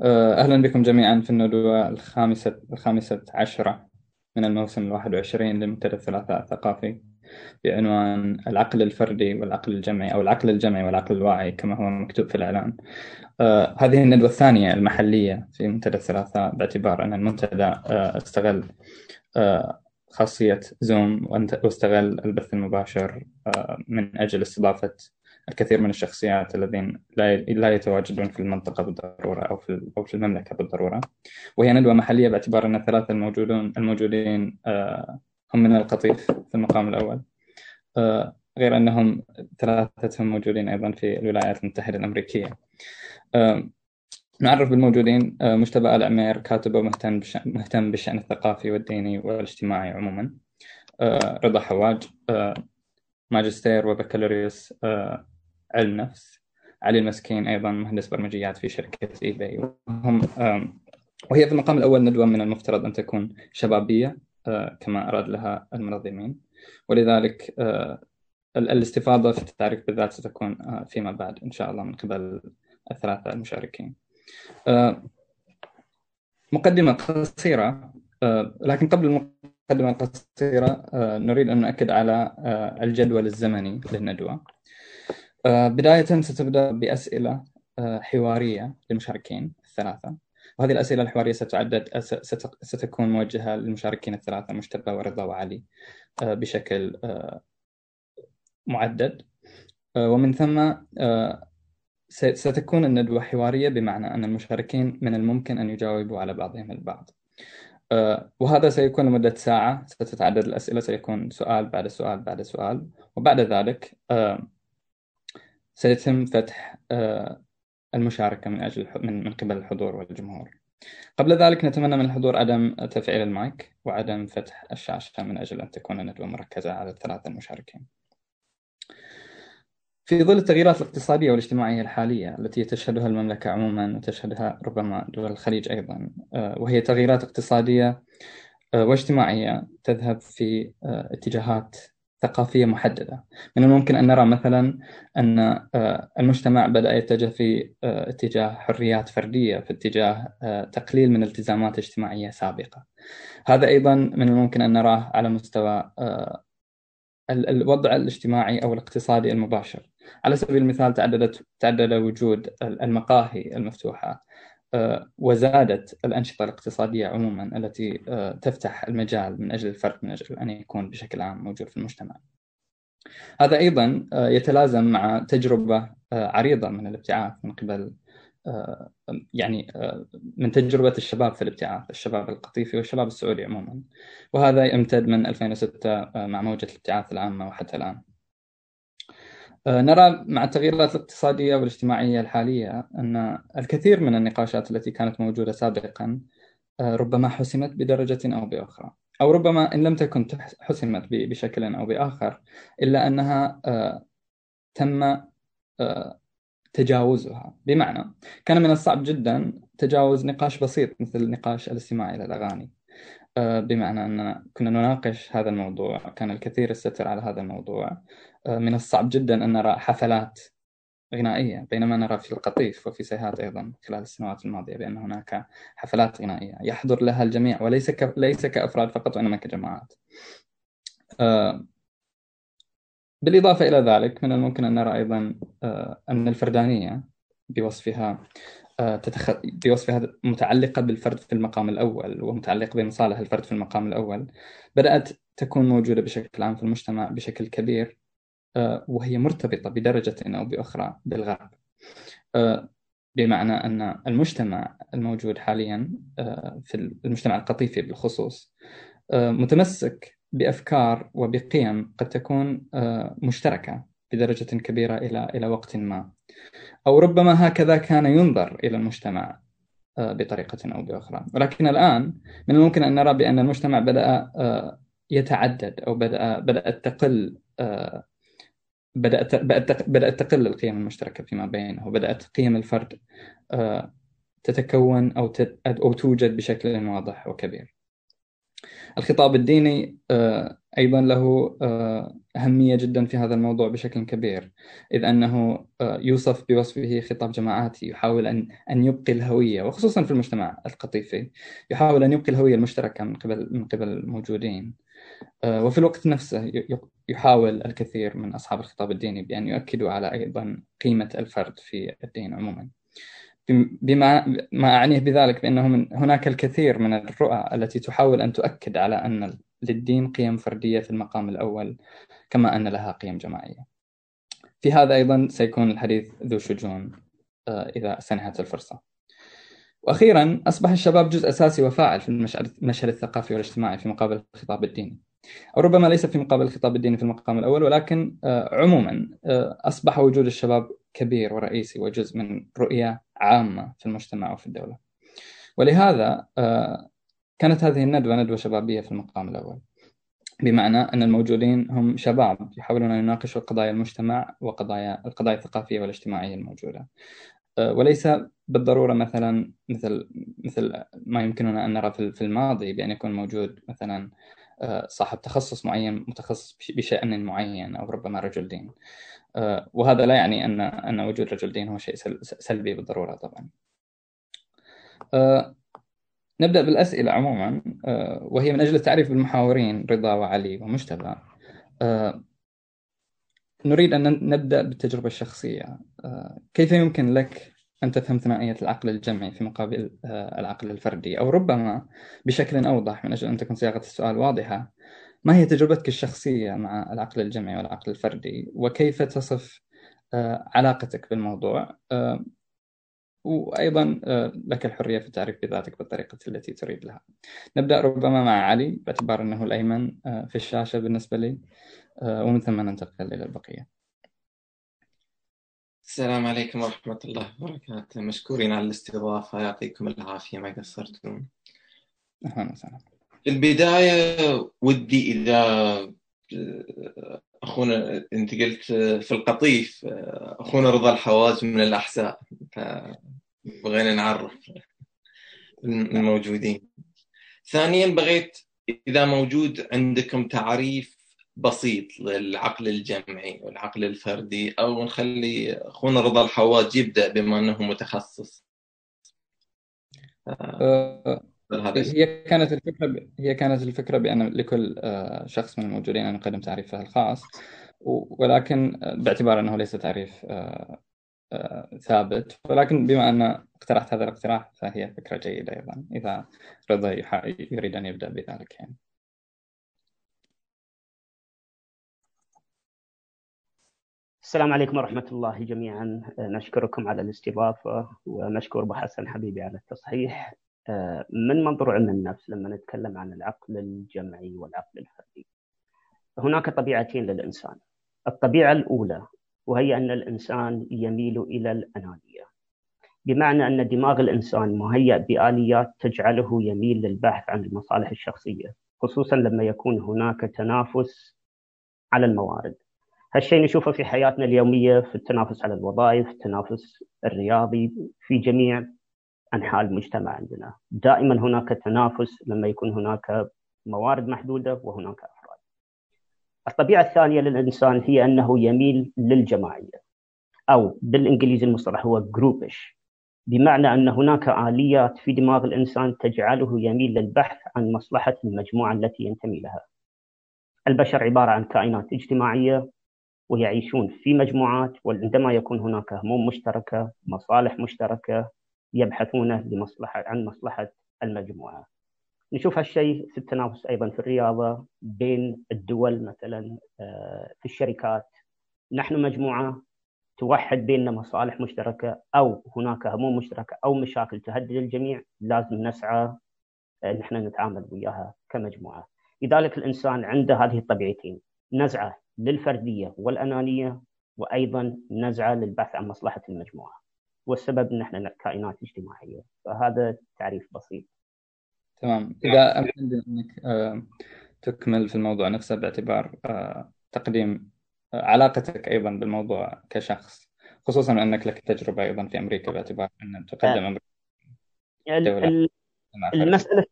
آه، أهلا بكم جميعا في الندوة الخامسة الخامسة عشرة من الموسم الواحد وعشرين لمنتدى الثلاثاء الثقافي بعنوان العقل الفردي والعقل الجمعي أو العقل الجمعي والعقل الواعي كما هو مكتوب في الإعلان. آه، هذه الندوة الثانية المحلية في منتدى الثلاثاء باعتبار أن المنتدى آه، استغل آه، خاصية زوم واستغل البث المباشر آه، من أجل استضافة الكثير من الشخصيات الذين لا يتواجدون في المنطقة بالضرورة أو في أو في المملكة بالضرورة. وهي ندوة محلية باعتبار أن الثلاثة الموجودون الموجودين آه، هم من القطيف في المقام الأول. غير أنهم ثلاثتهم موجودين أيضا في الولايات المتحدة الأمريكية. نعرف بالموجودين آه، مجتبى آل عمير كاتب ومهتم مهتم بالشأن الثقافي والديني والاجتماعي عموما. آه، رضا حواج آه، ماجستير وبكالوريوس علم نفس علي المسكين أيضا مهندس برمجيات في شركة إي باي وهم وهي في المقام الأول ندوة من المفترض أن تكون شبابية كما أراد لها المنظمين. ولذلك الاستفاضة في التعريف بالذات ستكون فيما بعد إن شاء الله من قبل الثلاثة المشاركين. آه، مقدمة قصيرة آه، لكن قبل المقدمة القصيرة آه، نريد أن نؤكد على الجدول الزمني للندوة. بداية ستبدأ بأسئلة حوارية للمشاركين الثلاثة. وهذه الأسئلة الحوارية ستعدد ستكون موجهة للمشاركين الثلاثة مجتبى ورضا وعلي بشكل معدد. ومن ثم ستكون الندوة حوارية بمعنى أن المشاركين من الممكن أن يجاوبوا على بعضهم البعض. آه، وهذا سيكون لمدة ساعة ستتعدد الأسئلة سيكون سؤال بعد سؤال بعد سؤال. وبعد ذلك آه، سيتم فتح آه، المشاركة من أجل من قبل الحضور والجمهور. قبل ذلك نتمنى من الحضور عدم تفعيل المايك وعدم فتح الشاشة من أجل أن تكون الندوة مركزة على الثلاثة المشاركين. في ظل التغييرات الاقتصادية والاجتماعية الحالية التي تشهدها المملكة عموما وتشهدها ربما دول الخليج أيضا آه، وهي تغييرات اقتصادية آه، واجتماعية تذهب في اتجاهات ثقافية محددة. من الممكن أن نرى مثلا أن المجتمع بدأ يتجه في اتجاه حريات فردية في اتجاه تقليل من التزامات اجتماعية سابقة. هذا أيضا من الممكن أن نراه على مستوى الوضع الاجتماعي أو الاقتصادي المباشر. على سبيل المثال تعددت تعدد وجود المقاهي المفتوحة. آه، وزادت الأنشطة الاقتصادية عموما التي آه، تفتح المجال من أجل الفرد من أجل أن يكون بشكل عام موجود في المجتمع. هذا أيضا آه، يتلازم مع تجربة عريضة من الابتعاث من قبل يعني من تجربة الشباب في الابتعاث الشباب القطيفي والشباب السعودي عموما. وهذا يمتد من 2006 مع موجة الابتعاث العامة وحتى الآن. آه، نرى مع التغييرات الاقتصادية والاجتماعية الحالية أن الكثير من النقاشات التي كانت موجودة سابقا آه، ربما حسمت بدرجة أو بأخرى. أو ربما إن لم تكن حسمت بشكل أو بآخر إلا أنها آه، تم تجاوزها. بمعنى كان من الصعب جدا تجاوز نقاش بسيط مثل نقاش الاستماع إلى الأغاني. بمعنى أننا كنا نناقش هذا الموضوع كان الكثير يستتر على هذا الموضوع. من الصعب جدا أن نرى حفلات غنائية بينما نرى في القطيف وفي سيهات أيضا خلال السنوات الماضية بأن هناك حفلات غنائية. يحضر لها الجميع وليس ك... ليس كأفراد فقط وإنما كجماعات. آه، بالإضافة إلى ذلك من الممكن أن نرى أيضا آه، أن الفردانية بوصفها آه، تتخ... بوصفها متعلقة بالفرد في المقام الأول ومتعلقة بمصالح الفرد في المقام الأول. بدأت تكون موجودة بشكل عام في المجتمع بشكل كبير. وهي مرتبطة بدرجة أو بأخرى بالغرب. آه، بمعنى أن المجتمع الموجود حاليا آه، في المجتمع القطيفي بالخصوص متمسك بأفكار وبقيم قد تكون مشتركة بدرجة كبيرة إلى إلى وقت ما. أو ربما هكذا كان ينظر إلى المجتمع بطريقة أو بأخرى. ولكن الآن من الممكن أن نرى بأن المجتمع بدأ يتعدد أو بدأ بدأت تقل بدأت بدأت تقل القيم المشتركة فيما بينه. وبدأت قيم الفرد آه، تتكون أو أو توجد بشكل واضح وكبير. الخطاب الديني آه، أيضا له آه، أهمية جدا في هذا الموضوع بشكل كبير. إذ أنه يوصف بوصفه خطاب جماعاتي يحاول أن أن يبقي الهوية وخصوصا في المجتمع القطيفي يحاول أن يبقي الهوية المشتركة من قبل من قبل الموجودين. وفي الوقت نفسه يحاول الكثير من أصحاب الخطاب الديني بأن يؤكدوا على أيضا قيمة الفرد في الدين عموما. بما ما أعنيه بذلك بأنه من هناك الكثير من الرؤى التي تحاول أن تؤكد على أن للدين قيم فردية في المقام الأول كما أن لها قيم جماعية. في هذا أيضا سيكون الحديث ذو شجون آه، إذا سنحت الفرصة. وأخيرا أصبح الشباب جزء أساسي وفاعل في المشهد الثقافي والاجتماعي في مقابل الخطاب الديني. ربما ليس في مقابل الخطاب الديني في المقام الأول ولكن آه، عموما آه، أصبح وجود الشباب كبير ورئيسي وجزء من رؤية عامة في المجتمع وفي الدولة. ولهذا كانت هذه الندوة ندوة شبابية في المقام الأول بمعنى أن الموجودين هم شباب يحاولون أن يناقشوا قضايا المجتمع وقضايا القضايا الثقافية والاجتماعية الموجودة. وليس بالضرورة مثلا مثل مثل ما يمكننا أن نرى في الماضي بأن يكون موجود مثلا صاحب تخصص معين متخصص بشأن معين أو ربما رجل دين. أه، وهذا لا يعني أن أن وجود رجل دين هو شيء سلبي بالضرورة طبعا. نبدأ بالأسئلة عموما. آه، وهي من أجل التعريف بالمحاورين رضا وعلي ومجتبى. آه، نريد أن نبدأ بالتجربة الشخصية. آه، كيف يمكن لك أن تفهم ثنائية العقل الجمعي في مقابل العقل الفردي أو ربما بشكل أوضح من أجل أن تكون صياغة السؤال واضحة. ما هي تجربتك الشخصية مع العقل الجمعي والعقل الفردي؟ وكيف تصف علاقتك بالموضوع؟ وأيضا آه، لك الحرية في التعريف بذاتك بالطريقة التي تريد لها. نبدأ ربما مع علي باعتبار أنه الأيمن آه، في الشاشة بالنسبة لي آه، ومن ثم ننتقل إلى البقية. السلام عليكم ورحمة الله وبركاته. مشكورين على الاستضافة يعطيكم العافية. ما قصرتم؟ أهلا وسهلا. في البداية ودي إذا أخونا أنت قلت في القطيف أخونا رضا الحواز من الأحساء بغينا نعرف الموجودين. ثانيا بغيت إذا موجود عندكم تعريف بسيط للعقل الجمعي والعقل الفردي أو نخلي أخونا رضا الحواج يبدأ بما أنه متخصص أه هي كانت الفكرة هي كانت الفكرة بأن لكل آه، شخص من الموجودين أن يقدم تعريفه الخاص ولكن باعتبار أنه ليس تعريف آه، ثابت ولكن بما أن اقترحت هذا الاقتراح فهي فكرة جيدة أيضا إذا رضا يريد أن يبدأ بذلك يعني. السلام عليكم ورحمة الله جميعا. نشكركم على الاستضافة ونشكر أبو حسن حبيبي على التصحيح. من منظور علم النفس لما نتكلم عن العقل الجمعي والعقل الفردي؟ هناك طبيعتين للإنسان. الطبيعة الأولى وهي أن الإنسان يميل إلى الأنانية. بمعنى أن دماغ الإنسان مهيأ بآليات تجعله يميل للبحث عن المصالح الشخصية خصوصا لما يكون هناك تنافس على الموارد. هالشيء نشوفه في حياتنا اليومية في التنافس على الوظائف التنافس الرياضي في جميع أنحاء المجتمع عندنا. دائما هناك تنافس لما يكون هناك موارد محدودة وهناك الطبيعة الثانية للإنسان هي أنه يميل للجماعية أو بالإنجليزي المصطلح هو جروبش بمعنى أن هناك آليات في دماغ الإنسان تجعله يميل للبحث عن مصلحة المجموعة التي ينتمي لها. البشر عبارة عن كائنات اجتماعية ويعيشون في مجموعات وعندما يكون هناك هموم مشتركة مصالح مشتركة يبحثون لمصلحة عن مصلحة المجموعة نشوف هالشيء في التنافس أيضا في الرياضة بين الدول مثلا آه، في الشركات نحن مجموعة توحد بيننا مصالح مشتركة أو هناك هموم مشتركة أو مشاكل تهدد الجميع لازم نسعى ان إحنا نتعامل وياها كمجموعة. لذلك الإنسان عنده هذه الطبيعتين نزعة للفردية والأنانية وأيضا نزعة للبحث عن مصلحة المجموعة. والسبب إن إحنا كائنات اجتماعية. فهذا تعريف بسيط. تمام. إذا أمكن أنك آه، تكمل في الموضوع نفسه باعتبار آه، تقديم آه، علاقتك أيضا بالموضوع كشخص خصوصا أنك لك تجربة أيضا في أمريكا باعتبار أن تقدم أمريكا المسألة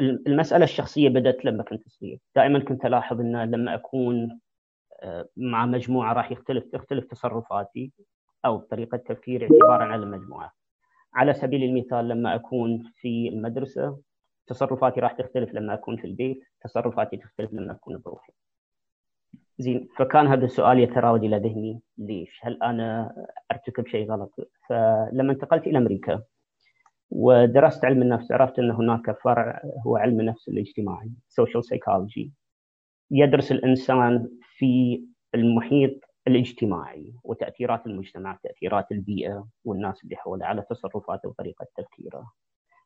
المسألة الشخصية بدأت لما كنت صغير. دائما كنت ألاحظ إن لما أكون مع مجموعة راح يختلف تختلف تصرفاتي أو طريقة تفكيري اعتبارا على المجموعة على سبيل المثال لما أكون في المدرسة تصرفاتي راح تختلف لما أكون في البيت تصرفاتي تختلف لما أكون بروحي زين فكان هذا السؤال يتراود إلى ذهني ليش؟ هل أنا أرتكب شيء غلط؟ فلما انتقلت إلى أمريكا ودرست علم النفس عرفت أن هناك فرع هو علم النفس الاجتماعي social psychology يدرس الإنسان في المحيط الاجتماعي وتأثيرات المجتمع تأثيرات البيئة والناس اللي حوله على تصرفاته وطريقة تفكيره.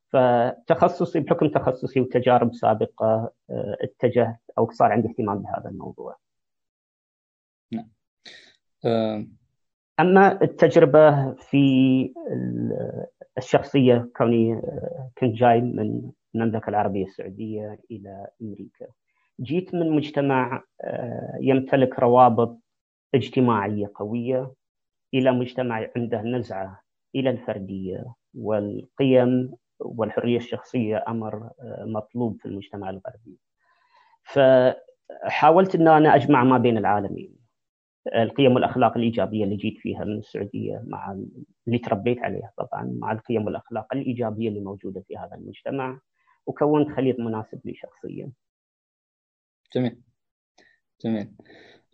فتخصصي بحكم تخصصي وتجارب سابقة آه، اتجهت أو صار عندي اهتمام بهذا الموضوع. نعم. آه، أما التجربة في الشخصية كوني آه، كنت جاي من المملكة العربية السعودية إلى أمريكا. جيت من مجتمع آه، يمتلك روابط اجتماعية قوية إلى مجتمع عنده نزعة إلى الفردية والقيم والحرية الشخصية أمر مطلوب في المجتمع الغربي. فحاولت إن أنا أجمع ما بين العالمين القيم والأخلاق الإيجابية اللي جيت فيها من السعودية مع اللي تربيت عليها طبعا مع القيم والأخلاق الإيجابية اللي موجودة في هذا المجتمع وكونت خليط مناسب لي شخصيا. جميل. جميل.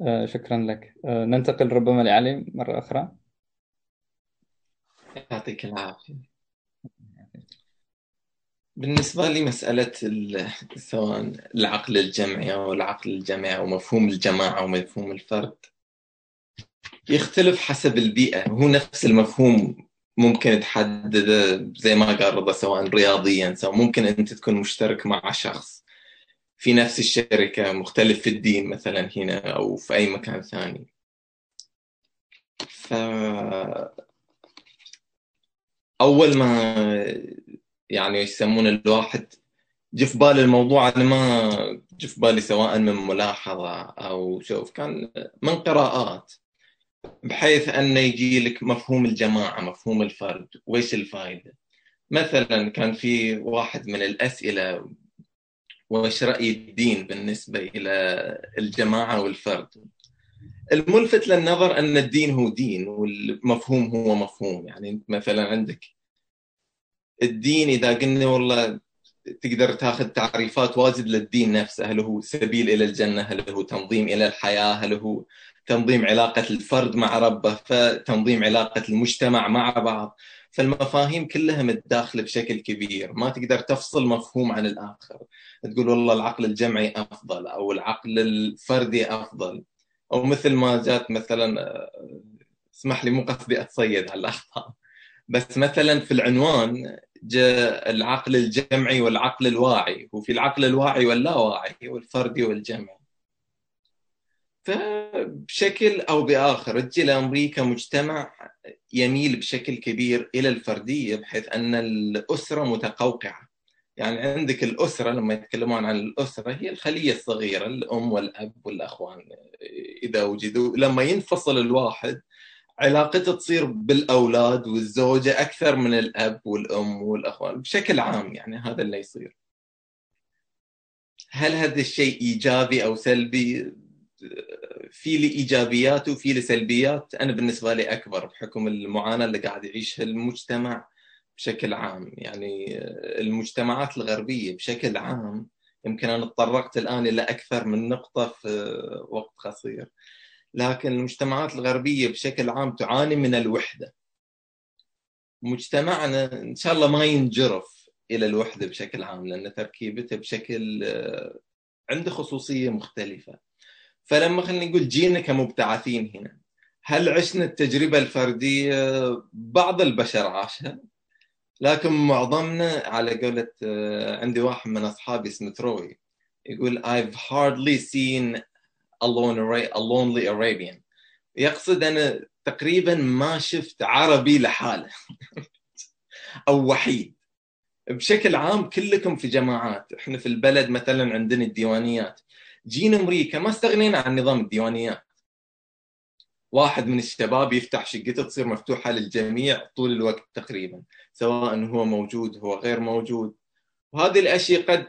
آه شكرا لك. آه ننتقل ربما لعلي مرة أخرى. يعطيك العافية. بالنسبة لي مسألة سواء العقل الجمعي أو العقل الجمعي أو مفهوم الجماعة ومفهوم الفرد يختلف حسب البيئة هو نفس المفهوم ممكن تحدده زي ما قال رضا سواء رياضيا سواء ممكن أنت تكون مشترك مع شخص في نفس الشركة مختلف في الدين مثلا هنا أو في أي مكان ثاني. ف أول ما يعني يسمون الواحد جه في الموضوع أنا ما جه في بالي سواء من ملاحظة أو شوف كان من قراءات بحيث انه يجي لك مفهوم الجماعة مفهوم الفرد وإيش الفائده مثلا كان في واحد من الأسئلة وإيش رأي الدين بالنسبة إلى الجماعة والفرد؟ الملفت للنظر أن الدين هو دين والمفهوم هو مفهوم. يعني أنت مثلا عندك الدين إذا قلنا والله تقدر تاخذ تعريفات واجد للدين نفسه هل هو سبيل إلى الجنة؟ هل هو تنظيم إلى الحياة؟ هل هو تنظيم علاقة الفرد مع ربه؟ فتنظيم علاقة المجتمع مع بعض. فالمفاهيم كلها متداخلة بشكل كبير. ما تقدر تفصل مفهوم عن الآخر. تقول والله العقل الجمعي أفضل أو العقل الفردي أفضل. أو مثل ما جات مثلا آه، اسمح لي مو قصدي أتصيد على الأخطاء. بس مثلا في العنوان جاء العقل الجمعي والعقل الواعي وفي العقل الواعي واللاواعي والفردي والجمعي. فبشكل أو بآخر تجي لامريكا مجتمع يميل بشكل كبير إلى الفردية بحيث أن الأسرة متقوقعة. يعني عندك الأسرة لما يتكلمون عن الأسرة هي الخلية الصغيرة الأم والأب والأخوان إذا وجدوا لما ينفصل الواحد علاقته تصير بالأولاد والزوجة أكثر من الأب والأم والأخوان بشكل عام يعني هذا اللي يصير. هل هذا الشيء إيجابي أو سلبي؟ في لي إيجابيات وفي لي سلبيات. أنا بالنسبة لي أكبر بحكم المعاناة اللي قاعد يعيشها المجتمع بشكل عام. يعني المجتمعات الغربية بشكل عام يمكن أنا تطرقت الآن إلى أكثر من نقطة في وقت قصير. لكن المجتمعات الغربية بشكل عام تعاني من الوحدة. مجتمعنا إن شاء الله ما ينجرف إلى الوحدة بشكل عام لأن تركيبته بشكل آه، عنده خصوصية مختلفة. فلما خلينا نقول جينا كمبتعثين هنا هل عشنا التجربة الفردية؟ بعض البشر عاشها لكن معظمنا على قولة آه، عندي واحد من أصحابي اسمه تروي يقول I've hardly seen a, a lonely Arabian. يقصد أنا تقريبا ما شفت عربي لحاله أو وحيد. بشكل عام كلكم في جماعات إحنا في البلد مثلا عندنا الديوانيات. جينا أمريكا ما استغنينا عن نظام الديوانيات. واحد من الشباب يفتح شقته تصير مفتوحة للجميع طول الوقت تقريبا سواء هو موجود هو غير موجود. وهذه الأشياء قد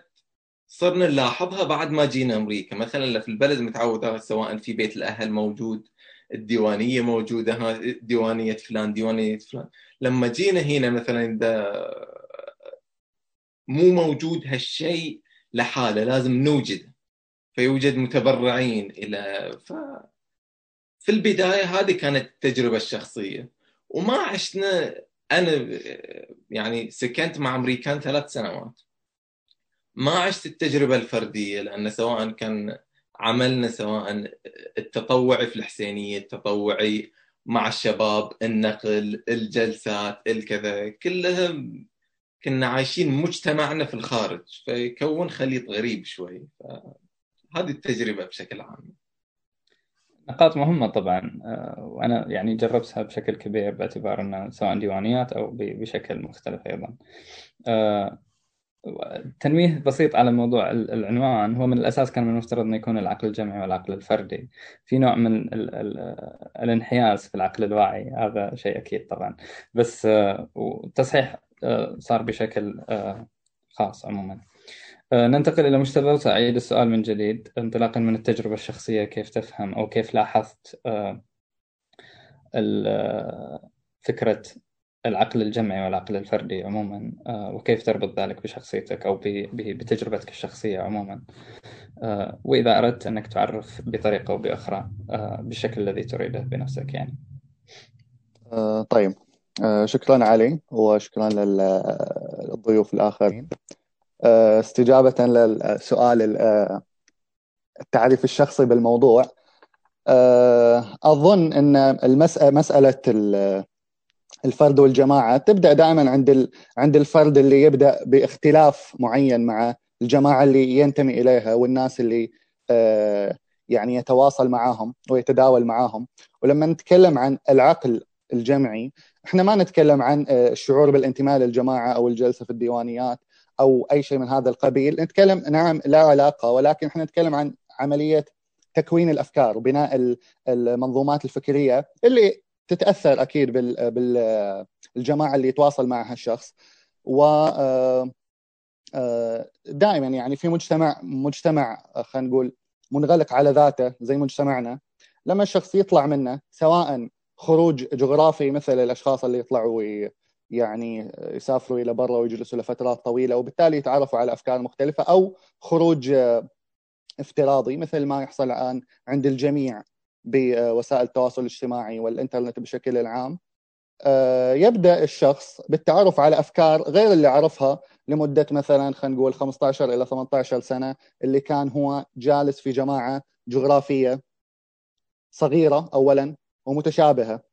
صرنا نلاحظها بعد ما جينا أمريكا. مثلا في البلد متعود سواء في بيت الأهل موجود الديوانية موجودة ديوانية فلان ديوانية فلان. لما جينا هنا مثلا إذا مو موجود هالشيء لحاله لازم نوجده. فيوجد متبرعين إلى ف في البداية هذه كانت التجربة الشخصية. وما عشنا أنا يعني سكنت مع أمريكان ثلاث سنوات. ما عشت التجربة الفردية لأن سواء كان عملنا سواء التطوعي في الحسينية التطوعي مع الشباب النقل الجلسات الكذا كلها كنا عايشين مجتمعنا في الخارج فيكون خليط غريب شوي. هذه التجربة بشكل عام. نقاط مهمة طبعا آه، وأنا يعني جربتها بشكل كبير باعتبار أنها سواء ديوانيات أو بشكل مختلف أيضا. آه، تنويه بسيط على موضوع العنوان. هو من الأساس كان من المفترض إنه يكون العقل الجمعي والعقل الفردي. في نوع من ال ال الانحياز في العقل الواعي. هذا شيء أكيد طبعا. بس التصحيح صار بشكل خاص عموما. ننتقل إلى مستوى أعيد السؤال من جديد. انطلاقا من التجربة الشخصية كيف تفهم أو كيف لاحظت فكرة العقل الجمعي والعقل الفردي عموما آه، وكيف تربط ذلك بشخصيتك أو بتجربتك الشخصية عموما؟ آه، وإذا أردت أنك تعرف بطريقة أو بأخرى آه، بالشكل الذي تريده بنفسك يعني. طيب. شكرا علي. وشكرا للضيوف الآخرين. استجابة للسؤال التعريف الشخصي بالموضوع. أظن أن المسألة مسألة الفرد والجماعة تبدأ دائما عند عند الفرد اللي يبدأ باختلاف معين مع الجماعة اللي ينتمي إليها والناس اللي آه، يعني يتواصل معاهم ويتداول معاهم. ولما نتكلم عن العقل الجمعي إحنا ما نتكلم عن آه، الشعور بالانتماء للجماعة أو الجلسة في الديوانيات. أو أي شيء من هذا القبيل. نتكلم نعم لا علاقة ولكن إحنا نتكلم عن عملية تكوين الأفكار وبناء المنظومات الفكرية اللي تتأثر أكيد بالجماعة اللي يتواصل معها الشخص و آه، دائما يعني في مجتمع مجتمع خلينا نقول منغلق على ذاته زي مجتمعنا. لما الشخص يطلع منه سواء خروج جغرافي مثل الأشخاص اللي يطلعوا يعني يسافروا إلى برا ويجلسوا لفترات طويلة وبالتالي يتعرفوا على أفكار مختلفة أو خروج آه، افتراضي مثل ما يحصل الآن عند الجميع بوسائل التواصل الاجتماعي والإنترنت بشكل عام. آه، يبدأ الشخص بالتعرف على أفكار غير اللي عرفها لمدة مثلا خلينا نقول 15 إلى 18 سنة اللي كان هو جالس في جماعة جغرافية صغيرة اولا ومتشابهة.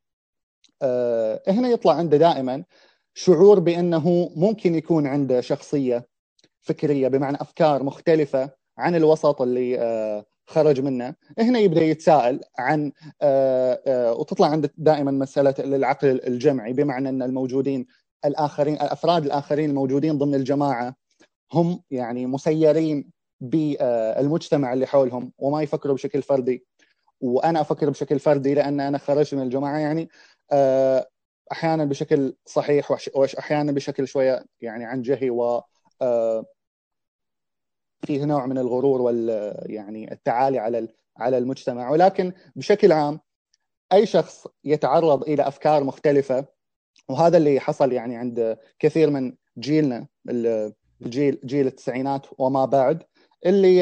آه، هنا يطلع عنده دائما شعور بأنه ممكن يكون عنده شخصية فكرية بمعنى أفكار مختلفة عن الوسط اللي آه، خرج منه. هنا يبدأ يتساءل عن آه، آه، وتطلع عنده دائما مسألة العقل الجمعي بمعنى أن الموجودين الآخرين الأفراد الآخرين الموجودين ضمن الجماعة هم يعني مسيرين بالمجتمع اللي حولهم وما يفكروا بشكل فردي. وأنا أفكر بشكل فردي لأن أنا خرجت من الجماعة يعني أحيانا بشكل صحيح واحيانا بشكل شوية يعني عن جهي و فيه نوع من الغرور وال يعني التعالي على على المجتمع. ولكن بشكل عام أي شخص يتعرض إلى أفكار مختلفة وهذا اللي حصل يعني عند كثير من جيلنا الجيل جيل التسعينات وما بعد اللي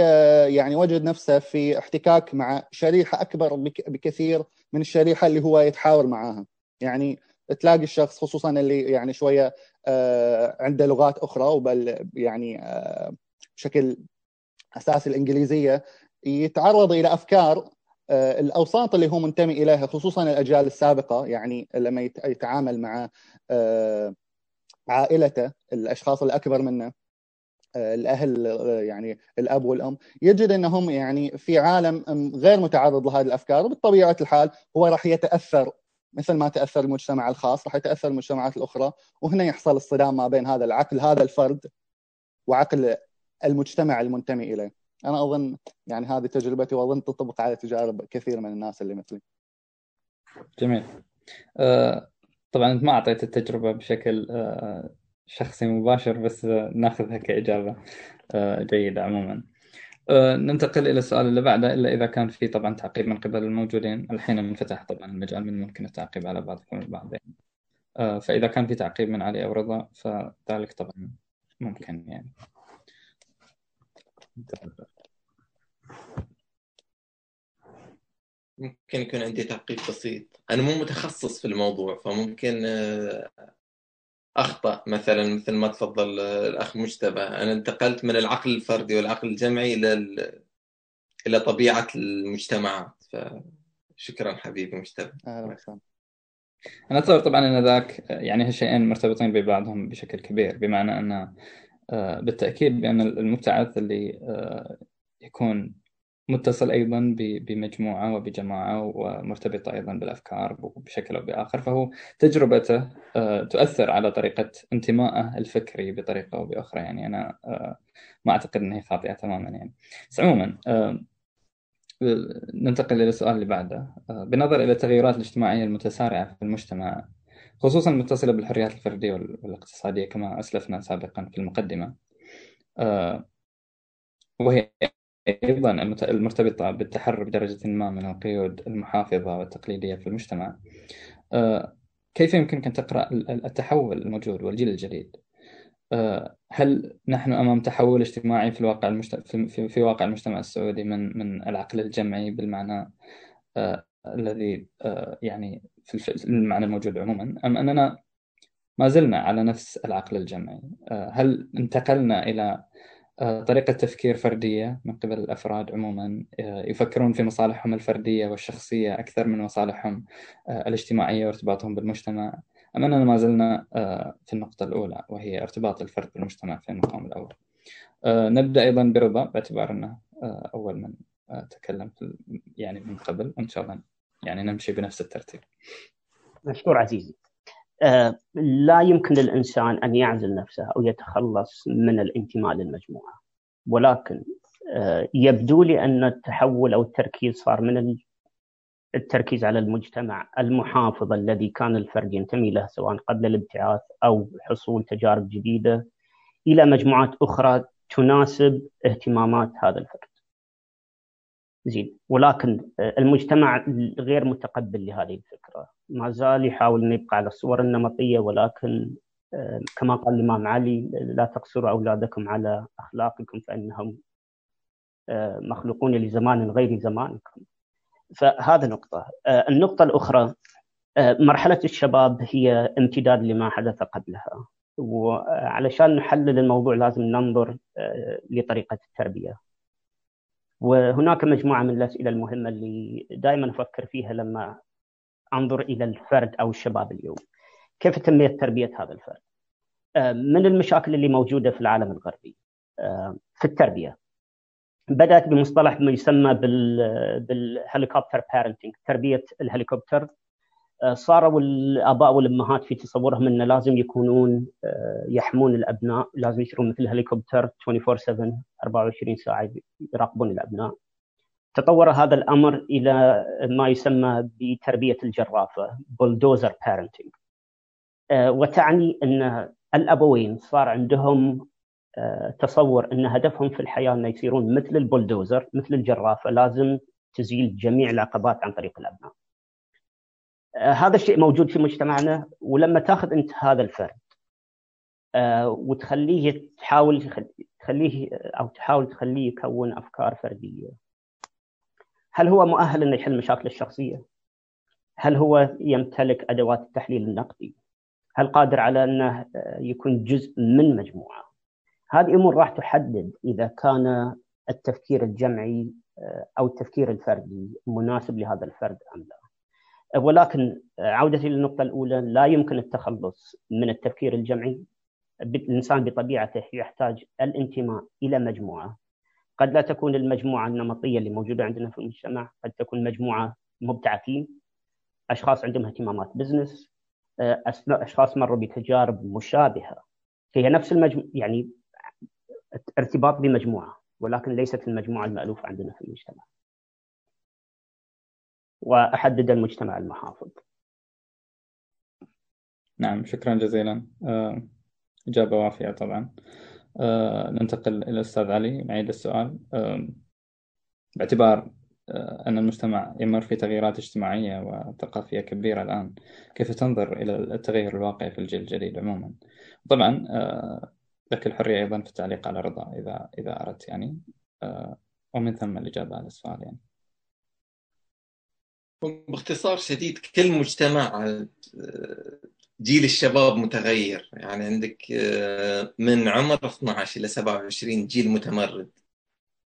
يعني وجد نفسه في احتكاك مع شريحة أكبر بكثير من الشريحة اللي هو يتحاور معاها. يعني تلاقي الشخص خصوصا اللي يعني شوية آه، عنده لغات أخرى وبل يعني آه، بشكل أساسي الإنجليزية يتعرض إلى أفكار آه، الأوساط اللي هو منتمي إليها خصوصا الأجيال السابقة يعني لما يتعامل مع عائلته الأشخاص الأكبر منه الأهل يعني الأب والأم يجد إنهم يعني في عالم غير متعرض لهذه الأفكار وبطبيعة الحال هو راح يتأثر مثل ما تأثر المجتمع الخاص راح يتأثر المجتمعات الأخرى. وهنا يحصل الصدام ما بين هذا العقل هذا الفرد وعقل المجتمع المنتمي إليه. أنا أظن يعني هذه تجربتي وأظن تطبق على تجارب كثير من الناس اللي مثلي. جميل. آه، طبعا انت ما أعطيت التجربة بشكل آه، شخصي مباشر بس ناخذها كإجابة جيدة عموما. ننتقل إلى السؤال اللي بعده إلا إذا كان في طبعا تعقيب من قبل الموجودين. الحين انفتح طبعا المجال من ممكن التعقيب على بعضكم البعض. فإذا كان في تعقيب من علي أو رضا فذلك طبعا ممكن يعني. ممكن يكون عندي تعقيب بسيط. أنا مو متخصص في الموضوع فممكن آه، أخطأ مثلا مثل ما تفضل آه، الأخ مجتبى. أنا انتقلت من العقل الفردي والعقل الجمعي إلى إلى طبيعة المجتمعات. فشكرا حبيبي مجتبى. أهلا وسهلا. أنا أتصور طبعا أن ذاك يعني هالشيئين مرتبطين ببعضهم بشكل كبير بمعنى أن آه، بالتأكيد بأن المبتعث اللي يكون متصل أيضا بمجموعة وبجماعة ومرتبطة أيضا بالأفكار بشكل أو بآخر فهو تجربته آه، تؤثر على طريقة انتمائه الفكري بطريقة أو بأخرى. يعني أنا آه، ما أعتقد أنها خاطئة تماما يعني. بس عموما آه، ننتقل إلى السؤال اللي بعده. بالنظر إلى التغيرات الاجتماعية المتسارعة في المجتمع خصوصا المتصلة بالحريات الفردية والاقتصادية كما أسلفنا سابقا في المقدمة. وهي أيضا المرتبطة بالتحرر بدرجة ما من القيود المحافظة والتقليدية في المجتمع. آه، كيف يمكنك أن تقرأ التحول الموجود والجيل الجديد؟ آه، هل نحن أمام تحول اجتماعي في الواقع في, واقع المجتمع السعودي من من العقل الجمعي بالمعنى آه، الذي يعني في المعنى الموجود عموما أم أننا ما زلنا على نفس العقل الجمعي؟ هل انتقلنا إلى طريقة تفكير فردية من قبل الأفراد عموما آه، يفكرون في مصالحهم الفردية والشخصية أكثر من مصالحهم آه، الاجتماعية وارتباطهم بالمجتمع. أم أننا ما زلنا في النقطة الأولى وهي ارتباط الفرد بالمجتمع في المقام الأول. نبدأ أيضا برضا باعتبار أنه أول من تكلم يعني من قبل وإن شاء الله يعني نمشي بنفس الترتيب. مشكور عزيزي. آه، لا يمكن للإنسان أن يعزل نفسه أو يتخلص من الانتماء للمجموعة. ولكن آه، يبدو لي أن التحول أو التركيز صار من التركيز على المجتمع المحافظ الذي كان الفرد ينتمي له سواء قبل الابتعاث أو حصول تجارب جديدة إلى مجموعات أخرى تناسب اهتمامات هذا الفرد. زين. ولكن آه، المجتمع غير متقبل لهذه الفكرة. ما زال يحاول إنه يبقى على الصور النمطية ولكن آه، كما قال الإمام علي لا تقصروا أولادكم على أخلاقكم فإنهم آه، مخلوقون لزمان غير زمانكم. فهذا نقطة. النقطة الأخرى مرحلة الشباب هي امتداد لما حدث قبلها. وعلشان نحلل الموضوع لازم ننظر لطريقة التربية. وهناك مجموعة من الأسئلة المهمة اللي دائما أفكر فيها لما أنظر إلى الفرد أو الشباب اليوم. كيف تميت تربية هذا الفرد؟ آه، من المشاكل اللي موجودة في العالم الغربي آه، في التربية. بدأت بمصطلح ما يسمى بال helicopter parenting، تربية الهليكوبتر صاروا الآباء والأمهات في تصورهم إنه لازم يكونون آه، يحمون الأبناء لازم يشترون مثل هليكوبتر 24 7 24 ساعة يراقبون الأبناء. تطور هذا الأمر إلى ما يسمى بتربية الجرافة bulldozer parenting وتعني إن الأبوين صار عندهم آه، تصور إن هدفهم في الحياة إنه يصيرون مثل البولدوزر مثل الجرافة لازم تزيل جميع العقبات عن طريق الأبناء. آه، هذا الشيء موجود في مجتمعنا ولما تاخذ أنت هذا الفرد آه، وتخليه تحاول تخليه أو تحاول تخليه يكون أفكار فردية هل هو مؤهل إنه يحل مشاكل الشخصية؟ هل هو يمتلك أدوات التحليل النقدي؟ هل قادر على إنه آه، يكون جزء من مجموعة؟ هذه أمور راح تحدد إذا كان التفكير الجمعي أو التفكير الفردي مناسب لهذا الفرد أم لا. ولكن عودتي للنقطة الأولى لا يمكن التخلص من التفكير الجمعي. الإنسان بطبيعته يحتاج الانتماء إلى مجموعة. قد لا تكون المجموعة النمطية اللي موجودة عندنا في المجتمع قد تكون مجموعة مبتعثين أشخاص عندهم اهتمامات بزنس أشخاص مروا بتجارب مشابهة. هي نفس المجموعة يعني ارتباط بمجموعة ولكن ليست المجموعة المألوفة عندنا في المجتمع. وأحدد المجتمع المحافظ. نعم شكرا جزيلا. آه، إجابة وافية طبعا. آه، ننتقل إلى الأستاذ علي نعيد السؤال. باعتبار أن المجتمع يمر في تغييرات اجتماعية وثقافية كبيرة الآن كيف تنظر إلى التغير الواقع في الجيل الجديد عموما؟ طبعا لك الحرية أيضا في التعليق على رضا إذا إذا أردت يعني. ومن ثم الإجابة على السؤال يعني. باختصار شديد كل مجتمع جيل الشباب متغير. يعني عندك من عمر 12 إلى 27 جيل متمرد.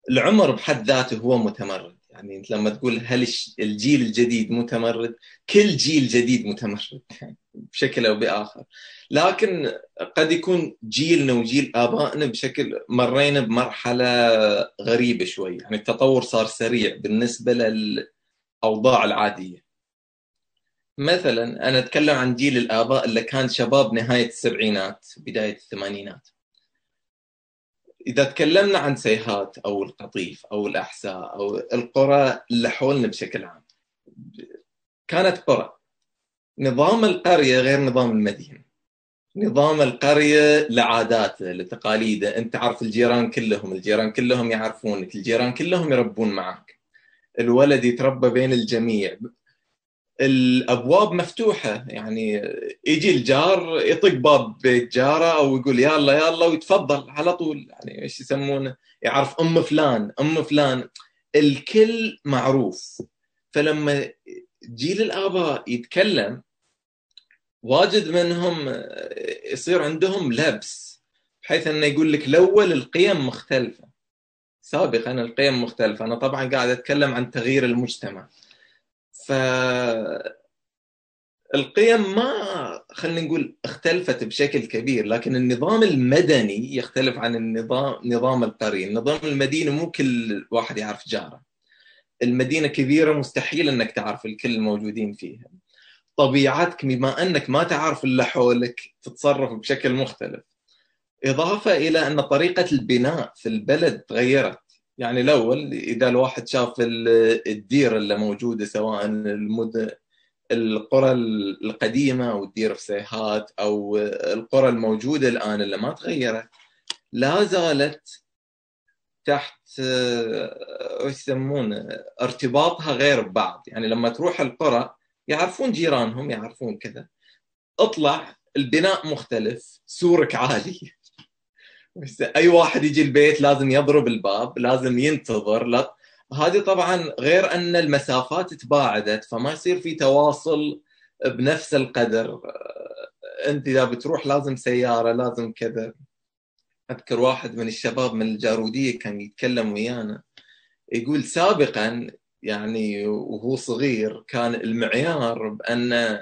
العمر بحد ذاته هو متمرد. يعني أنت لما تقول هل الجيل الجديد متمرد كل جيل جديد متمرد يعني بشكل أو بآخر. لكن قد يكون جيلنا وجيل آبائنا بشكل مرينا بمرحلة غريبة شوي. يعني التطور صار سريع بالنسبة للاوضاع العادية. مثلا أنا أتكلم عن جيل الآباء اللي كان شباب نهاية السبعينات بداية الثمانينات. إذا تكلمنا عن سيهات أو القطيف أو الأحساء أو القرى اللي حولنا بشكل عام كانت قرى. نظام القرية غير نظام المدينة. نظام القرية لعاداته لتقاليده. أنت تعرف الجيران كلهم الجيران كلهم يعرفونك الجيران كلهم يربون معك. الولد يتربى بين الجميع. الأبواب مفتوحة يعني يجي الجار يطق باب بيت جاره أو يقول يلا يلا ويتفضل على طول. يعني إيش يسمونه؟ يعرف أم فلان أم فلان. الكل معروف. فلما جيل الآباء يتكلم واجد منهم يصير عندهم لبس بحيث إنه يقول لك الأول القيم مختلفة. سابقا القيم مختلفة. أنا طبعا قاعد أتكلم عن تغيير المجتمع. ف القيم ما خلينا نقول اختلفت بشكل كبير لكن النظام المدني يختلف عن النظام نظام القرية. النظام المديني مو كل واحد يعرف جاره. المدينة كبيرة مستحيل إنك تعرف الكل الموجودين فيها. طبيعتك بما أنك ما تعرف اللي حولك تتصرف بشكل مختلف. إضافة إلى أن طريقة البناء في البلد تغيرت يعني الأول إذا الواحد شاف الديره اللي موجودة سواء المدن القرى القديمة أو الديره في سيهات أو القرى الموجودة الآن اللي ما تغيرت لا زالت تحت إيش يسمونه ارتباطها غير ببعض. يعني لما تروح القرى يعرفون جيرانهم يعرفون كذا. اطلع البناء مختلف سورك عالي أي واحد يجي البيت لازم يضرب الباب لازم ينتظر. لا هذه طبعا غير أن المسافات تباعدت فما يصير في تواصل بنفس القدر. أنت إذا بتروح لازم سيارة لازم كذا. أذكر واحد من الشباب من الجارودية كان يتكلم ويانا. يقول سابقا يعني وهو صغير كان المعيار بأن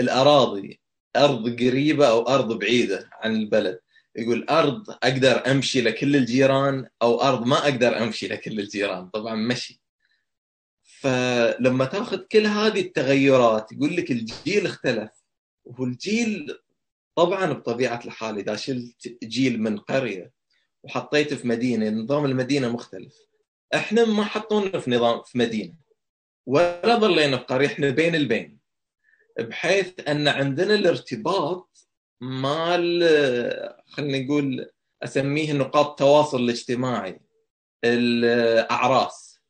الأراضي أرض قريبة أو أرض بعيدة عن البلد. يقول أرض أقدر أمشي لكل الجيران أو أرض ما أقدر أمشي لكل الجيران. طبعا مشي. فلما تأخذ كل هذه التغيرات يقول لك الجيل اختلف. والجيل طبعا بطبيعة الحال إذا شلت جيل من قرية وحطيته في مدينة نظام المدينة مختلف. إحنا ما حطونا في نظام في مدينة. ولا ظلينا في قرية إحنا بين البين. بحيث أن عندنا الارتباط مال خلينا نقول أسميه نقاط التواصل الاجتماعي. الأعراس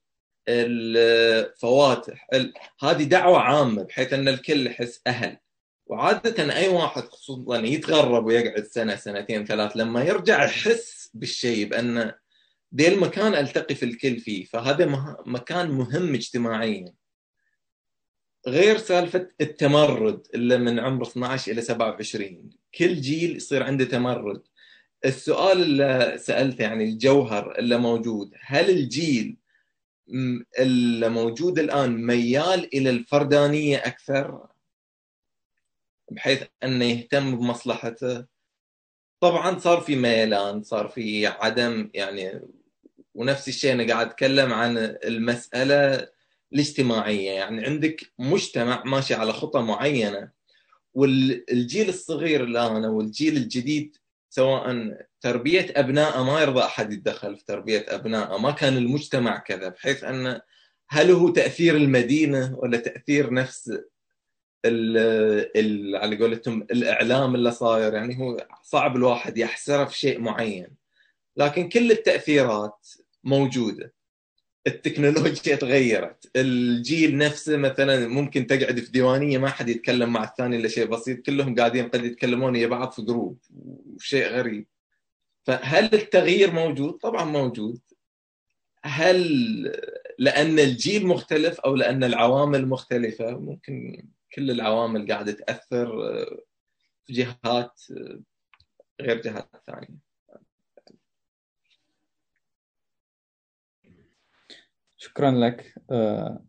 الفواتح هذه دعوة عامة بحيث أن الكل يحس أهل. وعادة أي واحد خصوصا يتغرب ويقعد سنة سنتين ثلاث لما يرجع يحس بالشيء بأن ذي المكان ألتقي في الكل فيه. فهذا مكان مهم اجتماعيا. غير سالفة التمرد اللي من عمر 12 إلى 27 كل جيل يصير عنده تمرد. السؤال اللي سألته يعني الجوهر اللي موجود هل الجيل اللي موجود الآن ميال إلى الفردانية أكثر؟ بحيث أنه يهتم بمصلحته. طبعا صار في ميلان صار في عدم يعني ونفس الشيء أنا قاعد أتكلم عن المسألة الاجتماعيه يعني عندك مجتمع ماشي على خطة معينة والجيل الصغير الآن أو الجيل الجديد سواء تربية ابنائه ما يرضى أحد يتدخل في تربية ابنائه ما كان المجتمع كذا بحيث أن هل هو تأثير المدينة ولا تأثير نفس على قولتهم الإعلام اللي صاير؟ يعني هو صعب الواحد يحسره في شيء معين. لكن كل التأثيرات موجودة. التكنولوجيا تغيرت. الجيل نفسه مثلا ممكن تقعد في ديوانية ما حد يتكلم مع الثاني إلا شيء بسيط كلهم قاعدين قد يتكلمون ويا بعض في جروب وشيء غريب. فهل التغيير موجود؟ طبعا موجود. هل لأن الجيل مختلف أو لأن العوامل مختلفة؟ ممكن كل العوامل قاعدة تأثر في جهات غير جهات ثانية. شكرا لك. آه،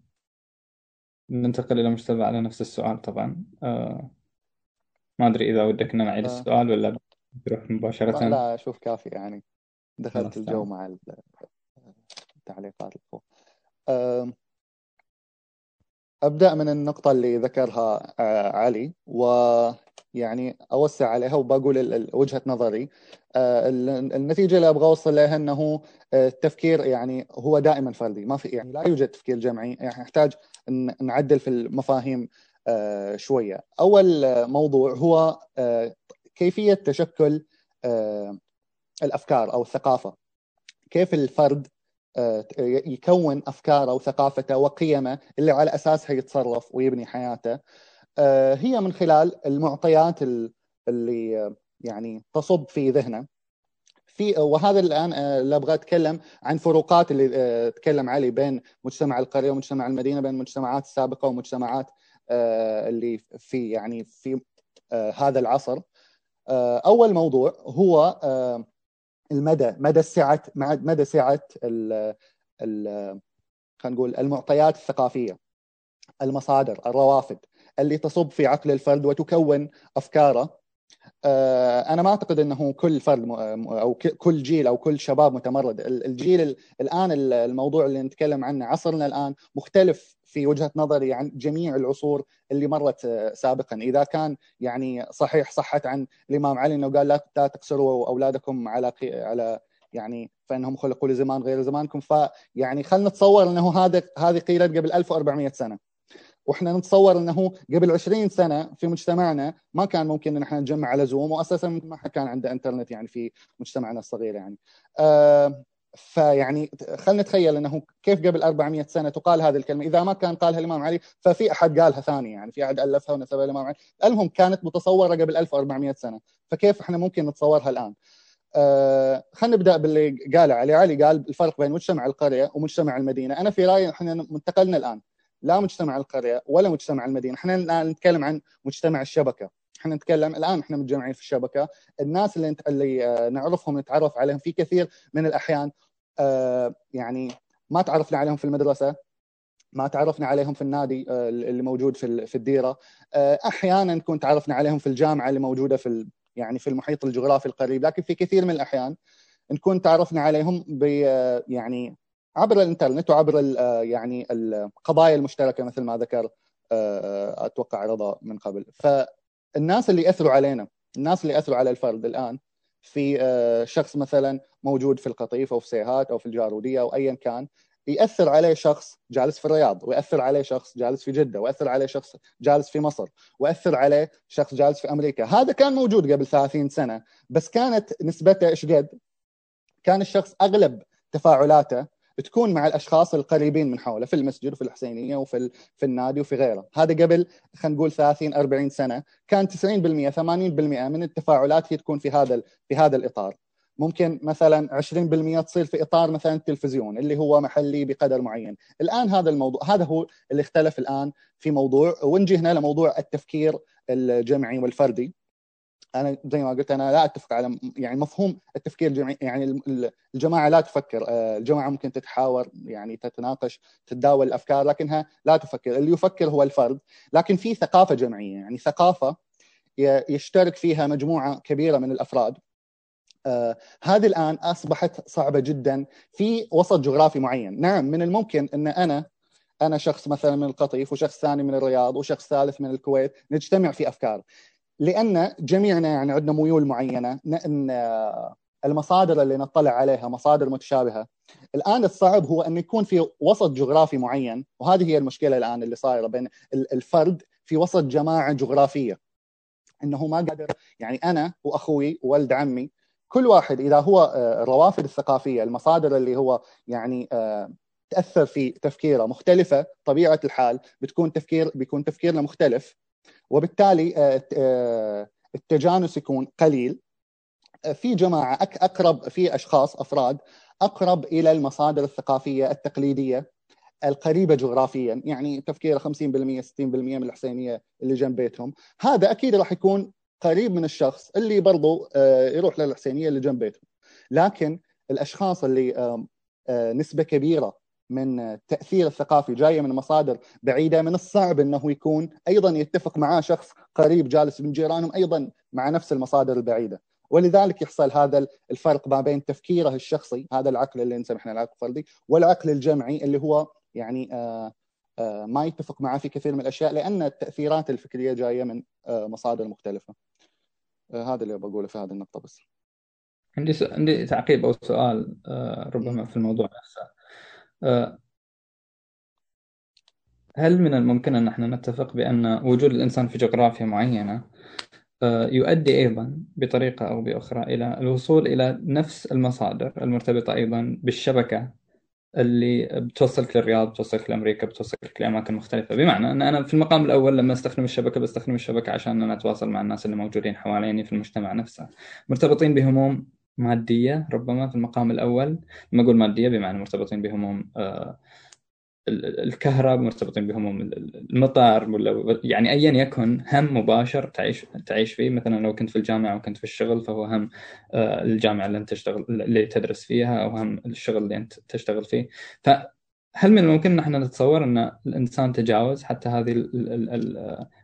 ننتقل إلى مجتمع على نفس السؤال طبعا. آه، ما أدري إذا ودك أن نعيد آه. السؤال ولا نروح مباشرة. لا أشوف كافي يعني. دخلت الجو مع التعليقات الأخوة أبدأ من النقطة اللي ذكرها علي و يعني أوسع عليها وبقول وجهة نظري. آه، النتيجة اللي أبغى أوصل لها إنه آه، التفكير يعني هو دائما فردي. ما في يعني لا يوجد تفكير جمعي. يعني نحتاج نعدل في المفاهيم آه، شوية. أول موضوع هو كيفية تشكل الأفكار أو الثقافة. كيف الفرد يكون افكاره وثقافته وقيمه اللي على اساسها يتصرف ويبني حياته. آه، هي من خلال المعطيات اللي يعني تصب في ذهنه. في وهذا الآن آه، اللي أبغى أتكلم عن فروقات اللي آه، تكلم علي بين مجتمع القرية ومجتمع المدينة بين المجتمعات السابقة ومجتمعات اللي في يعني في هذا العصر. أول موضوع هو المدى مدى سعة مدى سعة ال خلينا نقول المعطيات الثقافية المصادر الروافد اللي تصب في عقل الفرد وتكون أفكاره. آه، أنا ما أعتقد إنه كل فرد أو كل جيل أو كل شباب متمرد. الجيل الآن الموضوع اللي نتكلم عنه عصرنا الآن مختلف في وجهة نظري عن جميع العصور اللي مرت آه، سابقا. إذا كان يعني صحيح صحت عن الإمام علي إنه قال لا تقصروا أولادكم على على يعني فإنهم خلقوا لزمان غير زمانكم فيعني خلينا نتصور إنه هذا هذه قيلت قبل 1400 سنة. وإحنا نتصور إنه قبل 20 سنة في مجتمعنا ما كان ممكن إن إحنا نجمع على زوم واساسا ما كان عنده إنترنت يعني في مجتمعنا الصغير يعني. آه فيعني خلينا نتخيل إنه كيف قبل 400 سنة تقال هذه الكلمة. إذا ما كان قالها الإمام علي ففي أحد قالها ثاني يعني في أحد ألفها ونسبها الإمام علي. المهم كانت متصورة قبل 1400 سنة. فكيف إحنا ممكن نتصورها الآن؟ آه خلينا نبدأ باللي قاله علي. علي قال الفرق بين مجتمع القرية ومجتمع المدينة. أنا في رأيي إحنا انتقلنا الآن. لا مجتمع القرية ولا مجتمع المدينة، إحنا الآن نتكلم عن مجتمع الشبكة، إحنا نتكلم الآن إحنا متجمعين في الشبكة، الناس اللي اللي آه، نعرفهم نتعرف عليهم في كثير من الأحيان آه، يعني ما تعرفنا عليهم في المدرسة ما تعرفنا عليهم في النادي آه، اللي موجود في في الديرة. أحيانا نكون تعرفنا عليهم في الجامعة اللي موجودة في يعني في المحيط الجغرافي القريب. لكن في كثير من الأحيان نكون تعرفنا عليهم ب يعني عبر الانترنت وعبر آه، يعني القضايا المشتركة مثل ما ذكر آه، آه، أتوقع رضا من قبل. فالناس اللي اثروا علينا الناس اللي اثروا على الفرد الآن في شخص مثلا موجود في القطيف أو في سيهات أو في الجارودية أو ايا كان يأثر عليه شخص جالس في الرياض ويأثر عليه شخص جالس في جدة ويأثر عليه شخص جالس في مصر ويأثر عليه شخص جالس في أمريكا. هذا كان موجود قبل 30 سنة بس كانت نسبته إيش قد؟ كان الشخص أغلب تفاعلاته تكون مع الأشخاص القريبين من حوله في المسجد وفي الحسينية وفي في النادي وفي غيره، هذا قبل خلينا نقول 30 40 سنة كان 90% 80% من التفاعلات هي تكون في هذا في هذا الإطار. ممكن مثلا 20% تصير في إطار مثلا التلفزيون اللي هو محلي بقدر معين، الآن هذا الموضوع هذا هو اللي اختلف الآن في موضوع ونجي هنا لموضوع التفكير الجمعي والفردي. أنا زي ما قلت أنا لا أتفق على يعني مفهوم التفكير الجمعي يعني الجماعة لا تفكر آه، الجماعة ممكن تتحاور يعني تتناقش تتداول الأفكار لكنها لا تفكر. اللي يفكر هو الفرد. لكن في ثقافة جمعية يعني ثقافة يشترك فيها مجموعة كبيرة من الأفراد. آه هذه الآن أصبحت صعبة جدا في وسط جغرافي معين، نعم من الممكن إن أنا أنا شخص مثلا من القطيف وشخص ثاني من الرياض وشخص ثالث من الكويت نجتمع في أفكار، لأن جميعنا يعني عندنا ميول معينة ان المصادر اللي نطلع عليها مصادر متشابهة. الآن الصعب هو أن يكون في وسط جغرافي معين وهذه هي المشكلة الآن اللي صايرة بين الفرد في وسط جماعة جغرافية. إنه ما قادر يعني أنا وأخوي وولد عمي كل واحد إذا هو آه، الروافد الثقافية المصادر اللي هو يعني آه، تأثر في تفكيره مختلفة طبيعة الحال بتكون تفكير بيكون تفكيرنا مختلف. وبالتالي آه، التجانس يكون قليل. في جماعة أقرب في أشخاص أفراد أقرب إلى المصادر الثقافية التقليدية القريبة جغرافيا يعني تفكيره 50% 60% من الحسينية اللي جنب بيتهم. هذا أكيد راح يكون قريب من الشخص اللي برضو آه، يروح للحسينية اللي جنب بيتهم. لكن الأشخاص اللي آه، نسبة كبيرة من التاثير الثقافي جاية من مصادر بعيدة من الصعب إنه يكون. أيضا يتفق معاه شخص قريب جالس من جيرانهم أيضا مع نفس المصادر البعيدة. ولذلك يحصل هذا الفرق ما بين تفكيره الشخصي هذا العقل اللي نسميه العقل الفردي والعقل الجمعي اللي هو يعني آه، آه، ما يتفق معه في كثير من الأشياء لأن التأثيرات الفكرية جاية من آه، مصادر مختلفة. هذا اللي بقوله في هذه النقطة بس. عندي س... عندي تعقيب أو سؤال ربما في الموضوع نفسه. هل من الممكن أن إحنا نتفق بأن وجود الإنسان في جغرافيا معينة يؤدي أيضا بطريقة أو بأخرى إلى الوصول إلى نفس المصادر المرتبطة أيضا بالشبكة اللي بتوصلك للرياض بتوصلك لأمريكا بتوصلك لأماكن مختلفة. بمعنى أن أنا في المقام الأول لما أستخدم الشبكة بستخدم الشبكة عشان أنا أتواصل مع الناس اللي موجودين حواليني في المجتمع نفسه مرتبطين بهموم مادية ربما في المقام الأول. لما أقول مادية بمعنى مرتبطين بهموم آه الكهرب مرتبطين بهموم المطار ولا يعني ايا يكن هم مباشر تعيش تعيش فيه. مثلا لو كنت في الجامعة وكنت في الشغل فهو هم آه، الجامعة اللي أنت تشتغل اللي تدرس فيها أو هم الشغل اللي أنت تشتغل فيه. فهل من الممكن إن نتصور إن الإنسان تجاوز حتى هذه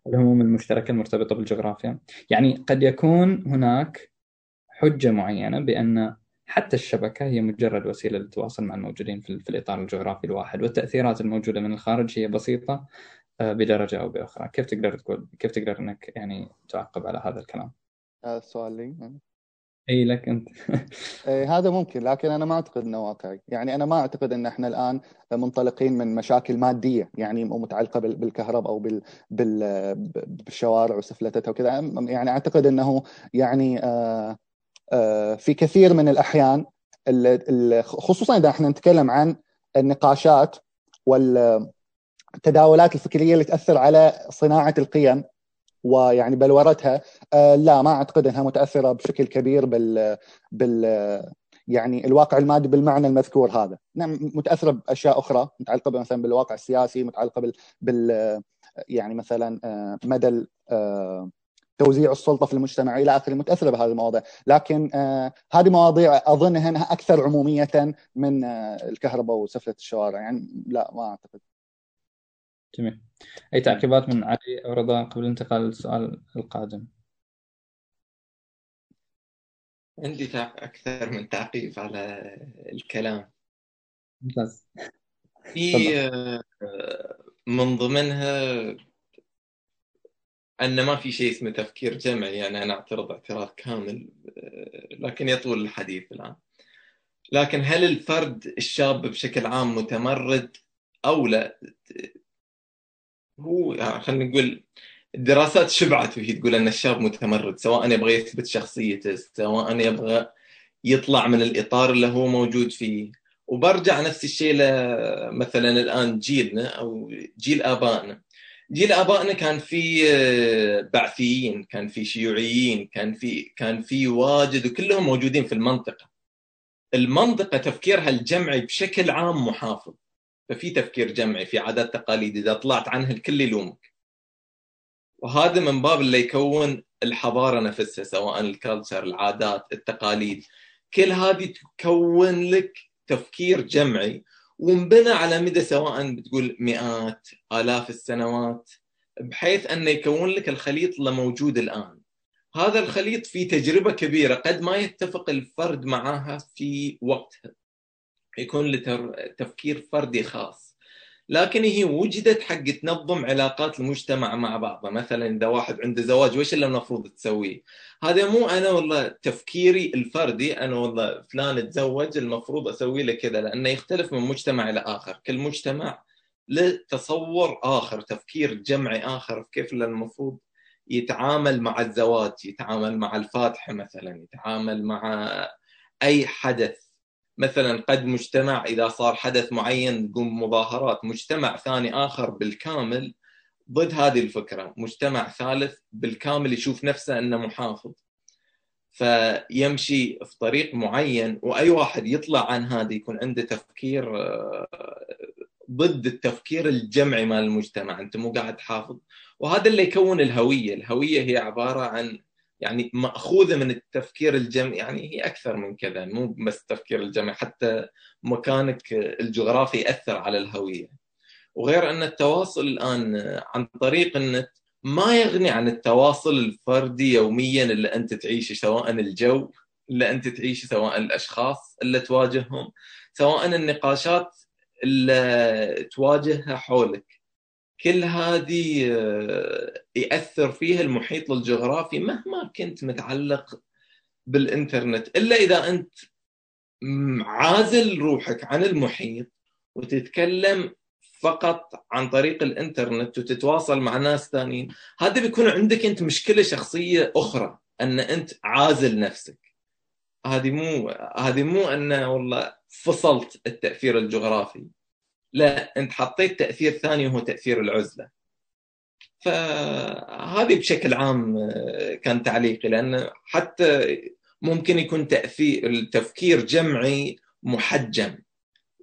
الهموم المشتركة المرتبطة بالجغرافيا؟ يعني قد يكون هناك حجة معينة بأن حتى الشبكة هي مجرد وسيلة للتواصل مع الموجودين في, في الإطار الجغرافي الواحد والتأثيرات الموجودة من الخارج هي بسيطة آه، بدرجة أو بأخرى. كيف تقدر تقول كيف تقدر أنك يعني تعقب على هذا الكلام؟ هذا السؤال لي؟ إي لك أنت. إيه هذا ممكن لكن أنا ما أعتقد إنه واقعي. يعني أنا ما أعتقد إن إحنا الآن منطلقين من مشاكل مادية يعني متعلقة بالكهرباء أو بال بالشوارع وسفلتتها وكذا. يعني أعتقد إنه يعني آه، في كثير من الأحيان خصوصا إذا إحنا نتكلم عن النقاشات والتداولات الفكرية اللي تأثر على صناعة القيم ويعني بلورتها آه، لا ما أعتقد إنها متأثرة بشكل كبير بال بال يعني الواقع المادي بالمعنى المذكور هذا. نعم متأثرة بأشياء أخرى متعلقة مثلا بالواقع السياسي متعلقة بال, بال يعني مثلا آه، مدى توزيع السلطة في المجتمع إلى آخره متأثرة بهذه المواضيع، لكن آه هذه مواضيع اظن انها أكثر عمومية من آه الكهرباء وسفلة الشوارع يعني لا ما أعتقد. جميل. أي تعقيبات من علي أو رضا قبل الانتقال للسؤال القادم؟ عندي أكثر من تعقيب على الكلام. ممتاز. في آه، من ضمنها أن ما في شيء اسمه تفكير جمعي يعني أنا أعترض اعتراض كامل آه، لكن يطول الحديث الآن. لكن هل الفرد الشاب بشكل عام متمرد أو لا؟ هو يعني خلينا نقول الدراسات شبعت وهي تقول أن الشاب متمرد سواء يبغى يثبت شخصيته سواء يبغى يطلع من الإطار اللي هو موجود فيه. وبرجع نفس الشيء مثلا الآن جيلنا أو جيل آبائنا. جيل آبائنا كان في آه، بعثيين كان في شيوعيين كان في كان في واجد وكلهم موجودين في المنطقة. المنطقة تفكيرها الجمعي بشكل عام محافظ. ففي تفكير جمعي في عادات تقاليد إذا طلعت عنها الكل يلومك. وهذا من باب اللي يكون الحضارة نفسها سواء الكالتشر العادات التقاليد. كل هذه تكون لك تفكير جمعي وانبنى على مدى سواء بتقول مئات آلاف السنوات بحيث أنه يكون لك الخليط اللي موجود الآن. هذا الخليط في تجربة كبيرة قد ما يتفق الفرد معها في وقتها. يكون له تفكير فردي خاص. لكن هي وجدت حق تنظم علاقات المجتمع مع بعضها. مثلا إذا واحد عنده زواج وش اللي المفروض تسويه؟ هذا مو أنا والله تفكيري الفردي أنا والله فلان تزوج المفروض أسوي له كذا لأنه يختلف من مجتمع إلى آخر. كل مجتمع لتصور آخر تفكير جمعي آخر في كيف المفروض يتعامل مع الزواج يتعامل مع الفاتحة مثلا يتعامل مع أي حدث. مثلا قد مجتمع إذا صار حدث معين تقوم مظاهرات مجتمع ثاني آخر بالكامل ضد هذه الفكرة مجتمع ثالث بالكامل يشوف نفسه إنه محافظ. فيمشي في طريق معين وأي واحد يطلع عن هذا يكون عنده تفكير آه، ضد التفكير الجمعي مال المجتمع. أنت مو قاعد تحافظ. وهذا اللي يكون الهوية. الهوية هي عبارة عن يعني مأخوذة من التفكير الجمعي يعني هي أكثر من كذا مو بس التفكير الجمعي حتى مكانك الجغرافي يأثر على الهوية. وغير أن التواصل الآن عن طريق النت ما يغني عن التواصل الفردي يوميا اللي أنت تعيشه سواء الجو اللي أنت تعيشه سواء الأشخاص اللي تواجههم سواء النقاشات اللي تواجهها حولك. كل هذه آه، يأثر فيها المحيط الجغرافي مهما كنت متعلق بالإنترنت. إلا إذا أنت عازل روحك عن المحيط وتتكلم فقط عن طريق الإنترنت وتتواصل مع ناس ثانيين هذا بيكون عندك أنت مشكلة شخصية أخرى أن أنت عازل نفسك. هذه مو هذه مو أنه والله فصلت التأثير الجغرافي. لا أنت حطيت تأثير ثاني وهو تأثير العزلة. فهذه بشكل عام آه، كان تعليقي لأن حتى ممكن يكون تأثير التفكير جمعي محجم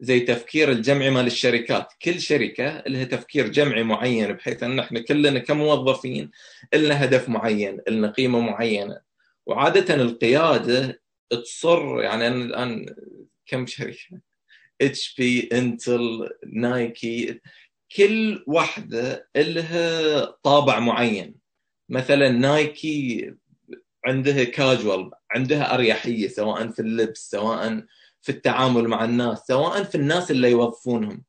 زي تفكير الجمعي مال الشركات. كل شركة لها تفكير جمعي معين بحيث أن إحنا كلنا كموظفين لنا هدف معين لنا قيمة معينة. وعادة القيادة تصر يعني أنا الآن كم شركة؟ اتش بي انتل نايكي كل واحدة لها طابع معين. مثلا نايكي عندها كاجوال عندها أريحية سواء في اللبس سواء في التعامل مع الناس سواء في الناس اللي يوظفونهم.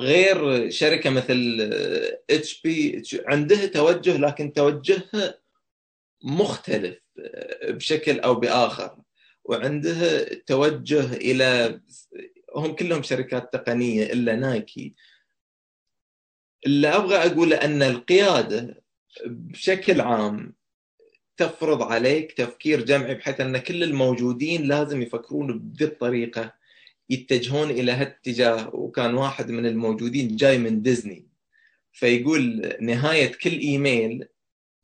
غير شركة مثل اتش بي عندها توجه لكن توجهها مختلف بشكل أو بآخر. وعندها توجه إلى هم كلهم شركات تقنية إلا نايكي. اللي أبغى اقوله أن القيادة بشكل عام تفرض عليك تفكير جمعي بحيث أن كل الموجودين لازم يفكرون بذي الطريقة يتجهون إلى هالاتجاه. وكان واحد من الموجودين جاي من ديزني فيقول نهاية كل إيميل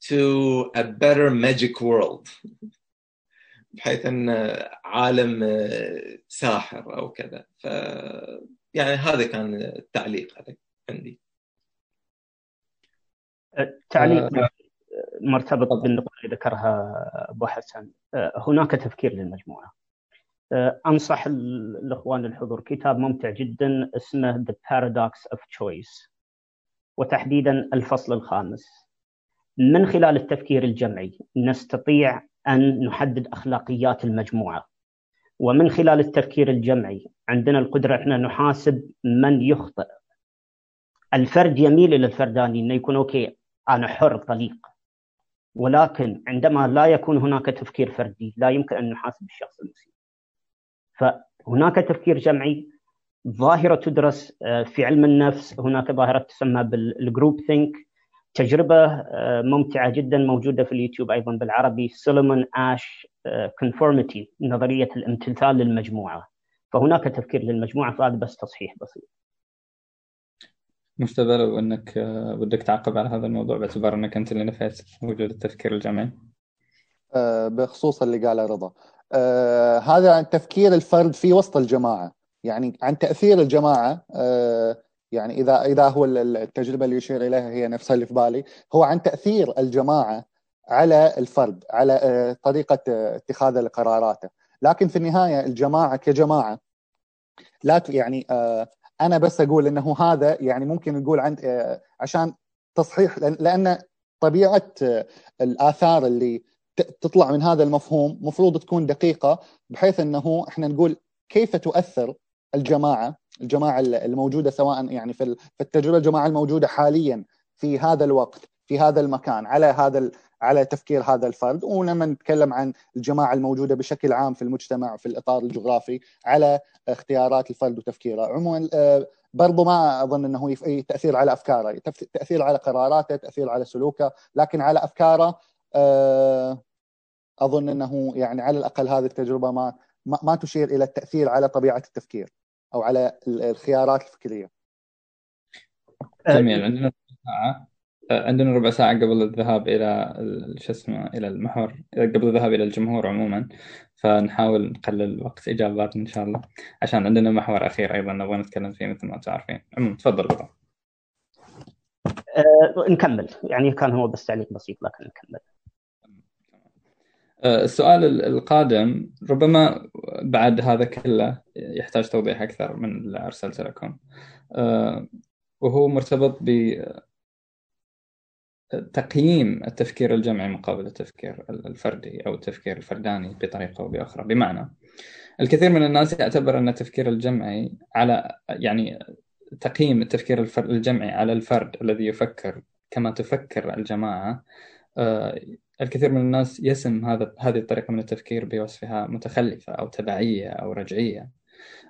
to a better magic world. بحيث أن عالم ساحر أو كذا. ف يعني هذا كان التعليق عندي. تعليق آه. مرتبط بالنقطة اللي ذكرها أبو حسن. آه، هناك تفكير للمجموعة. آه، أنصح الإخوان الحضور كتاب ممتع جدا اسمه The Paradox of Choice وتحديدا الفصل الخامس. من خلال التفكير الجمعي نستطيع أن نحدد أخلاقيات المجموعة. ومن خلال التفكير الجمعي عندنا القدرة إحنا نحاسب من يخطئ. الفرد يميل إلى الفرداني إنه يكون أوكي أنا حر طليق. ولكن عندما لا يكون هناك تفكير فردي لا يمكن أن نحاسب الشخص المسيء. فهناك تفكير جمعي ظاهرة تدرس آه، في علم النفس هناك ظاهرة تسمى بال groupthink. تجربة آه، ممتعة جدا موجودة في اليوتيوب أيضا بالعربي سولومون آش conformity نظرية الامتثال للمجموعة. فهناك تفكير للمجموعة فهذا بس تصحيح بسيط. مجتبى لو أنك آه، بدك تعقب على هذا الموضوع باعتبار أنك أنت اللي نفيت وجود التفكير الجمعي آه، بخصوص اللي قاله رضا. آه هذا عن تفكير الفرد في وسط الجماعة. يعني عن تأثير الجماعة آه يعني إذا إذا هو التجربة اللي يشير إليها هي نفسها اللي في بالي هو عن تأثير الجماعة على الفرد على آه طريقة آه، اتخاذ قراراته. لكن في النهاية الجماعة كجماعة لا يعني آه أنا بس أقول إنه هذا يعني ممكن نقول آه، عشان تصحيح لأن طبيعة الآثار اللي تطلع من هذا المفهوم مفروض تكون دقيقة بحيث إنه إحنا نقول كيف تؤثر الجماعة الجماعة الموجودة سواء يعني في التجربة الجماعة الموجودة حاليا في هذا الوقت في هذا المكان على هذا على تفكير هذا الفرد. ولما نتكلم عن الجماعة الموجودة بشكل عام في المجتمع في الإطار الجغرافي على اختيارات الفرد وتفكيره. عموما آه، برضو ما أظن إنه تأثير على أفكاره. تأثير على قراراته تأثير على سلوكه لكن على أفكاره آه، أظن إنه يعني على الأقل هذه التجربة ما ما تشير إلى التأثير على طبيعة التفكير. أو على الخيارات الفكرية. جميل عندنا ساعة. عندنا ربع ساعة قبل الذهاب إلى شو اسمه إلى المحور قبل الذهاب إلى الجمهور عموما. فنحاول نقلل وقت إجابات إن شاء الله. عشان عندنا محور أخير أيضا نبغى نتكلم فيه مثل ما تعرفين. عموما تفضل بطل أه نكمل. يعني كان هو بس تعليق بسيط لكن نكمل. السؤال القادم ربما بعد هذا كله يحتاج توضيح أكثر من اللي أرسلت لكم. أه وهو مرتبط ب تقييم التفكير الجمعي مقابل التفكير الفردي أو التفكير الفرداني بطريقة أو بأخرى. بمعنى الكثير من الناس يعتبر أن التفكير الجمعي على يعني تقييم التفكير الجمعي على الفرد الذي يفكر كما تفكر الجماعة آه، الكثير من الناس يسم هذا هذه الطريقة من التفكير بوصفها متخلفة أو تبعية أو رجعية.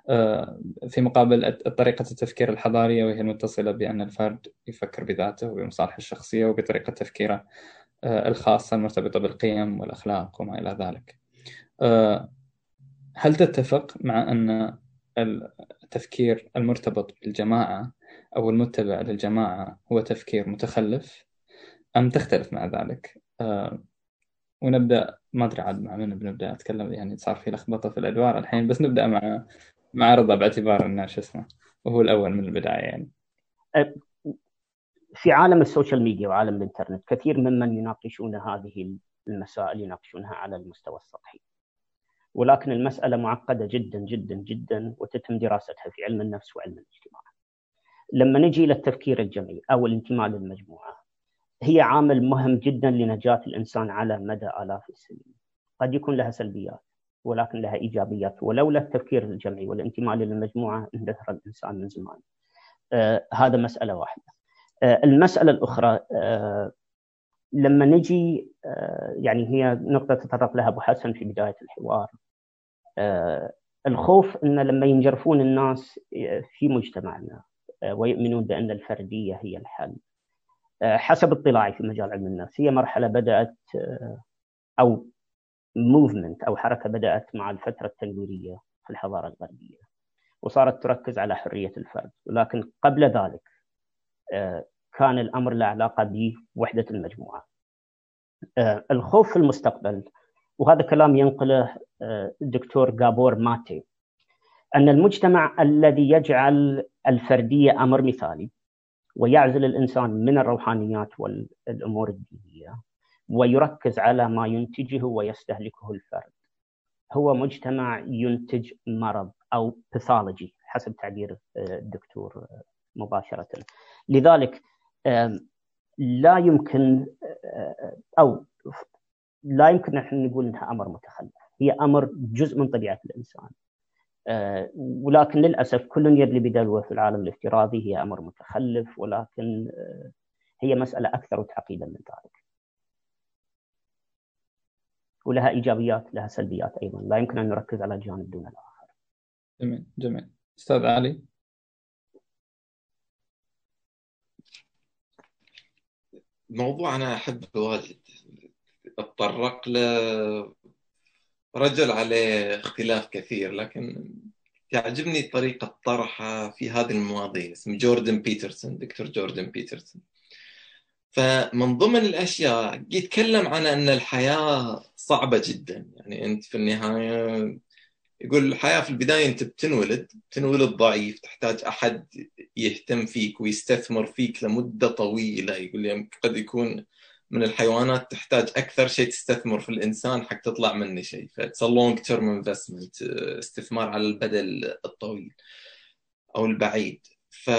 آه، في مقابل طريقة التفكير الحضارية وهي المتصلة بأن الفرد يفكر بذاته وبمصالحه الشخصية وبطريقة تفكيره آه، الخاصة المرتبطة بالقيم والأخلاق وما إلى ذلك. آه، هل تتفق مع أن التفكير المرتبط بالجماعة أو المتبع للجماعة هو تفكير متخلف؟ أم تختلف مع ذلك؟ ونبدأ ما أدري عاد مع من بنبدأ أتكلم يعني صار في لخبطة في الأدوار الحين بس نبدأ مع مع رضا باعتبار إنه شو اسمه وهو الأول من البداية يعني. في عالم ال social media وعالم الإنترنت كثير ممن يناقشون هذه المسائل يناقشونها على المستوى السطحي. ولكن المسألة معقدة جدا جدا جدا وتتم دراستها في علم النفس وعلم الاجتماع. لما نجي إلى التفكير الجمعي أو الانتماء للمجموعة هي عامل مهم جدا لنجاة الإنسان على مدى آلاف السنين قد يكون لها سلبيات ولكن لها إيجابيات ولولا التفكير الجمعي والانتماء للمجموعة اندثر الإنسان من زمان. آه هذا مسألة واحدة. آه المسألة الأخرى آه لما نجي آه يعني هي نقطة تطرق لها أبو حسن في بداية الحوار. آه الخوف إن لما ينجرفون الناس في مجتمعنا آه ويؤمنون بأن الفردية هي الحل. حسب اطلاعي في مجال علم النفس هي مرحلة بدأت آه أو موفمنت أو حركة بدأت مع الفترة التنويرية في الحضارة الغربية وصارت تركز على حرية الفرد ولكن قبل ذلك آه، كان الأمر له علاقة بوحدة المجموعة. آه، الخوف في المستقبل وهذا كلام ينقله الدكتور جابور ماتي أن المجتمع الذي يجعل الفردية أمر مثالي ويعزل الإنسان من الروحانيات والأمور الدينية ويركز على ما ينتجه ويستهلكه الفرد. هو مجتمع ينتج مرض أو باثولوجي حسب تعبير آه، الدكتور آه، مباشرة. لذلك لا يمكن آه، أو لا يمكن نحن نقول إنها أمر متخلف. هي أمر جزء من طبيعة الإنسان. ولكن للأسف كل يدلي بدلوه في العالم الافتراضي هي أمر متخلف ولكن هي مسألة أكثر تعقيدا من ذلك. ولها إيجابيات لها سلبيات أيضا. لا يمكن أن نركز على جانب دون الآخر. جميل جميل. أستاذ علي؟ موضوع أنا احبه واجد. اتطرق له رجل عليه اختلاف كثير لكن تعجبني طريقة طرحه في هذه المواضيع اسمه جوردن بيترسون دكتور جوردن بيترسون. فمن ضمن الأشياء يتكلم عن أن الحياة صعبة جدا. يعني أنت في النهاية يقول الحياة في البداية أنت بتنولد بتنولد ضعيف تحتاج أحد يهتم فيك ويستثمر فيك لمدة طويلة. يقول يعني قد يكون من الحيوانات تحتاج أكثر شيء تستثمر في الإنسان حق تطلع منه شيء. ف it's long term investment استثمار على المدى الطويل أو البعيد. ف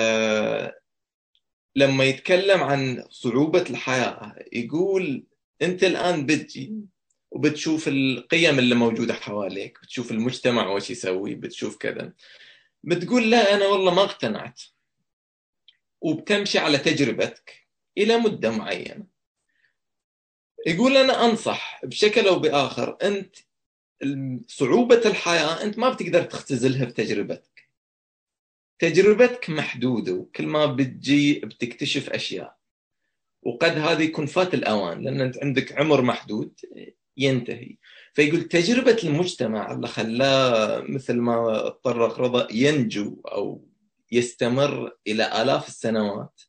لما يتكلم عن صعوبة الحياة يقول أنت الآن بتجي وبتشوف القيم اللي موجودة حواليك بتشوف المجتمع وش يسوي بتشوف كذا. بتقول لا أنا والله ما اقتنعت. وبتمشي على تجربتك إلى مدة معينة. يقول أنا أنصح بشكل أو بآخر أنت صعوبة الحياة أنت ما بتقدر تختزلها بتجربتك. تجربتك محدودة وكل ما بتجي بتكتشف أشياء. وقد هذه يكون فات الأوان لأن أنت عندك عمر محدود ينتهي. فيقول تجربة المجتمع اللي خلاه مثل ما تطرق رضا ينجو أو يستمر إلى آلاف السنوات.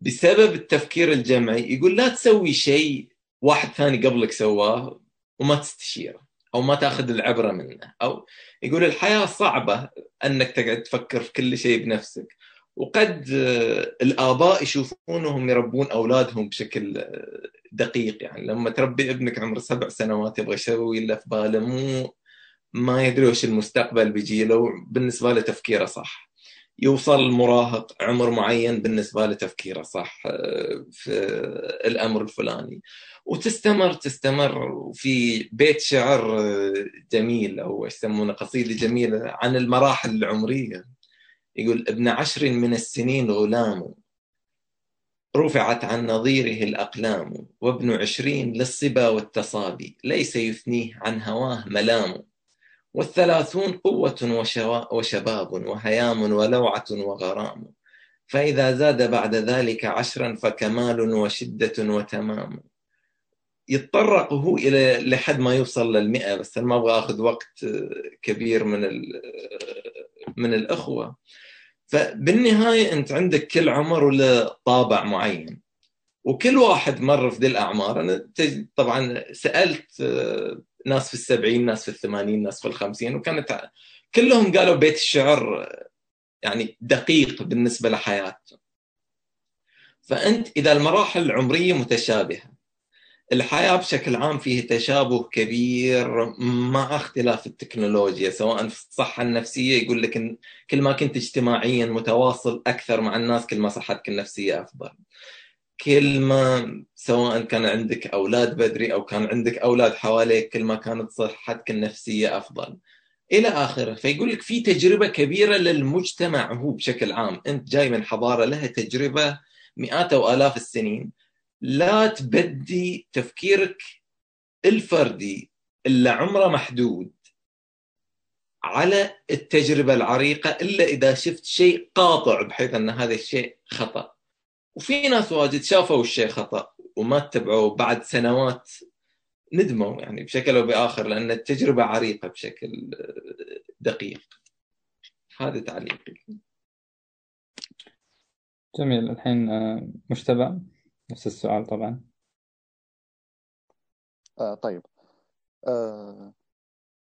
بسبب التفكير الجمعي يقول لا تسوي شيء واحد ثاني قبلك سواه وما تستشيره أو ما تأخذ العبرة منه. أو يقول الحياة صعبة أنك تقعد تفكر في كل شيء بنفسك. وقد الآباء يشوفونهم يربون أولادهم بشكل دقيق. يعني لما تربي ابنك عمره سبع سنوات يبغى يسوي اللي في باله مو ما يدري وش المستقبل بيجي له بالنسبة له تفكيره صح. يوصل المراهق عمر معين بالنسبة له تفكيره صح في الأمر الفلاني. وتستمر تستمر في بيت شعر جميل أو يسمونه قصيدة جميلة عن المراحل العمرية. يقول ابن عشر من السنين غلام رفعت عن نظيره الأقلام وابن عشرين للصبا والتصابي ليس يثنيه عن هواه ملام. والثلاثون قوة وشباب وهيام ولوعة وغرام. فإذا زاد بعد ذلك عشرا فكمال وشدة وتمام. يتطرق هو إلى لحد ما يوصل للمئة بس أنا ما أبغى أخذ وقت كبير من من الأخوة. فبالنهاية أنت عندك كل عمر وله طابع معين. وكل واحد مر في ذي الأعمار. أنا طبعا سألت ناس في السبعين ناس في الثمانين ناس في الخمسين. وكانت كلهم قالوا بيت الشعر يعني دقيق بالنسبة لحياتهم فأنت إذا المراحل العمرية متشابهة الحياة بشكل عام فيه تشابه كبير مع اختلاف التكنولوجيا سواء في الصحة النفسية يقول لك إن كل ما كنت اجتماعيا متواصل أكثر مع الناس كل ما صحتك النفسية أفضل. كل ما سواء كان عندك أولاد بدري أو كان عندك أولاد حواليك كل ما كانت صحتك النفسية أفضل. إلى آخره فيقول لك في تجربة كبيرة للمجتمع هو بشكل عام. أنت جاي من حضارة لها تجربة مئات أو آلاف السنين. لا تبدي تفكيرك الفردي اللي عمره محدود على التجربة العريقة إلا إذا شفت شيء قاطع بحيث أن هذا الشيء خطأ. وفي ناس واجد شافوا الشيء خطأ وما اتبعوا بعد سنوات ندموا يعني بشكل أو بآخر لأن التجربة عريقة بشكل دقيق. هذا تعليقي. جميل. الحين مجتبى نفس السؤال طبعا. آه طيب. آه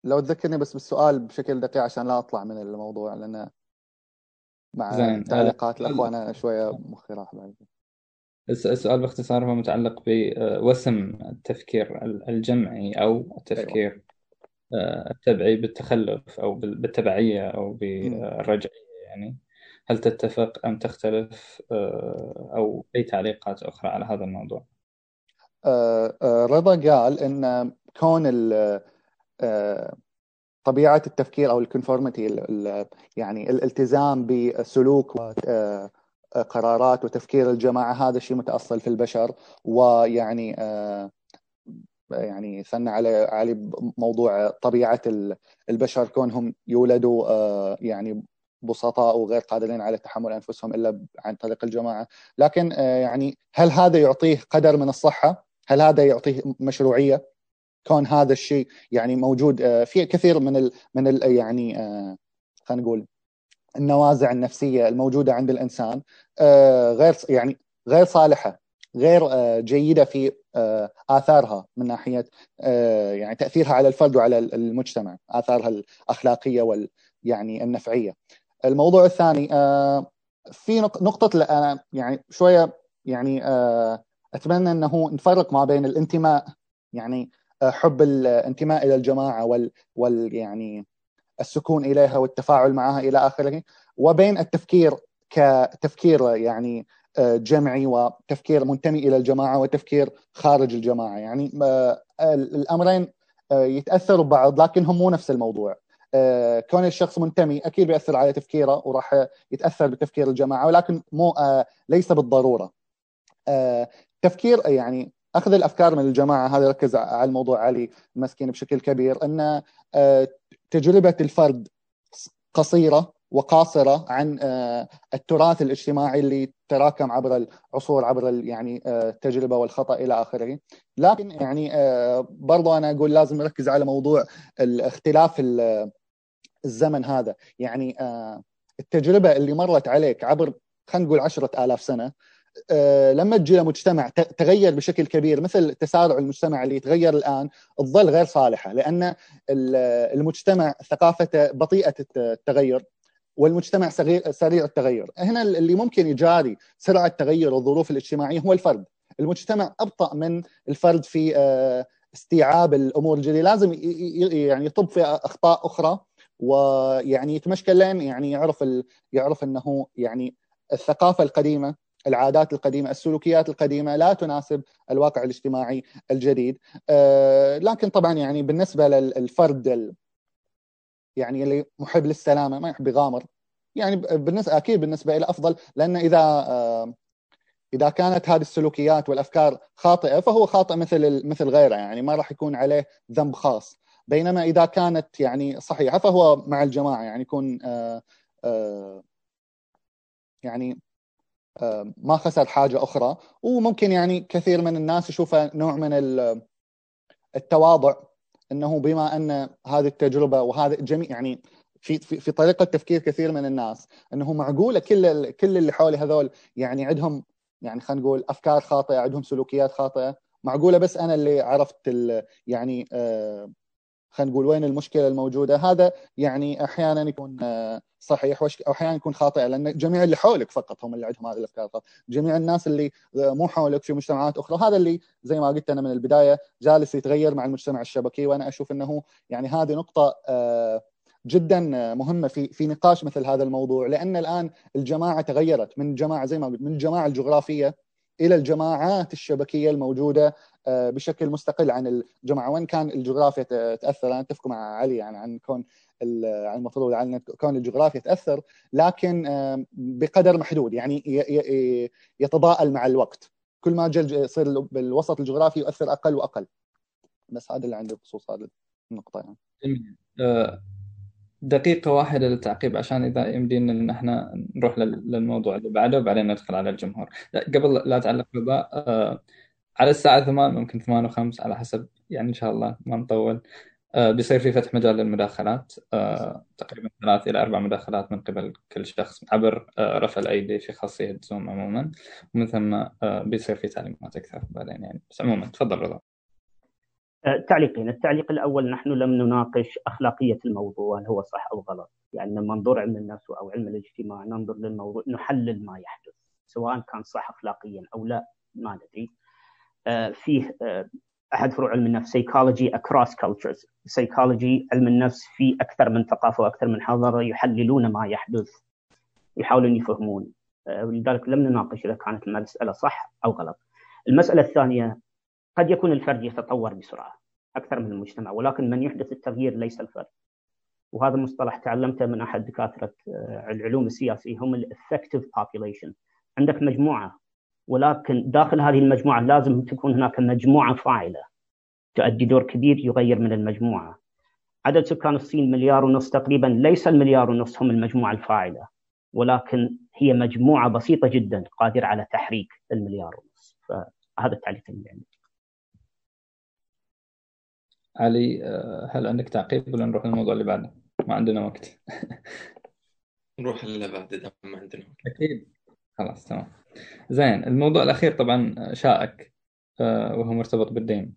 لو تذكرني بس بالسؤال بشكل دقيق عشان لا أطلع من الموضوع لأن مع زين. تعليقات آه، الاخوان أنا شوية مخي راح بعد السؤال باختصار هو متعلق بوسم التفكير الجمعي أو التفكير أيوة. التبعي بالتخلف أو بالتبعية أو بالرجعيه يعني. هل تتفق أم تختلف؟ آه، أو أي تعليقات أخرى على هذا الموضوع؟ آه، آه، رضا قال أن كون طبيعة التفكير أو الكونفورميتي يعني الالتزام بسلوك قرارات وتفكير الجماعة هذا الشيء متأصل في البشر ويعني يعني ثنى على علي موضوع طبيعة البشر كونهم يولدوا يعني بسطاء وغير قادرين على تحمل أنفسهم إلا عن طريق الجماعة، لكن آه، يعني هل هذا يعطيه قدر من الصحة؟ هل هذا يعطيه مشروعية؟ كون هذا الشيء يعني موجود آه، في كثير من ال من ال يعني آه، خلينا نقول النوازع النفسية الموجودة عند الإنسان غير يعني غير صالحة غير جيدة في آثارها من ناحية يعني تأثيرها على الفرد وعلى المجتمع، آثارها الأخلاقية وال يعني النفعية. الموضوع الثاني آه، في نقطة أنا يعني شوية يعني آه، أتمنى أنه نفرق ما بين الانتماء يعني آه، حب الانتماء إلى الجماعة وال, وال يعني السكون إليها والتفاعل معها إلى آخره. وبين التفكير كتفكير يعني جمعي وتفكير منتمي إلى الجماعة وتفكير خارج الجماعة. يعني الأمرين يتأثروا ببعض لكنهم مو نفس الموضوع. آه، كون الشخص منتمي أكيد بيأثر على تفكيره وراح يتأثر بتفكير الجماعة ولكن مو آه، ليس بالضرورة. آه، تفكير يعني أخذ الأفكار من الجماعة هذا ركز على الموضوع علي المسكين بشكل كبير إن آه، تجربة الفرد قصيرة وقاصرة عن آه، التراث الاجتماعي اللي تراكم عبر العصور عبر يعني التجربة والخطأ إلى آخره. لكن يعني برضو أنا أقول لازم نركز على موضوع الاختلاف الزمن هذا. يعني التجربة اللي مرت عليك عبر خلينا نقول عشرة آلاف سنة آه، لما تجي لمجتمع تغير بشكل كبير مثل تسارع المجتمع اللي يتغير الآن تظل غير صالحة لأن المجتمع ثقافته بطيئة التغير والمجتمع سريع التغير. هنا اللي ممكن يجاري سرعة التغير والظروف الاجتماعية هو الفرد. المجتمع أبطأ من الفرد في آه، استيعاب الأمور الجديدة. لازم يعني يطب في أخطاء أخرى ويعني يتمشكل لين يعني يعرف يعرف أنه يعني الثقافة القديمة العادات القديمة السلوكيات القديمة لا تناسب الواقع الاجتماعي الجديد. آه، لكن طبعا يعني بالنسبة للفرد يعني اللي محب للسلامة ما يحب يغامر يعني بالنسبة أكيد بالنسبة إلى أفضل لأن إذا آه، إذا كانت هذه السلوكيات والأفكار خاطئة فهو خاطئ مثل مثل غيره يعني ما راح يكون عليه ذنب خاص. بينما إذا كانت يعني صحيحة فهو مع الجماعة يعني يكون آه، يعني ما خسر حاجة أخرى. وممكن يعني كثير من الناس يشوفها نوع من التواضع إنه بما أن هذه التجربة وهذا جميع يعني في في في طريقة تفكير كثير من الناس إنه معقولة كل كل اللي حولي هذول يعني عندهم يعني خلينا نقول أفكار خاطئة عندهم سلوكيات خاطئة. معقولة بس أنا اللي عرفت يعني آه خلينا نقول وين المشكلة الموجودة. هذا يعني أحيانا يكون آه، صحيح واحيانا يكون خاطئ لأن جميع اللي حولك فقط هم اللي عندهم هذه الأفكار. جميع الناس اللي آه، مو حولك في مجتمعات أخرى. هذا اللي زي ما قلت أنا من البداية جالس يتغير مع المجتمع الشبكي وأنا أشوف إنه يعني هذه نقطة آه، جدا مهمة في في نقاش مثل هذا الموضوع. لأن الآن الجماعة تغيرت. من جماعة زي ما قلت من الجماعة الجغرافية إلى الجماعات الشبكية الموجودة آه، بشكل مستقل عن الجماعة. وين كان الجغرافيا تأثر؟ أنا أتفق مع علي يعني عن كون عن المفروض عن كون الجغرافيا تأثر لكن بقدر محدود. يعني يتضاءل مع الوقت. كل ما يصير بالوسط الجغرافي يؤثر أقل وأقل. بس هذا اللي عندي بخصوص هذه النقطة يعني. دقيقة واحدة للتعقيب عشان إذا يمدينا إن إحنا نروح للموضوع اللي بعده وبعدين ندخل على الجمهور. قبل لا تعلق بباء آه، على الساعة ثمان ممكن ثمان وخمس على حسب يعني إن شاء الله ما نطول. آه، بيصير في فتح مجال للمداخلات آه، تقريبا ثلاث إلى أربع مداخلات من قبل كل شخص عبر رفع الأيدي في خاصية زوم عموما. ومن ثم بيصير في تعليمات أكثر بعدين يعني. بس عموما تفضل رضا. تعليقين التعليق الأول نحن لم نناقش أخلاقية الموضوع هل هو صح أو غلط. يعني من منظور علم النفس أو علم الاجتماع ننظر للموضوع نحلل ما يحدث سواء كان صح أخلاقيا أو لا ما ندري. آه، فيه آه، أحد فروع علم النفس psychology across cultures psychology علم النفس في أكثر من ثقافة وأكثر من حضارة يحللون ما يحدث يحاولون يفهمون. آه، ولذلك لم نناقش إذا كانت المسألة صح أو غلط. المسألة الثانية قد يكون الفرد يتطور بسرعة أكثر من المجتمع ولكن من يحدث التغيير ليس الفرد. وهذا مصطلح تعلمته من أحد دكاترة آه، العلوم السياسية هم ال effective population. عندك مجموعة ولكن داخل هذه المجموعة لازم تكون هناك مجموعة فاعلة تؤدي دور كبير يغير من المجموعة. عدد سكان الصين مليار ونص تقريبا ليس المليار ونص هم المجموعة الفاعلة. ولكن هي مجموعة بسيطة جدا قادرة على تحريك المليار ونص. فهذا التعليق اللي عندي. علي آه، هل عندك تعقيب ولا نروح للموضوع اللي بعده؟ ما عندنا وقت. نروح اللي بعده ما عندنا وقت. أكيد. خلاص تمام. زين الموضوع الأخير طبعا شائك آه، وهو مرتبط بالدين.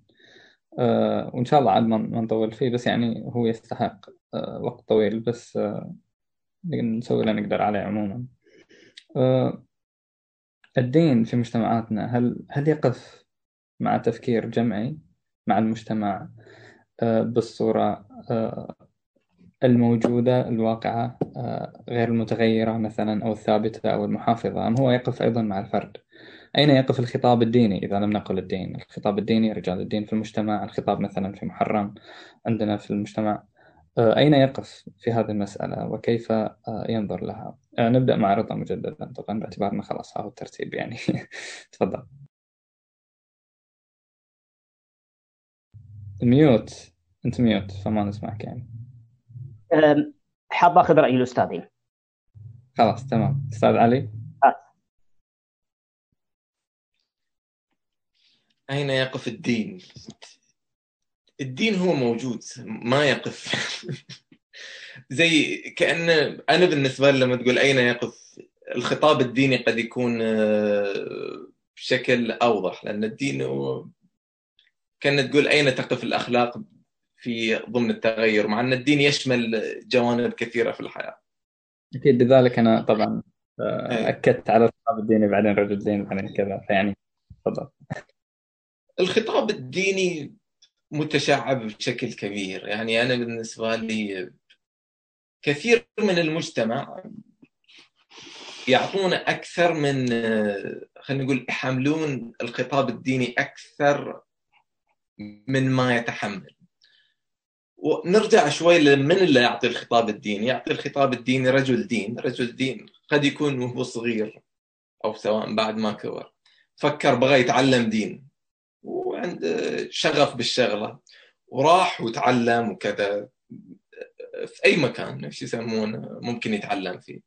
آه، وإن شاء الله عاد ما نطول فيه بس يعني هو يستحق وقت طويل بس نسوي اللي نقدر عليه عموما. الدين في مجتمعاتنا هل هل يقف مع تفكير جمعي مع المجتمع؟ بالصورة آه، الموجودة الواقعة آه، غير المتغيرة مثلا أو الثابتة أو المحافظة أم هو يقف أيضا مع الفرد. أين يقف الخطاب الديني؟ إذا لم نقل الدين الخطاب الديني رجال الدين في المجتمع الخطاب مثلا في محرم عندنا في المجتمع. أين يقف في هذه المسألة؟ وكيف ينظر لها؟ نبدأ مع رضا مجددا. طبعا باعتبار أنه خلاص هذا الترتيب يعني. تفضل. ميوت. انت ميوت فما نسمعك يعني. حاب أخذ رأي الأستاذين. خلاص تمام. أستاذ علي؟ آه. أين يقف الدين؟ الدين هو موجود ما يقف. زي كأن أنا بالنسبة لي لما تقول أين يقف الخطاب الديني قد يكون آه، بشكل أوضح لأن الدين هو كان تقول أين تقف الأخلاق في ضمن التغير مع أن الدين يشمل جوانب كثيرة في الحياة. أكيد لذلك أنا طبعا آه، إيه. أكدت على الخطاب الديني بعدين رجل دين بعدين كذا فيعني تفضل. الخطاب الديني متشعب بشكل كبير. يعني أنا بالنسبة لي كثير من المجتمع يعطون أكثر من خلينا نقول يحملون الخطاب الديني أكثر من ما يتحمل. ونرجع شوي لمن اللي يعطي الخطاب الديني. يعطي الخطاب الديني رجل دين. رجل دين قد يكون وهو صغير أو سواء بعد ما كبر. فكر بغى يتعلم دين. وعنده شغف بالشغلة. وراح وتعلم وكذا. في أي مكان إيش يسمونه ممكن يتعلم فيه.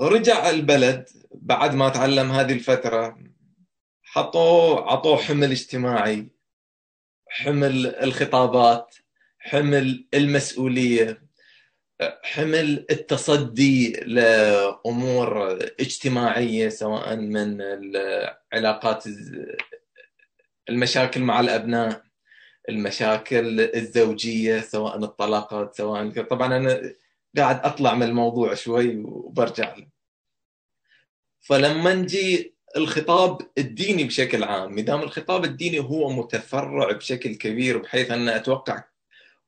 رجع البلد بعد ما تعلم هذه الفترة. حطوه عطوه حمل اجتماعي. حمل الخطابات حمل المسؤولية حمل التصدي لأمور اجتماعية سواء من العلاقات المشاكل مع الأبناء المشاكل الزوجية سواء الطلاقات سواء طبعا أنا قاعد أطلع من الموضوع شوي وبرجع له. فلما نجي الخطاب الديني بشكل عام. ما دام الخطاب الديني هو متفرع بشكل كبير بحيث أن أتوقع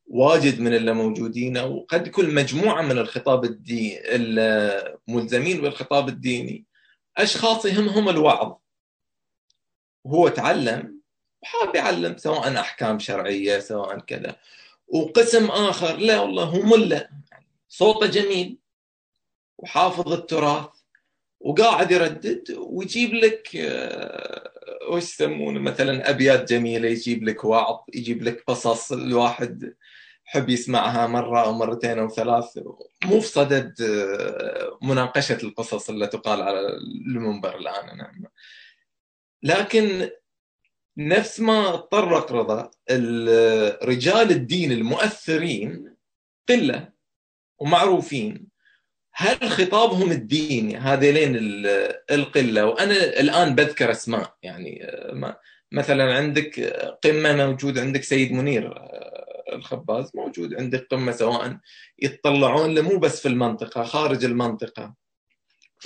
واجد من اللي موجودين أو قد يكون مجموعة من الخطاب الديني الملزمين بالخطاب الديني أشخاص يهمهم الوعظ. هو تعلم وحاب يعلم سواء أحكام شرعية سواء كذا. وقسم آخر لا والله هو ملا صوته جميل وحافظ التراث وقاعد يردد ويجيب لك آه، وش يسمونه؟ مثلا أبيات جميلة يجيب لك وعظ يجيب لك قصص الواحد حب يسمعها مرة أو مرتين أو ثلاث. مو في صدد آه، مناقشة القصص اللي تقال على المنبر الآن نعم. لكن نفس ما تطرق رضا رجال الدين المؤثرين قلة ومعروفين. هل خطابهم الديني هذيلين القلة. وأنا الآن بذكر أسماء. يعني مثلا عندك قمة موجود عندك سيد منير الخباز موجود عندك قمة سواء يتطلعون له مو بس في المنطقة خارج المنطقة.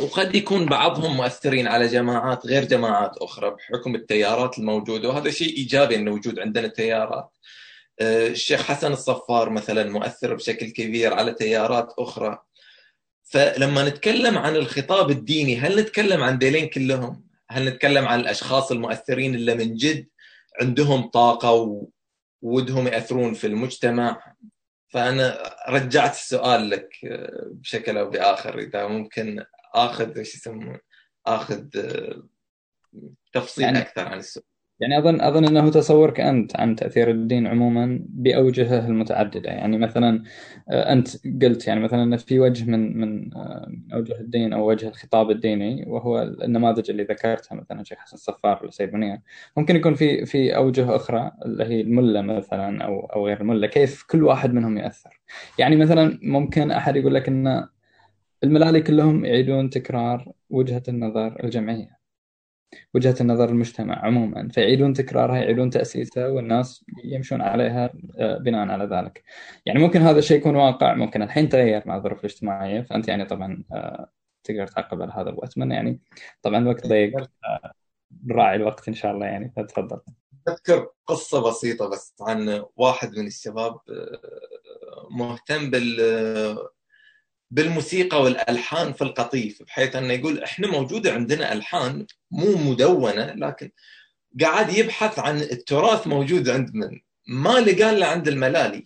وقد يكون بعضهم مؤثرين على جماعات غير جماعات أخرى بحكم التيارات الموجودة. وهذا شيء إيجابي إنه وجود عندنا تيارات. آه، الشيخ حسن الصفار مثلا مؤثر بشكل كبير على تيارات أخرى. فلما نتكلم عن الخطاب الديني هل نتكلم عن ديلين كلهم؟ هل نتكلم عن الأشخاص المؤثرين اللي من جد عندهم طاقة وودهم يأثرون في المجتمع؟ فأنا رجعت السؤال لك آه، بشكل أو بآخر إذا ممكن آخذ إيش يسمون آخذ آه، تفصيل يعني أكثر عن السؤال يعني اظن أظن أنه تصورك أنت عن تأثير الدين عموما بأوجهه المتعددة. يعني مثلا آه، أنت قلت يعني مثلا إن في وجه من من آه، أوجه الدين أو وجه الخطاب الديني وهو النماذج اللي ذكرتها مثلا شيخ حسن الصفار ولا سيد منير ممكن يكون في في أوجه أخرى اللي هي الملة مثلا أو أو غير الملة. كيف كل واحد منهم يأثر؟ يعني مثلا ممكن أحد يقول لك إن الملالي كلهم يعيدون تكرار وجهة النظر الجمعية. وجهة النظر المجتمع عموما. فيعيدون تكرارها يعيدون تأسيسها والناس يمشون عليها آه، بناء على ذلك. يعني ممكن هذا الشيء يكون واقع ممكن الحين تغير مع الظروف الاجتماعية. فأنت يعني طبعا آه، تقدر تعقب على هذا وأتمنى يعني. طبعا الوقت ضيق. آه، نراعي الوقت إن شاء الله يعني. فتفضل. أذكر قصة بسيطة بس عن واحد من الشباب مهتم بال بالموسيقى والألحان في القطيف بحيث أنه يقول إحنا موجودة عندنا ألحان مو مدونة لكن قاعد يبحث عن التراث موجود عند من؟ ما لقى إلا عند الملالي.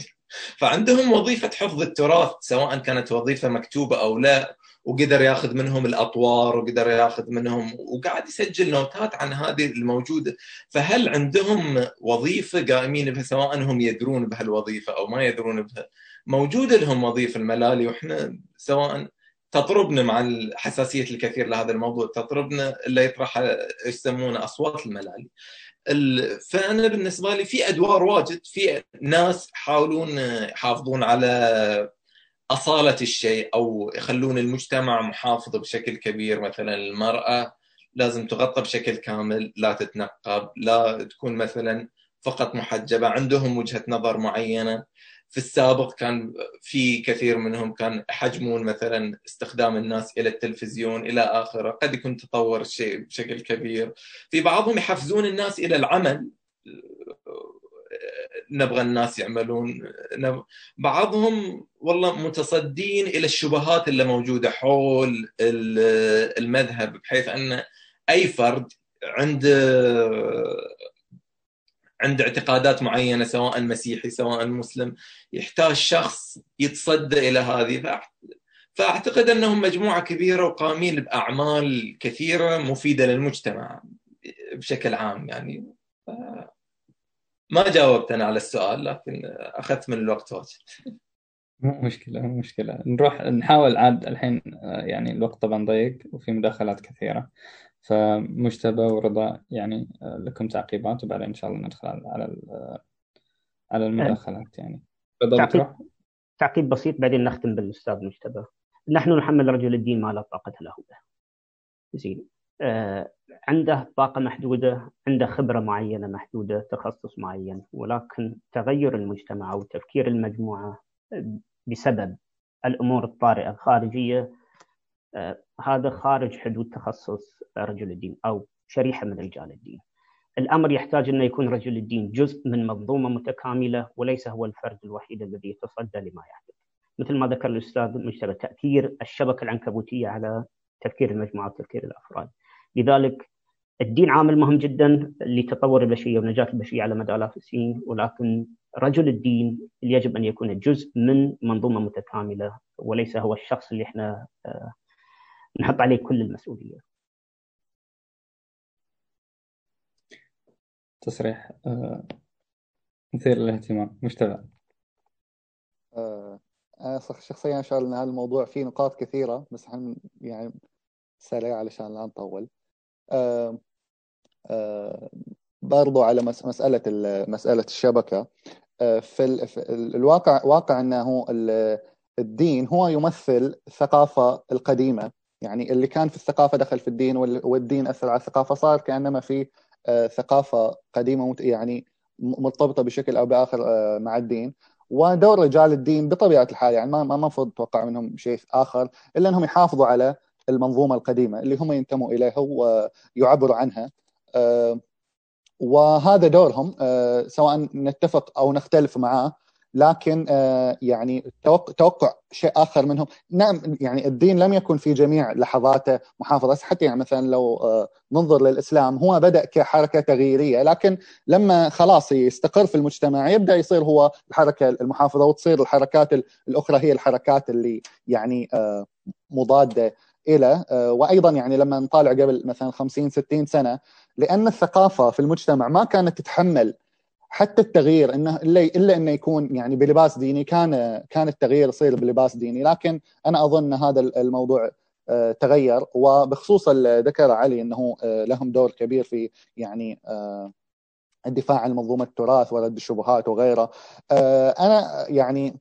فعندهم وظيفة حفظ التراث سواء كانت وظيفة مكتوبة أو لا وقدر ياخذ منهم الأطوار وقدر ياخذ منهم وقاعد يسجل نوتات عن هذه الموجودة. فهل عندهم وظيفة قائمين بها سواء هم يدرون بهالوظيفة أو ما يدرون بها؟ موجودة لهم وظيفة الملالي وإحنا سواء تطربنا مع حساسيه الكثير لهذا الموضوع تطربنا اللي يطرح يسمونه أصوات الملالي. فأنا بالنسبة لي في أدوار واجد في ناس يحاولون يحافظون على أصالة الشيء أو يخلون المجتمع محافظ بشكل كبير. مثلا المرأة لازم تغطى بشكل كامل لا تتنقب لا تكون مثلا فقط محجبة عندهم وجهة نظر معينة. في السابق كان في كثير منهم كان يحجمون مثلا استخدام الناس إلى التلفزيون إلى آخره. قد يكون تطور الشيء بشكل كبير. في بعضهم يحفزون الناس إلى العمل. نبغى الناس يعملون. بعضهم والله متصدين إلى الشبهات اللي موجودة حول المذهب بحيث أن أي فرد عنده عنده اعتقادات معينة سواء مسيحي سواء مسلم يحتاج شخص يتصدى إلى هذه. فأعتقد أنهم مجموعة كبيرة وقامين بأعمال كثيرة مفيدة للمجتمع بشكل عام يعني. ما جاوبت أنا على السؤال لكن أخذت من الوقت واجد. مو مشكلة مو مشكلة. نروح نحاول عاد الحين يعني الوقت طبعا ضيق وفي مداخلات كثيرة. فمجتبى ورضا يعني لكم تعقيبات وبعدين إن شاء الله ندخل على على المداخلات يعني. رضا تعقيب, تعقيب بسيط بعدين نختم بالأستاذ مجتبى. نحن نحمل رجل الدين ما لا طاقة له. به زين. آه عنده طاقة محدودة عنده خبرة معينة محدودة تخصص معين ولكن تغير المجتمع أو تفكير المجموعة بسبب الأمور الطارئة الخارجية آه هذا خارج حدود تخصص رجل الدين أو شريحة من رجال الدين. الأمر يحتاج أن يكون رجل الدين جزء من منظومة متكاملة وليس هو الفرد الوحيد الذي يتصدى لما يحدث. مثل ما ذكر الأستاذ مجتبى تأثير الشبكة العنكبوتية على تفكير المجموعة وتفكير الأفراد. لذلك الدين عامل مهم جدا لتطور البشرية ونجاة البشرية على مدى آلاف السنين ولكن رجل الدين يجب أن يكون جزء من منظومة متكاملة وليس هو الشخص اللي إحنا آه، نحط عليه كل المسؤوليه. تصريح آه، مثير للاهتمام مشتبه. آه شخصيا شغل إن هذا الموضوع فيه نقاط كثيرة بس يعني سريع علشان لا نطول. آه برضو على مسألة مسألة الشبكة في الواقع واقع أنه الدين هو يمثل الثقافة القديمة يعني اللي كان في الثقافة دخل في الدين والدين أثر على الثقافة صار كأنما في آه، ثقافة قديمة يعني مرتبطة بشكل أو بآخر مع الدين. ودور رجال الدين بطبيعة الحال يعني ما ما المفروض تتوقع منهم شيء آخر إلا أنهم يحافظوا على المنظومة القديمة اللي هم ينتموا إليها ويعبروا عنها. آه، وهذا دورهم آه، سواء نتفق أو نختلف معاه لكن آه، يعني توقع شيء آخر منهم. نعم يعني الدين لم يكن في جميع لحظاته محافظة حتى يعني مثلا لو ننظر للإسلام هو بدأ كحركة تغييرية لكن لما خلاص يستقر في المجتمع يبدأ يصير هو الحركة المحافظة وتصير الحركات الأخرى هي الحركات اللي يعني مضادة إلى وأيضا يعني لما نطالع قبل مثلا 50 60 سنة لأن الثقافة في المجتمع ما كانت تتحمل حتى التغيير إنه الا إلا إنه يكون يعني بلباس ديني كان كان التغيير يصير بلباس ديني. لكن أنا أظن هذا الموضوع آه، تغير. وبخصوص ذكر علي إنه آه، لهم دور كبير في يعني آه، الدفاع عن منظومة التراث ورد الشبهات وغيره. أنا يعني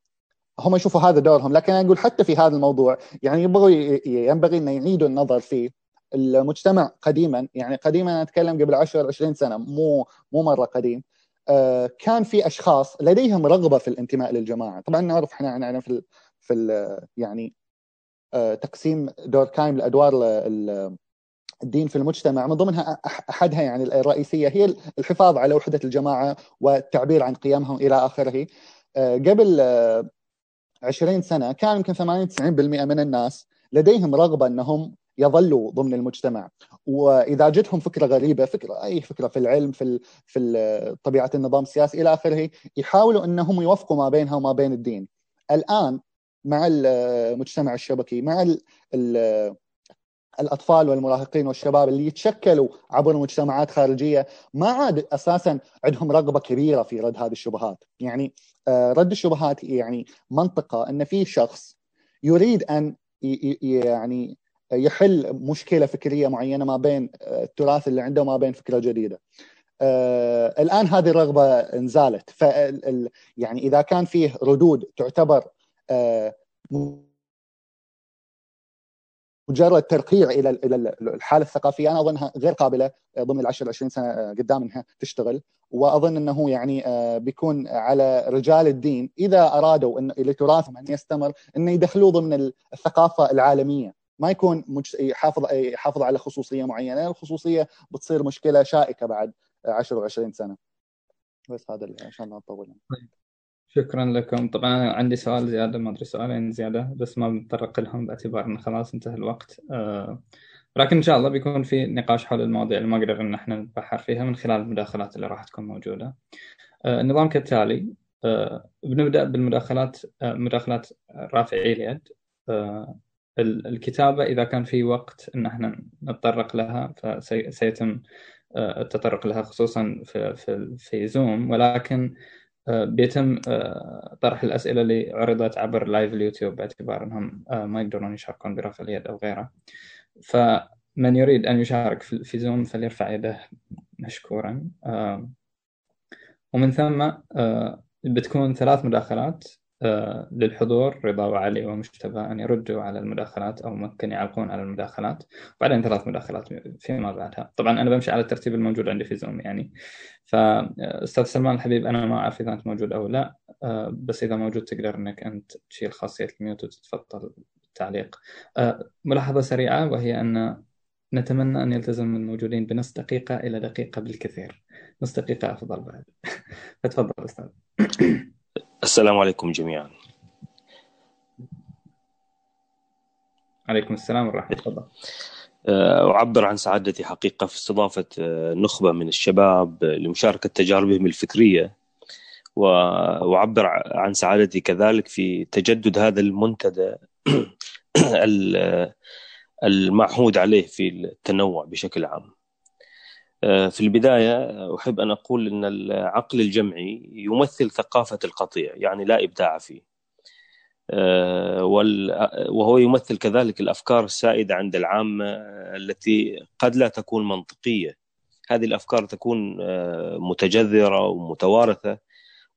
هم يشوفوا هذا دورهم. لكن أنا أقول حتى في هذا الموضوع يعني يبغوا ينبغي ان يعيدوا النظر فيه المجتمع قديما. يعني قديما أتكلم قبل 10 20 سنة مو مو مرة قديم. كان في أشخاص لديهم رغبة في الانتماء للجماعة. طبعا نعرف إحنا نعرف في في يعني آه، تقسيم دور كايم لأدوار الدين في المجتمع. من ضمنها أحدها يعني الرئيسية هي الحفاظ على وحدة الجماعة والتعبير عن قيمهم إلى آخره. آه، قبل 20 سنة كان يمكن 80 90% من الناس لديهم رغبة إنهم يظلوا ضمن المجتمع. وإذا جتهم فكرة غريبة فكرة أي فكرة في العلم في في طبيعة النظام السياسي إلى آخره يحاولوا إنهم يوفقوا ما بينها وما بين الدين. الآن مع المجتمع الشبكي مع ال ال الأطفال والمراهقين والشباب اللي يتشكلوا عبر مجتمعات خارجية ما عاد أساسا عندهم رغبة كبيرة في رد هذه الشبهات، يعني رد الشبهات يعني منطقة إن في شخص يريد أن يعني يحل مشكلة فكرية معينة ما بين التراث اللي عنده وما بين فكرة جديدة. آه الآن هذه الرغبة انزالت. ف يعني إذا كان فيه ردود تعتبر آه مجرد ترقيع إلى إلى الحالة الثقافية أنا أظنها غير قابلة ضمن ال 10 20 سنه قدام إنها تشتغل. وأظن إنه يعني بيكون على رجال الدين إذا أرادوا ان لتراثهم أن يستمر انه يدخلوه ضمن الثقافة العالمية. ما يكون يحافظ يحافظ على خصوصية معينة. الخصوصية بتصير مشكلة شائكة بعد 10 و20 سنة. بس هذا عشان لا نطول شكرا لكم. طبعا عندي سؤال زيادة ما أدري سؤالين زيادة بس ما بنتطرق لهم باعتبار أنه خلاص انتهى الوقت. آه لكن إن شاء الله بيكون في نقاش حول المواضيع اللي ما قدرنا إن إحنا نتبحر فيها من خلال المداخلات اللي راح تكون موجودة. آه النظام كالتالي آه بنبدأ بالمداخلات آه مداخلات رافعي اليد. الكتابة إذا كان في وقت إن إحنا نتطرق لها فسيتم آه، التطرق لها خصوصا في في في زوم ولكن آه، بيتم آه، طرح الأسئلة اللي عرضت عبر live اليوتيوب باعتبار أنهم ما يقدرون يشاركون برفع اليد أو غيره. فمن يريد أن يشارك في زوم فليرفع يده مشكورا. ومن ثم بتكون ثلاث مداخلات. للحضور رضا وعلي ومجتبى أن يردوا على المداخلات أو ممكن يعلقون على المداخلات. وبعدين ثلاث مداخلات فيما بعدها. طبعا أنا بمشي على الترتيب الموجود عندي في زوم يعني. فأستاذ سلمان الحبيب أنا ما أعرف إذا أنت موجود أو لا بس إذا موجود تقدر أنك أنت تشيل خاصية الميوت وتتفضل بالتعليق ملاحظة سريعة وهي أن نتمنى أن يلتزم الموجودين بنص دقيقة إلى دقيقة بالكثير. نص دقيقة أفضل بعد. فتفضل أستاذ. السلام عليكم جميعا. عليكم السلام ورحمة الله. تفضل آه، أعبر عن سعادتي حقيقة في استضافة آه، نخبة من الشباب لمشاركة تجاربهم الفكرية وأعبر عن سعادتي كذلك في تجدد هذا المنتدى المعهود عليه في التنوع بشكل عام. آه، في البداية أحب أن أقول أن العقل الجمعي يمثل ثقافة القطيع يعني لا إبداع فيه. آه، وهو يمثل كذلك الأفكار السائدة عند العامة التي قد لا تكون منطقية. هذه الأفكار تكون آه، متجذرة ومتوارثة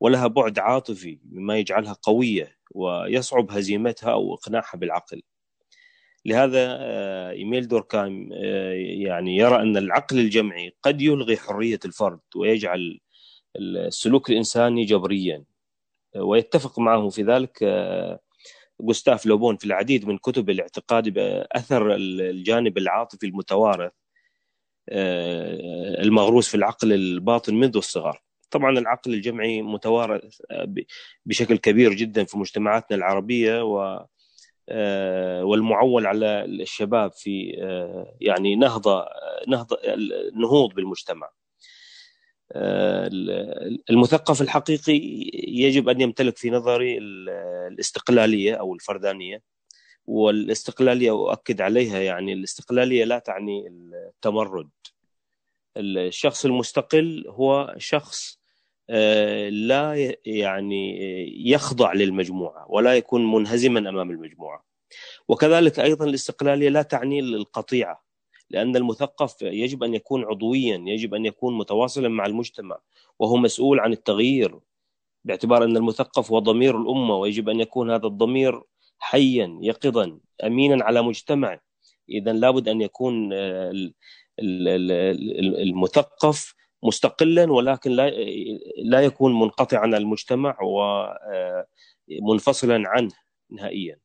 ولها بعد عاطفي مما يجعلها قوية ويصعب هزيمتها أو إقناعها بالعقل. لهذا آه، إيميل دوركايم آه، يعني يرى أن العقل الجمعي قد يلغي حرية الفرد ويجعل السلوك الإنساني جبريا. آه، ويتفق معه في ذلك جوستاف لوبون في العديد من كتب الاعتقاد بأثر الجانب العاطفي المتوارث المغروس في العقل الباطن منذ الصغر. طبعا العقل الجمعي متوارث بشكل كبير جدا في مجتمعاتنا العربية و والمعول على الشباب في آه، يعني نهضة نهضة النهوض بالمجتمع. آه، المثقف الحقيقي يجب أن يمتلك في نظري الاستقلالية أو الفردانية. والاستقلالية أؤكد عليها يعني الاستقلالية لا تعني التمرد. الشخص المستقل هو شخص آه، لا يعني يخضع للمجموعة ولا يكون منهزما أمام المجموعة. وكذلك أيضا الاستقلالية لا تعني القطيعة لأن المثقف يجب أن يكون عضويا، يجب أن يكون متواصلا مع المجتمع وهو مسؤول عن التغيير باعتبار أن المثقف هو ضمير الأمة ويجب أن يكون هذا الضمير حيا يقظا امينا على مجتمع اذا لابد أن يكون آه، المثقف مستقلا ولكن لا لا يكون منقطعا عن المجتمع ومنفصلا آه، عنه نهائيا.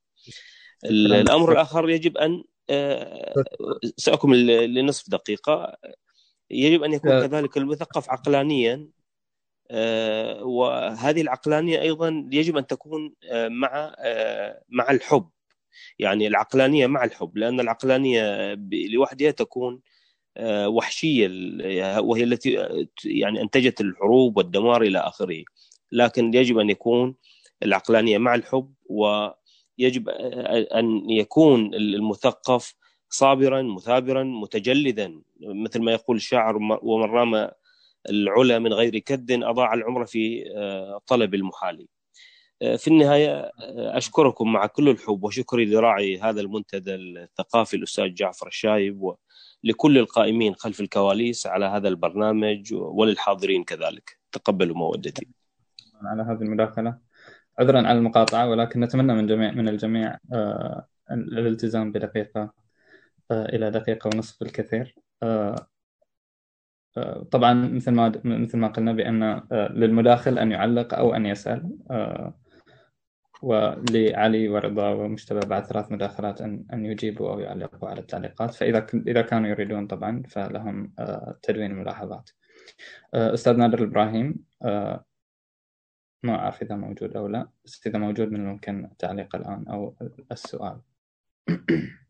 الأمر الآخر يجب أن آه، سأكمل لنصف دقيقة. يجب أن يكون كذلك المثقف عقلانيا آه، وهذه العقلانية أيضا يجب أن تكون مع مع الحب. يعني العقلانية مع الحب لأن العقلانية لوحدها تكون وحشية وهي التي آه، يعني أنتجت الحروب والدمار إلى آخره لكن يجب أن يكون العقلانية مع الحب و يجب أن يكون المثقف صابرا مثابرا متجلدا مثل ما يقول الشاعر ومن رام العلا من غير كد أضاع العمر في طلب المحال. في النهاية أشكركم مع كل الحب وشكري لراعي هذا المنتدى الثقافي الأستاذ جعفر الشايب ولكل القائمين خلف الكواليس على هذا البرنامج وللحاضرين كذلك. تقبلوا مودتي. على هذه المداخلة. عذرا على المقاطعة ولكن نتمنى من جميع من الجميع الالتزام بدقيقة إلى دقيقة ونصف بالكثير طبعا مثل ما مثل ما قلنا بأن للمداخل أن يعلق أو أن يسأل ولعلي ورضا ومجتبى بعد ثلاث مداخلات ان أن يجيبوا أو يعلقوا على التعليقات فإذا إذا كانوا يريدون طبعا فلهم تدوين الملاحظات. أستاذ نادر الإبراهيم ما أعرف إذا موجود أو لا بس إذا موجود من الممكن التعليق الآن أو السؤال.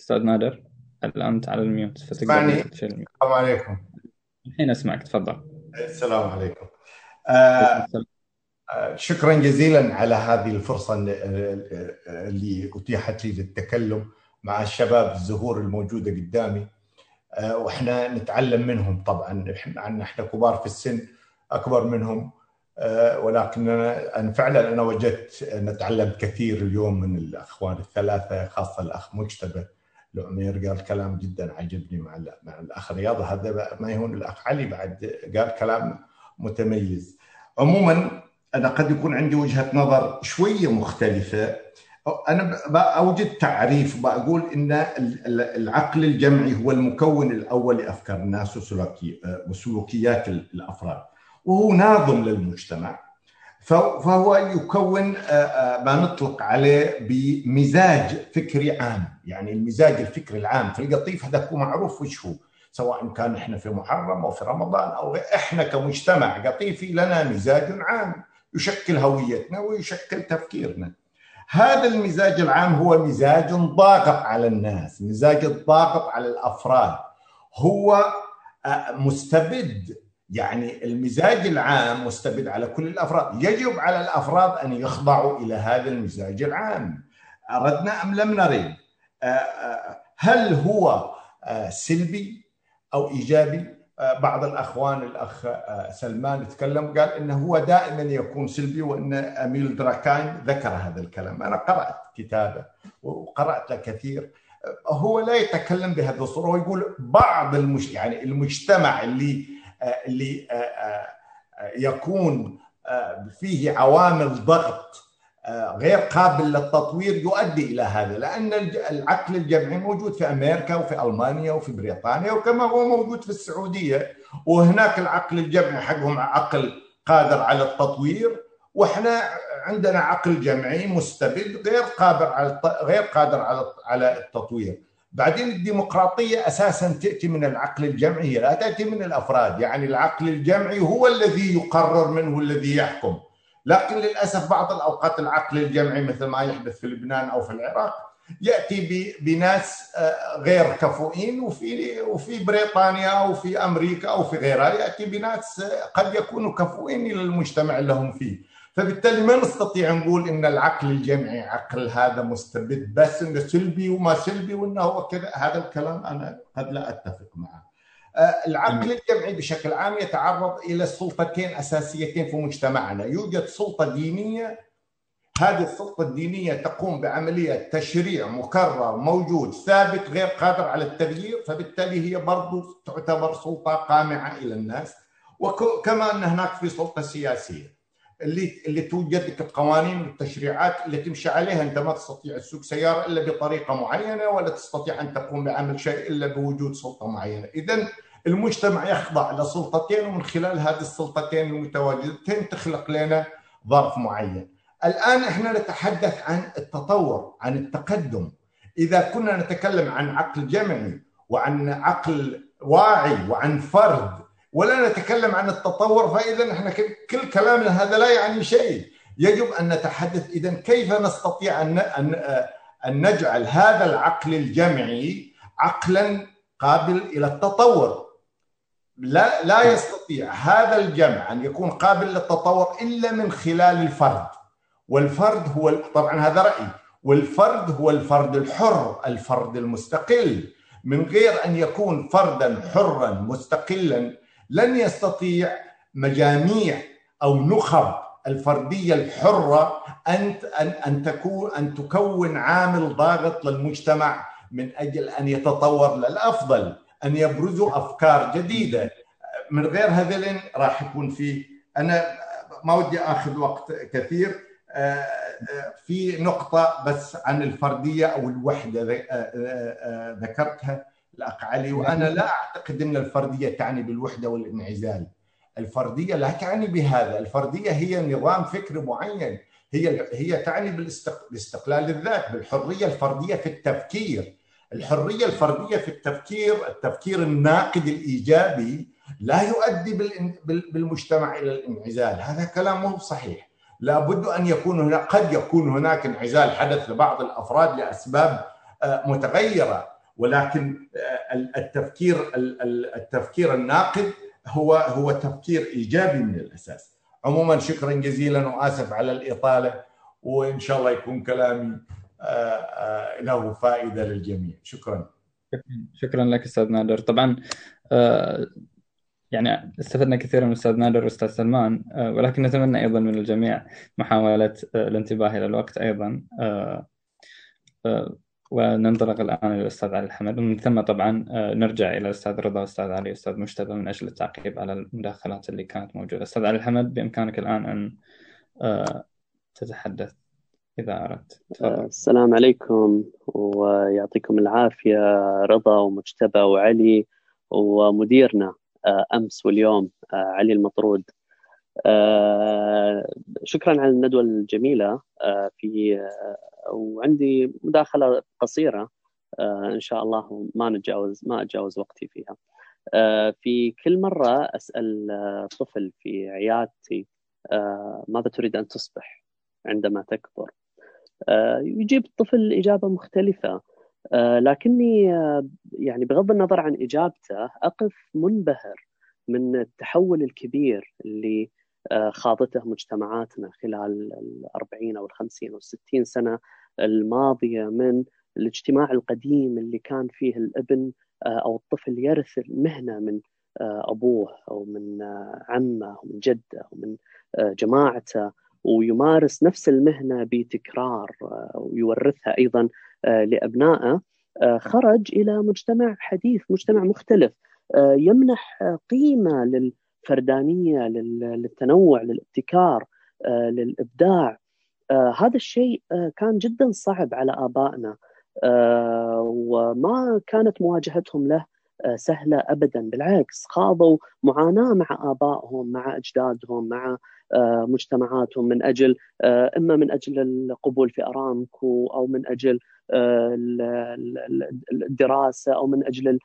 أستاذ نادر الآن انت على الميوت فتقدر تشيل الميوت. السلام عليكم. الحين أسمعك تفضل. السلام عليكم. آه شكرا جزيلا على هذه الفرصة اللي أتيحت لي للتكلم مع الشباب الزهور الموجودة قدامي. آه وإحنا نتعلم منهم طبعا. إحنا إحنا كبار في السن أكبر منهم. آه ولكن أنا فعلا أنا وجدت نتعلم كثير اليوم من الأخوان الثلاثة خاصة الأخ مجتبى. لعمير قال كلام جدا عجبني مع مع الأخ رياض هذا ما يهون الأخ علي بعد قال كلام متميز. عموما أنا قد يكون عندي وجهة نظر شوية مختلفة. أنا أوجد تعريف بقول إن العقل الجمعي هو المكون الأول لأفكار الناس وسلوكيات الأفراد وهو ناظم للمجتمع. فهو يكون ما نطلق عليه بمزاج فكري عام. يعني المزاج الفكري العام في القطيف هذا هو معروف وش هو؟ سواء كان إحنا في محرم أو في رمضان أو إحنا كمجتمع قطيفي لنا مزاج عام يشكل هويتنا ويشكل تفكيرنا. هذا المزاج العام هو مزاج ضاغط على الناس مزاج ضاغط على الأفراد. هو مستبد يعني المزاج العام مستبد على كل الأفراد. يجب على الأفراد أن يخضعوا إلى هذا المزاج العام. أردنا أم لم نرد؟ هل هو سلبي أو إيجابي؟ بعض الأخوان الأخ سلمان تكلم قال إنه هو دائما يكون سلبي وأن أميل دراكاين ذكر هذا الكلام. أنا قرأت كتابه وقرأت كثير. هو لا يتكلم بهذه الصورة هو يقول بعض المش يعني المجتمع اللي اللي يكون فيه عوامل ضغط غير قابل للتطوير يؤدي إلى هذا لأن العقل الجمعي موجود في أمريكا وفي ألمانيا وفي بريطانيا وكما هو موجود في السعودية وهناك العقل الجمعي حقهم عقل قادر على التطوير وإحنا عندنا عقل جمعي مستبد غير قادر على غير قادر على على التطوير. بعدين الديمقراطية أساسا تأتي من العقل الجمعي لا تأتي من الأفراد يعني العقل الجمعي هو الذي يقرر منه الذي يحكم. لكن للأسف بعض الأوقات العقل الجمعي مثل ما يحدث في لبنان أو في العراق يأتي بناس غير كفؤين وفي وفي بريطانيا في أمريكا أو في غيرها يأتي بناس قد يكونوا كفؤين إلى المجتمع اللي هم فيه. فبالتالي ما نستطيع نقول إن العقل الجمعي عقل هذا مستبد بس إنه سلبي وما سلبي وإنه هو كذا هذا الكلام أنا قد لا أتفق معه. العقل الجمعي بشكل عام يتعرض إلى سلطتين أساسيتين في مجتمعنا، يوجد سلطة دينية هذه السلطة الدينية تقوم بعملية تشريع مكرر موجود ثابت غير قادر على التغيير فبالتالي هي برضو تعتبر سلطة قامعة إلى الناس. وكما أن هناك في سلطة سياسية. اللي اللي توجد لك القوانين والتشريعات اللي تمشي عليها انت ما تستطيع تسوق سيارة إلا بطريقة معينة ولا تستطيع أن تقوم بعمل شيء إلا بوجود سلطة معينة، اذا المجتمع يخضع لسلطتين ومن خلال هذه السلطتين المتواجدتين تخلق لنا ظرف معين. الآن إحنا نتحدث عن التطور، عن التقدم. إذا كنا نتكلم عن عقل جمعي وعن عقل واعي وعن فرد ولا نتكلم عن التطور فإذا إحنا كل كلامنا هذا لا يعني شيء. يجب أن نتحدث إذا كيف نستطيع أن أن أن نجعل هذا العقل الجمعي عقلا قابل إلى التطور. لا لا يستطيع هذا الجمع أن يكون قابل للتطور إلا من خلال الفرد. والفرد هو طبعا هذا رأيي. والفرد هو الفرد الحر الفرد المستقل. من غير أن يكون فردا حرا مستقلا لن يستطيع مجاميع أو نخب الفردية الحرة أن ان أن تكون أن تكون عامل ضاغط للمجتمع من أجل أن يتطور للأفضل أن يبرزوا أفكار جديدة. من غير هذين راح يكون في أنا ما ودي آخذ وقت كثير آه، آه، في نقطة بس عن الفردية أو الوحدة آه، ذكرتها. الأخ علي وأنا لا أعتقد أن الفردية تعني بالوحدة والانعزال. الفردية لا تعني بهذا الفردية هي نظام فكري معين. هي هي تعني بالاستقلال الذات بالحرية الفردية في التفكير. الحرية الفردية في التفكير التفكير الناقد الإيجابي لا يؤدي بالمجتمع إلى الانعزال. هذا كلام مو صحيح. لابد أن يكون هناك قد يكون هناك انعزال حدث لبعض الأفراد لأسباب آه، متغيرة. ولكن آه، التفكير التفكير الناقد هو هو تفكير إيجابي من الأساس. عموما شكرا جزيلا وآسف على الإطالة وإن شاء الله يكون كلامي آه، له فائدة للجميع. شكرا. شكرا لك أستاذ نادر. طبعا يعني استفدنا كثيرا من الاستاذ نادر والاستاذ سلمان آه، ولكن نتمنى أيضا من الجميع محاولة آه، الانتباه إلى الوقت أيضا آه، وننطلق الآن إلى الاستاذ علي الحمد ومن ثم طبعا نرجع إلى الاستاذ رضا والاستاذ علي والاستاذ مجتبى من أجل التعقيب على المداخلات اللي كانت موجودة. أستاذ علي الحمد بإمكانك الآن أن تتحدث إذا أردت. تفضل. السلام عليكم ويعطيكم العافية رضا ومجتبى وعلي ومديرنا آه، أمس واليوم آه، علي المطرود آه، شكرا على الندوة الجميلة في وعندي مداخلة قصيرة إن شاء الله ما نتجاوز ما أتجاوز وقتي فيها. في كل مرة أسأل طفل في عيادتي ماذا تريد أن تصبح عندما تكبر؟ يجيب الطفل إجابة مختلفة آه، لكني آه، يعني بغض النظر عن إجابته أقف منبهر من التحول الكبير اللي آه، خاضته مجتمعاتنا خلال الأربعين أو الخمسين أو الستين سنة الماضية من الاجتماع القديم اللي كان فيه الابن أو الطفل يرث المهنة من أبوه أو من عمه أو من جده أو من جماعته ويمارس نفس المهنة بتكرار ويورثها أيضا آه، لأبنائه آه، خرج إلى مجتمع حديث مجتمع مختلف آه، يمنح قيمة للفردانيه للتنوع للابتكار للإبداع. هذا الشيء كان جدا صعب على آبائنا وما كانت مواجهتهم له سهلة ابدا. بالعكس خاضوا معاناة مع آبائهم مع أجدادهم مع مجتمعاتهم من أجل إما من أجل القبول في أرامكو أو من أجل الدراسة أو من أجل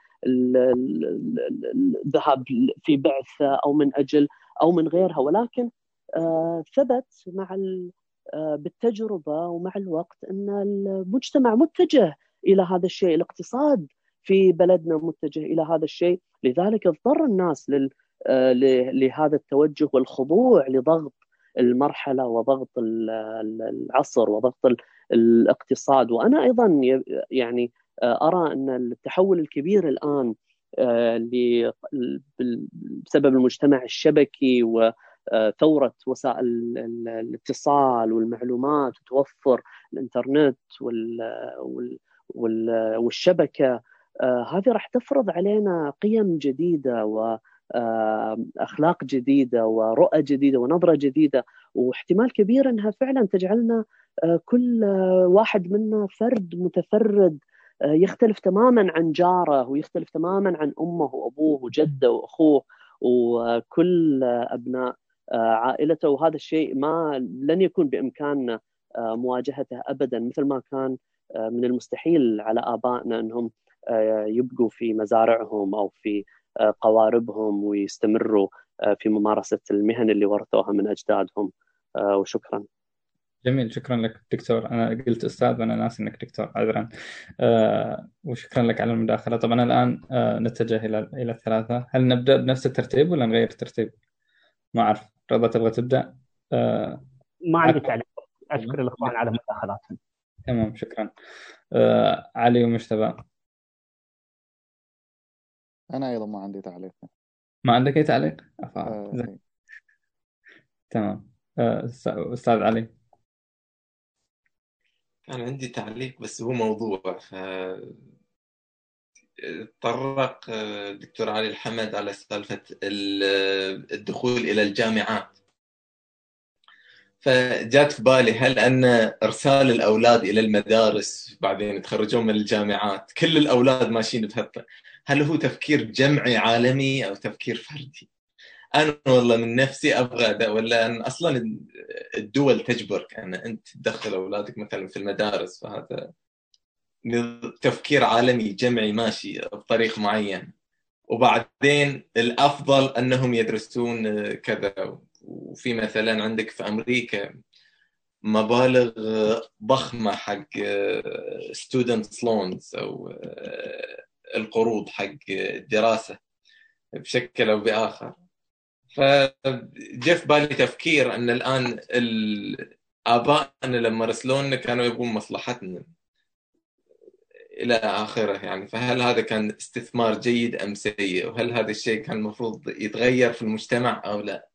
الذهاب في بعثة أو من أجل أو من غيرها. ولكن آه، ثبت مع آه، بالتجربة ومع الوقت أن المجتمع متجه إلى هذا الشيء. الاقتصاد في بلدنا متجه إلى هذا الشيء. لذلك اضطر الناس لل آه، لهذا التوجه والخضوع لضغط المرحلة وضغط العصر وضغط الاقتصاد. وأنا أيضا يعني آه، أرى أن التحول الكبير الآن آه، بسبب المجتمع الشبكي وثوره وسائل الاتصال والمعلومات وتوفر الإنترنت والشبكة آه، هذه راح تفرض علينا قيم جديدة و أخلاق جديدة ورؤى جديدة ونظرة جديدة واحتمال كبير أنها فعلا تجعلنا آه، كل واحد منا فرد متفرد آه، يختلف تماما عن جاره ويختلف تماما عن أمه وأبوه وجده وأخوه وكل أبناء آه، عائلته. وهذا الشيء ما لن يكون بامكاننا مواجهته ابدا مثل ما كان من المستحيل على آبائنا أنهم يبقوا في مزارعهم أو في قواربهم ويستمروا في ممارسة المهن اللي ورثوها من أجدادهم. وشكرا. جميل شكرا لك دكتور. أنا قلت أستاذ وأنا ناسي إنك دكتور عذرا. آه وشكرا لك على المداخلة. طبعا الآن آه نتجه إلى إلى الثلاثة. هل نبدأ بنفس الترتيب ولا نغير الترتيب؟ ما أعرف. رضا تبغى تبدأ؟ آه ما عندي تعليق. أشكر الأخوان على مداخلاتهم. تمام شكرا. آه علي ومجتبى. أنا أيضا ما عندي تعليق. ما عندك أي تعليق؟ آه إيه. تمام. آه، أستاذ علي. كان عندي تعليق بس هو موضوع ف تطرق الدكتور علي الحمد على سالفة الدخول إلى الجامعات. فجات في بالي هل أن إرسال الأولاد إلى المدارس بعدين يتخرجون من الجامعات كل الأولاد ماشيين بهالطريقة هل هو تفكير جمعي عالمي أو تفكير فردي؟ أنا والله من نفسي أبغى ولا أن أصلا الدول تجبرك ان أنت تدخل أولادك مثلا في المدارس فهذا تفكير عالمي جمعي ماشي بطريق معين. وبعدين الأفضل أنهم يدرسون كذا. وفي مثلا عندك في أمريكا مبالغ ضخمة حق ستودنت لونز أو القروض حق الدراسه بشكل أو بآخر. فجاء في بالي تفكير إن الآن ابائنا لما رسلونا كانوا يبغون مصلحتنا إلى آخره يعني. فهل هذا كان استثمار جيد أم سيء؟ وهل هذا الشيء كان المفروض يتغير في المجتمع أو لا؟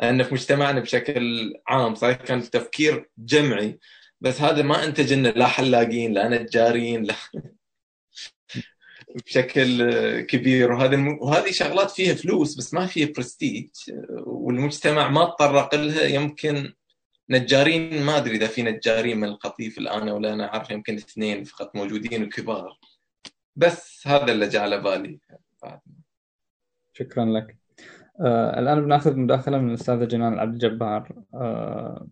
لأن في مجتمعنا بشكل عام صحيح كان تفكير جمعي بس هذا ما انتج لنا لا حلاقين لا نجارين لا بشكل كبير. وهذا. وهذه شغلات فيها فلوس بس ما فيها برستيج والمجتمع ما تطرق لها. يمكن نجارين ما أدري إذا في نجارين من القطيف الآن ولا أنا عارف يمكن اثنين فقط موجودين وكبار. بس هذا اللي جاء على بالي. شكرا لك. آه الآن بنأخذ مداخلة من الأستاذة جنان عبد الجبار آه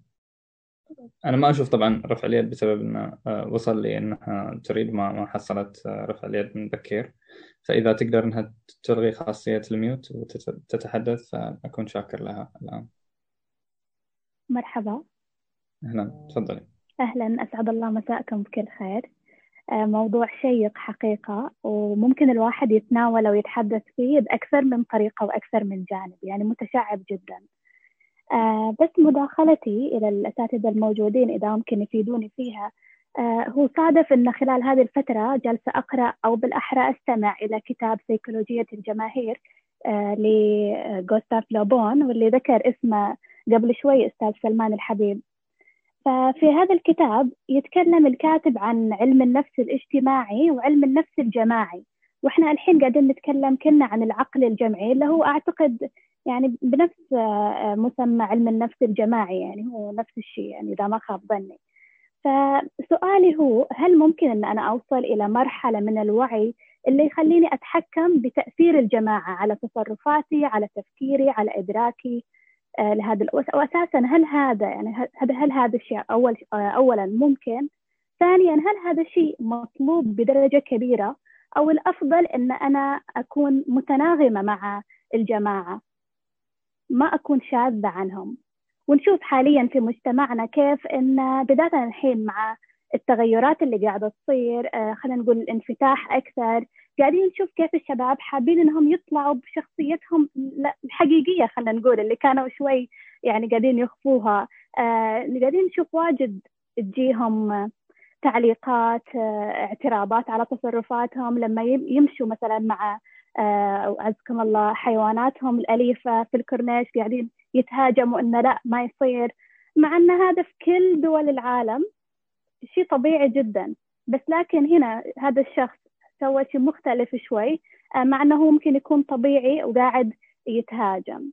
أنا ما أشوف طبعا رفع اليد بسبب إنه آه، وصل لي إنها تريد ما ما حصلت آه، رفع اليد من بكير. فإذا تقدر إنها تلغي خاصية الميوت وتتحدث فأكون شاكر لها الآن. مرحبا. أهلا. تفضلي. أهلا. أسعد الله مساءكم بكل خير. آه، موضوع شيق حقيقة وممكن الواحد يتناوله ويتحدث فيه بأكثر من طريقة وأكثر من جانب يعني متشعب جدا. بس مداخلتي إلى الأساتذة الموجودين إذا ممكن يفيدوني فيها آه هو صادف أن خلال هذه الفترة جالسة أقرأ أو بالأحرى أستمع إلى كتاب سيكولوجية الجماهير آه لغوستاف لوبون واللي ذكر اسمه قبل شوي أستاذ سلمان الحبيب. ففي هذا الكتاب يتكلم الكاتب عن علم النفس الاجتماعي وعلم النفس الجماعي. وإحنا الحين قاعدين نتكلم كنا عن العقل الجمعي اللي هو أعتقد يعني بنفس آه، مسمى علم النفس الجماعي يعني هو نفس الشيء يعني إذا ما خاب ظني. فسؤالي هو هل ممكن إن أنا أوصل إلى مرحلة من الوعي اللي يخليني أتحكم بتأثير الجماعة على تصرفاتي على تفكيري على إدراكي آه، لهذا واساسا هل هذا يعني هل هل هذا الشيء أول آه، اولا ممكن؟ ثانيا هل هذا الشيء مطلوب بدرجة كبيرة؟ أو الأفضل إن أنا أكون متناغمة مع الجماعة؟ ما أكون شاذة عنهم. ونشوف حاليا في مجتمعنا كيف إن بداية الحين مع التغيرات اللي قاعدة تصير آه، خلينا نقول الانفتاح أكثر قاعدين نشوف كيف الشباب حابين إنهم يطلعوا بشخصيتهم الحقيقية خلينا نقول اللي كانوا شوي يعني قاعدين يخفوها. آه، قاعدين نشوف واجد تجيهم تعليقات آه، اعتراضات على تصرفاتهم لما يمشوا مثلا مع آه، عزكم الله حيواناتهم الأليفة في الكورنيش قاعدين يتهاجموا إنه لا ما يصير. مع أن هذا في كل دول العالم شيء طبيعي جدا. بس لكن هنا هذا الشخص سوى شيء مختلف شوي آه، مع أنه ممكن يكون طبيعي وقاعد يتهاجم.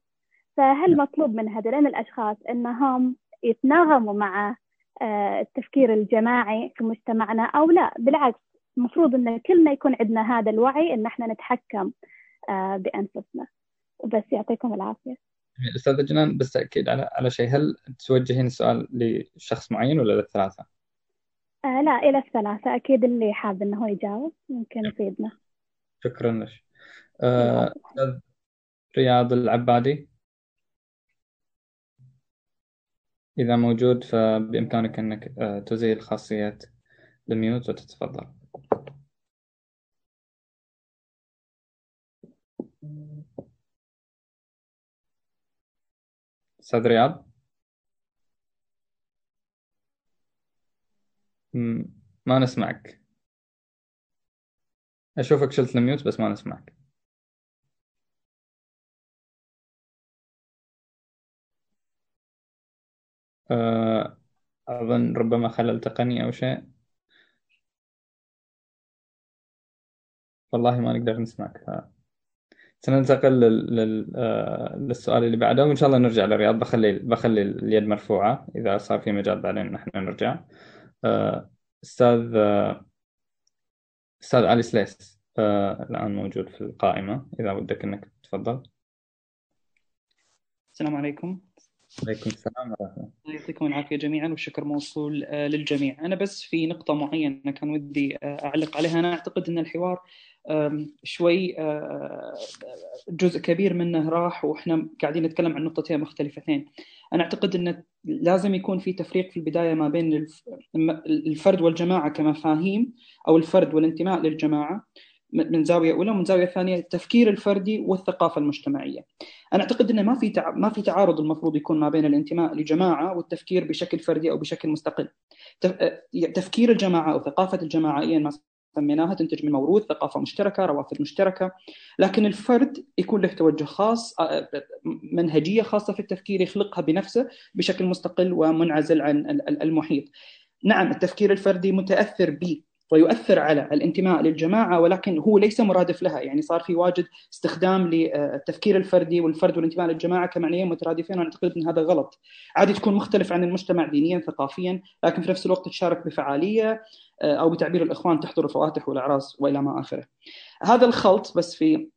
فهل مطلوب من هذين الأشخاص أنهم يتناغموا مع آه، التفكير الجماعي في مجتمعنا أو لا؟ بالعكس المفروض إن كلنا يكون عندنا هذا الوعي إن إحنا نتحكم آه، بأنفسنا. وبس يعطيكم العافية. أستاذ جنان بس تأكيد على على شيء. هل توجهين السؤال لشخص معين ولا للثلاثة؟ آه لا إلى الثلاثة. أكيد اللي حاب إنه هو يجاوب ممكن يفيدنا. شكرا لك. آه، أستاذ رياض العبادي. إذا موجود فبإمكانك أنك آه، تزيل خاصية الميوت وتتفضل. أستاذ رياض؟ ما نسمعك. أشوفك شلت الميوت بس ما نسمعك. آه، أظن ربما خلل تقني أو شيء. والله ما نقدر نسمعك. سننتقل لل... آه، للسؤال اللي بعده وإن شاء الله نرجع للرياض. بخلي بخلي اليد مرفوعة. إذا صار في مجال بعدين نحن نرجع. آه، أستاذ أستاذ علي سليس الآن موجود في القائمة. إذا ودك أنك تفضل. السلام عليكم. عليكم السلام ورحمة الله. يعطيكم العافية جميعا والشكر موصول آه، للجميع. أنا بس في نقطة معينة كان ودي آه، أعلق عليها. أنا أعتقد أن الحوار شوي آه، جزء كبير منه راح وإحنا قاعدين نتكلم عن نقطتين مختلفتين أنا أعتقد إن لازم يكون في تفريق في البداية ما بين الفرد والجماعة كمفاهيم أو الفرد والانتماء للجماعة من زاوية أولى ومن زاوية ثانية التفكير الفردي والثقافة المجتمعية. أنا أعتقد انه ما في ما في تعارض المفروض يكون ما بين الانتماء لجماعة والتفكير بشكل فردي أو بشكل مستقل. تفكير الجماعة أو ثقافة الجماعة ايا ما سميناها تنتج من موروث ثقافة مشتركة روافد مشتركة. لكن الفرد يكون له توجه خاص منهجية خاصة في التفكير يخلقها بنفسه بشكل مستقل ومنعزل عن المحيط. نعم التفكير الفردي متأثر به ويؤثر على الانتماء للجماعة ولكن هو ليس مرادف لها. يعني صار في واجد استخدام للتفكير الفردي والفرد والانتماء للجماعة كمعنيين مترادفين وأنا أعتقد أن هذا غلط. عادي تكون مختلف عن المجتمع دينيا ثقافيا لكن في نفس الوقت تشارك بفعالية آه، أو بتعبير الإخوان تحضر الفواتح والأعراس وإلى ما آخره. هذا الخلط بس في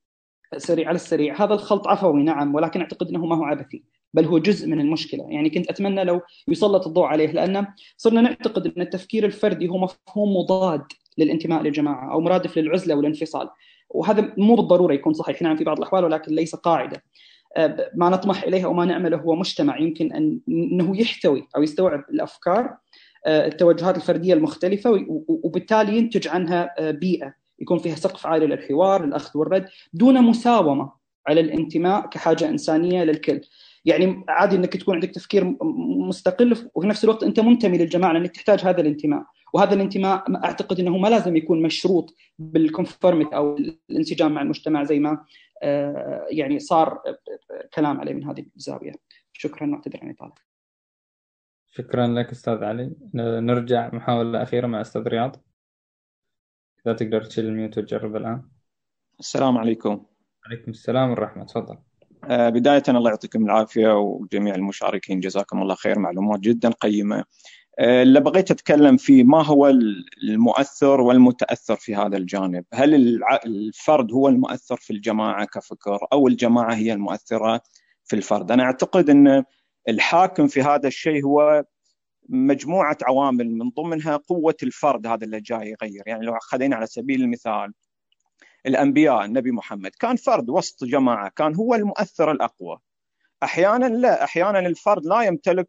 سريع على السريع هذا الخلط عفوي نعم ولكن أعتقد أنه ما هو عبثي. بل هو جزء من المشكلة. يعني كنت أتمنى لو يسلط الضوء عليه لأن صرنا نعتقد أن التفكير الفردي هو مفهوم مضاد للانتماء للجماعة أو مرادف للعزلة والانفصال. وهذا مو بالضرورة يكون صحيح نعم في بعض الأحوال ولكن ليس قاعدة. أه، ما نطمح إليه أو ما نعمله هو مجتمع. يمكن أن أنه يحتوي أو يستوعب الأفكار أه، التوجهات الفردية المختلفة وبالتالي ينتج عنها أه، بيئة. يكون فيها سقف عالي للحوار الاخذ والرد دون مساومة على الانتماء كحاجة إنسانية للكل. يعني عادي إنك تكون عندك تفكير مستقل وفي نفس الوقت أنت منتمي للجماعة لأنك تحتاج هذا الانتماء. وهذا الانتماء أعتقد إنه ما لازم يكون مشروط بالكونفورميتي أو الانسجام مع المجتمع زي ما آه، يعني صار كلام عليه من هذه الزاوية. شكرا واعتذر عن الإطالة. شكرا لك أستاذ علي. نرجع محاولة أخيرة مع أستاذ رياض. إذا تقدر تشيل الميوت وتجرب الآن. السلام عليكم. عليكم السلام والرحمه تفضل. بداية الله يعطيكم العافية وجميع المشاركين جزاكم الله خير معلومات جدا قيمة. آه، اللي بغيت أتكلم فيه ما هو المؤثر والمتأثر في هذا الجانب؟ هل الفرد هو المؤثر في الجماعة كفكر أو الجماعة هي المؤثرة في الفرد؟ أنا أعتقد أن الحاكم في هذا الشيء هو مجموعة عوامل من ضمنها قوة الفرد هذا اللي جاي يغير. يعني لو خلينا على سبيل المثال الأنبياء النبي محمد كان فرد وسط جماعة كان هو المؤثر الأقوى أحيانا لا أحيانا الفرد لا يمتلك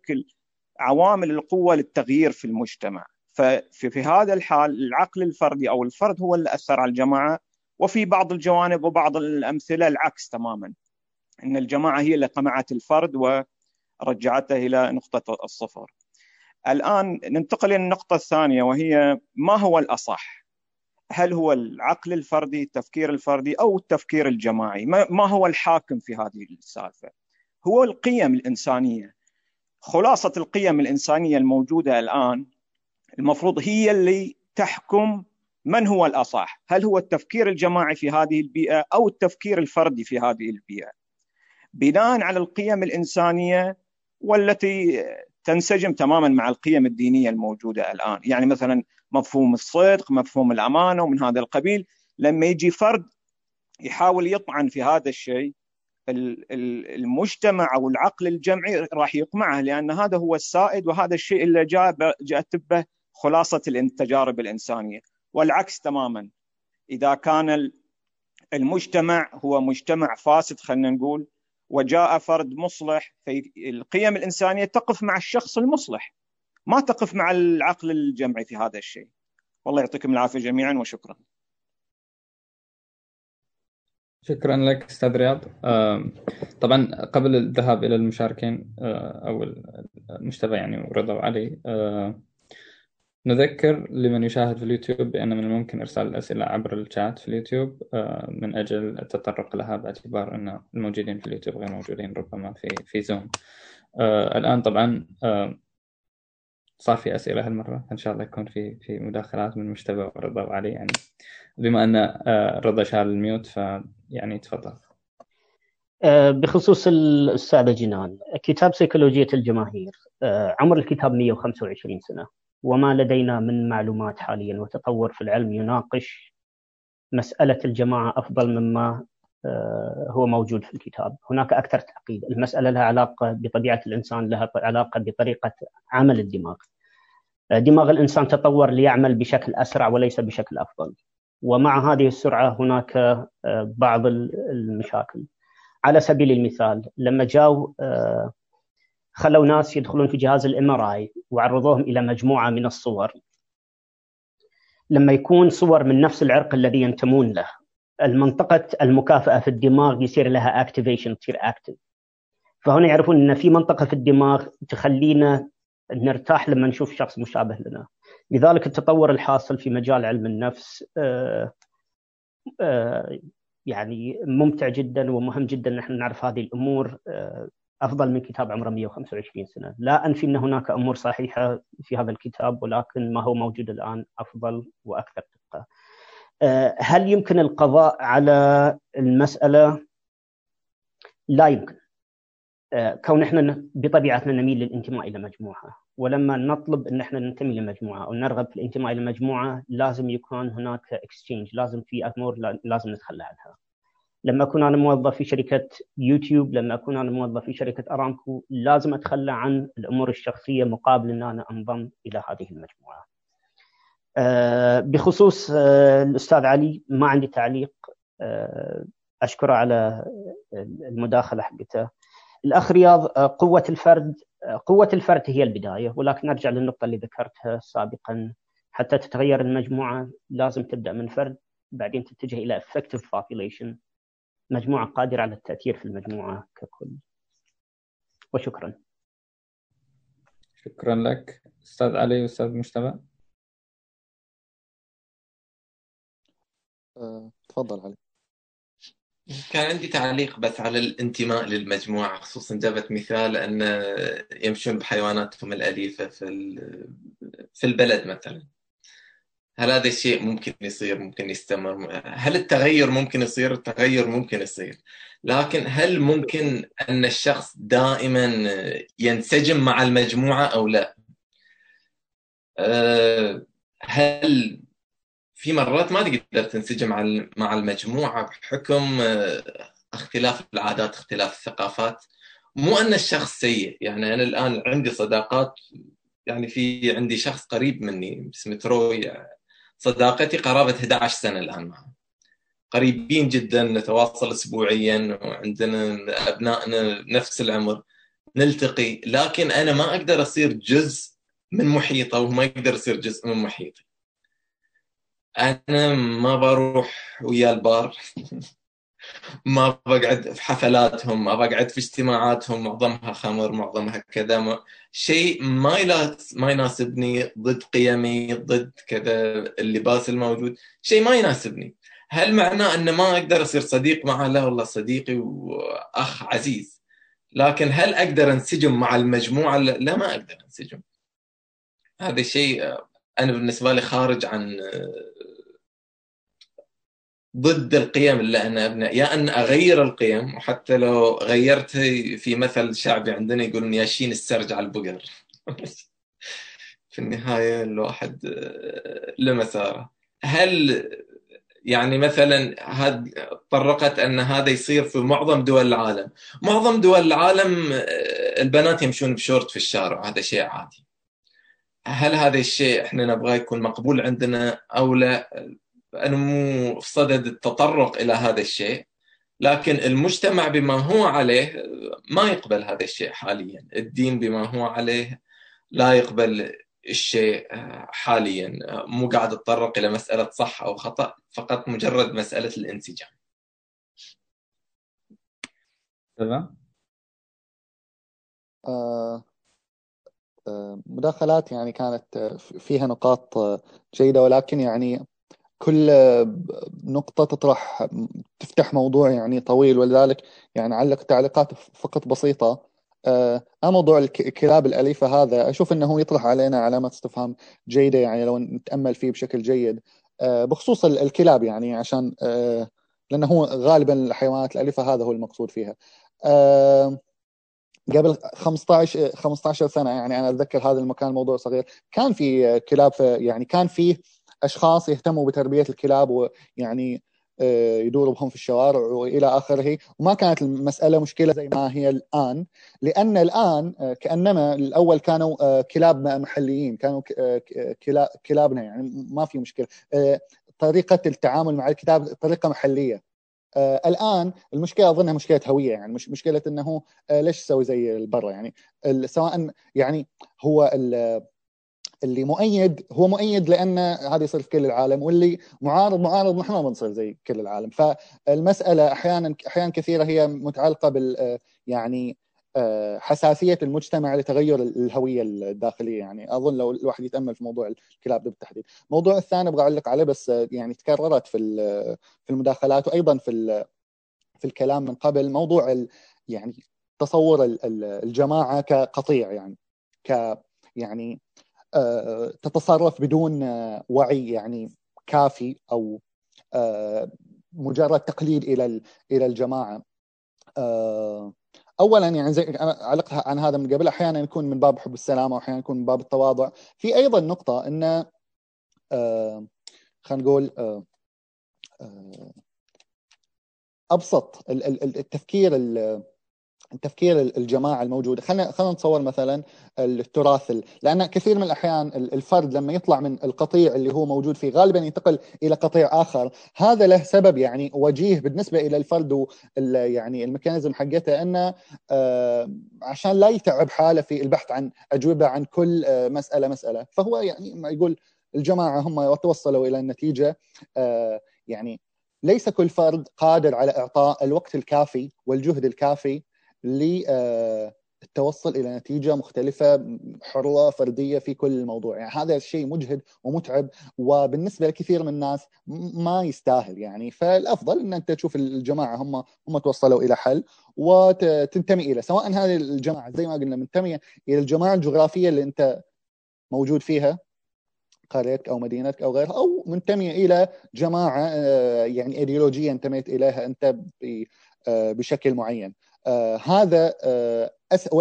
عوامل القوة للتغيير في المجتمع ففي في هذا الحال العقل الفردي أو الفرد هو اللي أثر على الجماعة وفي بعض الجوانب وبعض الأمثلة العكس تماما إن الجماعة هي اللي قمعت الفرد ورجعته إلى نقطة الصفر. الآن ننتقل إلى النقطة الثانية وهي ما هو الأصح؟ هل هو العقل الفردي التفكير الفردي أو التفكير الجماعي؟ ما هو الحاكم في هذه السالفة؟ هو القيم الإنسانية. خلاصة القيم الإنسانية الموجودة الآن المفروض هي اللي تحكم من هو الأصح. هل هو التفكير الجماعي في هذه البيئة أو التفكير الفردي في هذه البيئة؟ بناء على القيم الإنسانية والتي تنسجم تماما مع القيم الدينية الموجودة الآن، يعني مثلا مفهوم الصدق، مفهوم الأمانة ومن هذا القبيل، لما يجي فرد يحاول يطعن في هذا الشيء المجتمع أو العقل الجمعي راح يقمعه لأن هذا هو السائد وهذا الشيء اللي جاء جاءت به خلاصة التجارب الإنسانية، والعكس تماما. إذا كان المجتمع هو مجتمع فاسد خلينا نقول وجاء فرد مصلح فالقيم الإنسانية تقف مع الشخص المصلح ما تقف مع العقل الجمعي في هذا الشيء. والله يعطيكم العافية جميعا وشكرا. شكرا لك أستاذ رياض. طبعا قبل الذهاب إلى المشاركين آه، أو المجتمع يعني ورضا وعلي آه، نذكر لمن يشاهد في اليوتيوب بأن من الممكن إرسال الأسئلة عبر الشات في اليوتيوب آه، من أجل التطرق لها باعتبار أن الموجودين في اليوتيوب غير موجودين ربما في في زوم الآن طبعا صار في أسئلة هالمرة. إن شاء الله يكون في في مداخلات من مجتبى ورضا وعلي. يعني بما أن رضا شال الميوت فيعني تفضل. آه، بخصوص الأستاذة جنان كتاب سيكولوجية الجماهير آه، عمر الكتاب 125 سنة. وما لدينا من معلومات حاليا وتطور في العلم يناقش مسألة الجماعة أفضل مما آه، هو موجود في الكتاب. هناك أكثر تعقيد. المسألة لها علاقة بطبيعة الإنسان لها علاقة بطريقة عمل الدماغ. دماغ الإنسان تطور ليعمل بشكل أسرع وليس بشكل أفضل. ومع هذه السرعة هناك بعض المشاكل. على سبيل المثال لما جاوا آه، خلوا ناس يدخلون في جهاز ال MRI وعرضوهم إلى مجموعة من الصور لما يكون صور من نفس العرق الذي ينتمون له المنطقة المكافأة في الدماغ يصير لها activation تصير active فهنا يعرفون إن في منطقة في الدماغ تخلينا نرتاح لما نشوف شخص مشابه لنا. لذلك التطور الحاصل في مجال علم النفس آه، آه، يعني ممتع جدا ومهم جدا إن إحنا نعرف هذه الأمور آه، أفضل من كتاب عمره 125 سنة، لا أنفي إن هناك أمور صحيحة في هذا الكتاب ولكن ما هو موجود الآن أفضل وأكثر دقة. آه، هل يمكن القضاء على المسألة؟ لا يمكن. آه، كون إحنا بطبيعتنا نميل للانتماء إلى مجموعة ولما نطلب إن إحنا ننتمي لمجموعه أو نرغب في الانتماء إلى مجموعة لازم يكون هناك exchange لازم في أمور لازم نتخلى عنها لما أكون أنا موظف في شركة يوتيوب لما أكون أنا موظف في شركة أرامكو لازم أتخلى عن الأمور الشخصية مقابل إن أنا أنضم إلى هذه المجموعة بخصوص آه، الأستاذ علي ما عندي تعليق آه، أشكره على المداخلة حقته. الأخ رياض قوة الفرد قوة الفرد هي البداية ولكن نرجع للنقطة اللي ذكرتها سابقا. حتى تتغير المجموعة لازم تبدأ من فرد بعدين تتجه إلى effective population مجموعة قادرة على التأثير في المجموعة ككل. وشكرا. شكرا لك. أستاذ علي وأستاذ مجتمع أه، تفضل علي. كان عندي تعليق بس على الانتماء للمجموعة خصوصا جابت مثال أن يمشون بحيواناتهم الأليفة في في البلد مثلا. هل هذا الشيء ممكن يصير ممكن يستمر؟ هل التغير ممكن يصير؟ التغير ممكن يصير. لكن هل ممكن أن الشخص دائما ينسجم مع المجموعة أو لا؟ أه، هل في مرات ما تقدر تنسجم مع المجموعة بحكم آه، اختلاف العادات اختلاف الثقافات. مو أن الشخص سيء يعني أنا الآن عندي صداقات يعني في عندي شخص قريب مني اسمه تروي صداقتي قرابة 11 سنة الآن معه. قريبين جدا نتواصل اسبوعيا وعندنا أبنائنا نفس العمر نلتقي لكن أنا ما أقدر أصير جزء من محيطه وهو ما يقدر يصير جزء من محيطي. أنا ما بروح ويا البار. ما بقعد في حفلاتهم ما بقعد في اجتماعاتهم معظمها خمر معظمها كذا. ما شيء ما ما يناسبني ضد قيمي ضد كذا اللباس الموجود. شيء ما يناسبني. هل معناه أن ما أقدر أصير صديق معه؟ لا والله صديقي وأخ عزيز. لكن هل أقدر أنسجم مع المجموعة؟ لا ما أقدر أنسجم. هذا الشيء أنا بالنسبة لي خارج عن ضد القيم اللي أنا ابني يا أن أغير القيم وحتى لو غيرتها في مثل شعبي عندنا يقولون ياشين السرج على البقر. في النهاية الواحد آه، له مسارة. هل يعني مثلا هاد طرقت أن هذا يصير في معظم دول العالم. معظم دول العالم آه، البنات يمشون بشورت في الشارع هذا شيء عادي. هل هذا الشيء إحنا نبغاه يكون مقبول عندنا أو لا؟ أنا مو في صدد التطرق إلى هذا الشيء لكن المجتمع بما هو عليه ما يقبل هذا الشيء حاليا. الدين بما هو عليه لا يقبل الشيء حاليا. مو قاعد أتطرق إلى مسألة صح أو خطأ فقط مجرد مسألة الانسجام. تمام؟ آه آه مداخلات يعني كانت فيها نقاط جيدة ولكن يعني كل نقطة تطرح تفتح موضوع يعني طويل. ولذلك يعني علق تعليقات فقط بسيطة. آه موضوع الكلاب الأليفة هذا أشوف أنه يطرح علينا علامة استفهام جيدة يعني لو نتأمل فيه بشكل جيد. آه بخصوص الكلاب يعني عشان آه لأنه هو غالبا الحيوانات الأليفة هذا هو المقصود فيها. آه قبل 15 15 سنة يعني أنا أتذكر هذا المكان موضوع صغير. كان في كلاب يعني كان في أشخاص يهتموا بتربية الكلاب ويعني آه، يدوروا بهم في الشوارع وإلى آخره. وما كانت المسألة مشكلة زي ما هي الآن لأن الآن آه، كأنما الأول كانوا آه، كلاب محليين كانوا كلابنا يعني ما في مشكلة. طريقة التعامل مع الكلاب طريقة محلية. الآن المشكلة أظنها مشكلة هوية يعني مش مشكلة إنه ليش تسوي زي برا يعني؟ سواء يعني هو اللي مؤيد هو مؤيد لأن هذا يصير في كل العالم واللي معارض معارض نحن ما بنصير زي كل العالم. فالمسألة أحيانا أحيانا كثيرة هي متعلقة بال آه، يعني آه، حساسية المجتمع لتغير الهوية الداخلية. يعني أظن لو الواحد يتأمل في موضوع الكلاب بالتحديد. الموضوع الثاني أبغى أعلق عليه بس يعني تكررت في في المداخلات وأيضا في في الكلام من قبل. موضوع يعني تصور الجماعة كقطيع يعني ك يعني آه، تتصرف بدون وعي يعني كافي أو آه، مجرد تقليد إلى إلى الجماعة. اولا يعني زي أنا علقت عن هذا من قبل أحيانا يكون من باب حب السلامة واحيانا يكون من باب التواضع. في أيضا نقطة إن آه خلينا نقول آه آه أبسط التفكير تفكير الجماعه الموجوده خلينا خلينا نتصور مثلا التراث لأن كثير من الأحيان الفرد لما يطلع من القطيع اللي هو موجود فيه غالبا ينتقل إلى قطيع آخر. هذا له سبب يعني وجيه بالنسبة إلى الفرد يعني الميكانيزم حقته إنه آه، عشان لا يتعب حاله في البحث عن أجوبة عن كل آه، مسألة مسألة. فهو يعني ما يقول الجماعة هم توصلوا إلى النتيجة آه، يعني ليس كل فرد قادر على إعطاء الوقت الكافي والجهد الكافي للتوصل إلى نتيجة مختلفة حرة فردية في كل الموضوع. يعني هذا الشيء مجهد ومتعب وبالنسبة لكثير من الناس ما يستاهل. يعني فالأفضل إن أنت تشوف الجماعة هم هم توصلوا إلى حل وتنتمي إلى سواء هذه الجماعة زي ما قلنا منتمية إلى الجماعة الجغرافية اللي أنت موجود فيها قريتك أو مدينتك أو غيرها أو منتمية إلى جماعة آه، يعني ايديولوجيه انتميت إليها أنت آه، بشكل معين. آه هذا آه.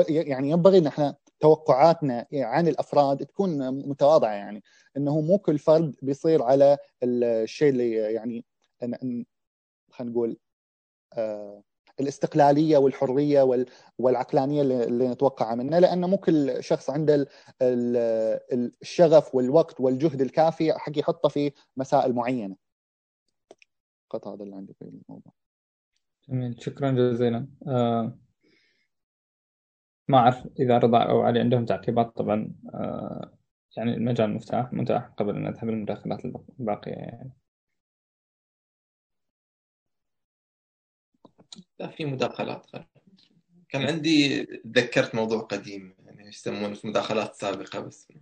يعني ينبغي إن إحنا توقعاتنا عن الأفراد تكون متواضعة يعني إنه مو كل فرد بيصير على الشيء اللي يعني خلينا نقول آه الاستقلالية والحرية والعقلانية اللي نتوقعها منه لأنه مو كل شخص عنده الشغف والوقت والجهد الكافي حق يحطه في مسائل معينة. فقط هذا اللي عندي في الموضوع. جميل. شكرا جزيلا. آه ما أعرف إذا رضا أو علي عندهم تعقيبات. طبعا آه يعني المجال مفتاح متاح قبل أن نذهب للمداخلات الباقية يعني. لا في مداخلات كان عندي تذكرت موضوع قديم يعني يسمونه في مداخلات سابقة بس.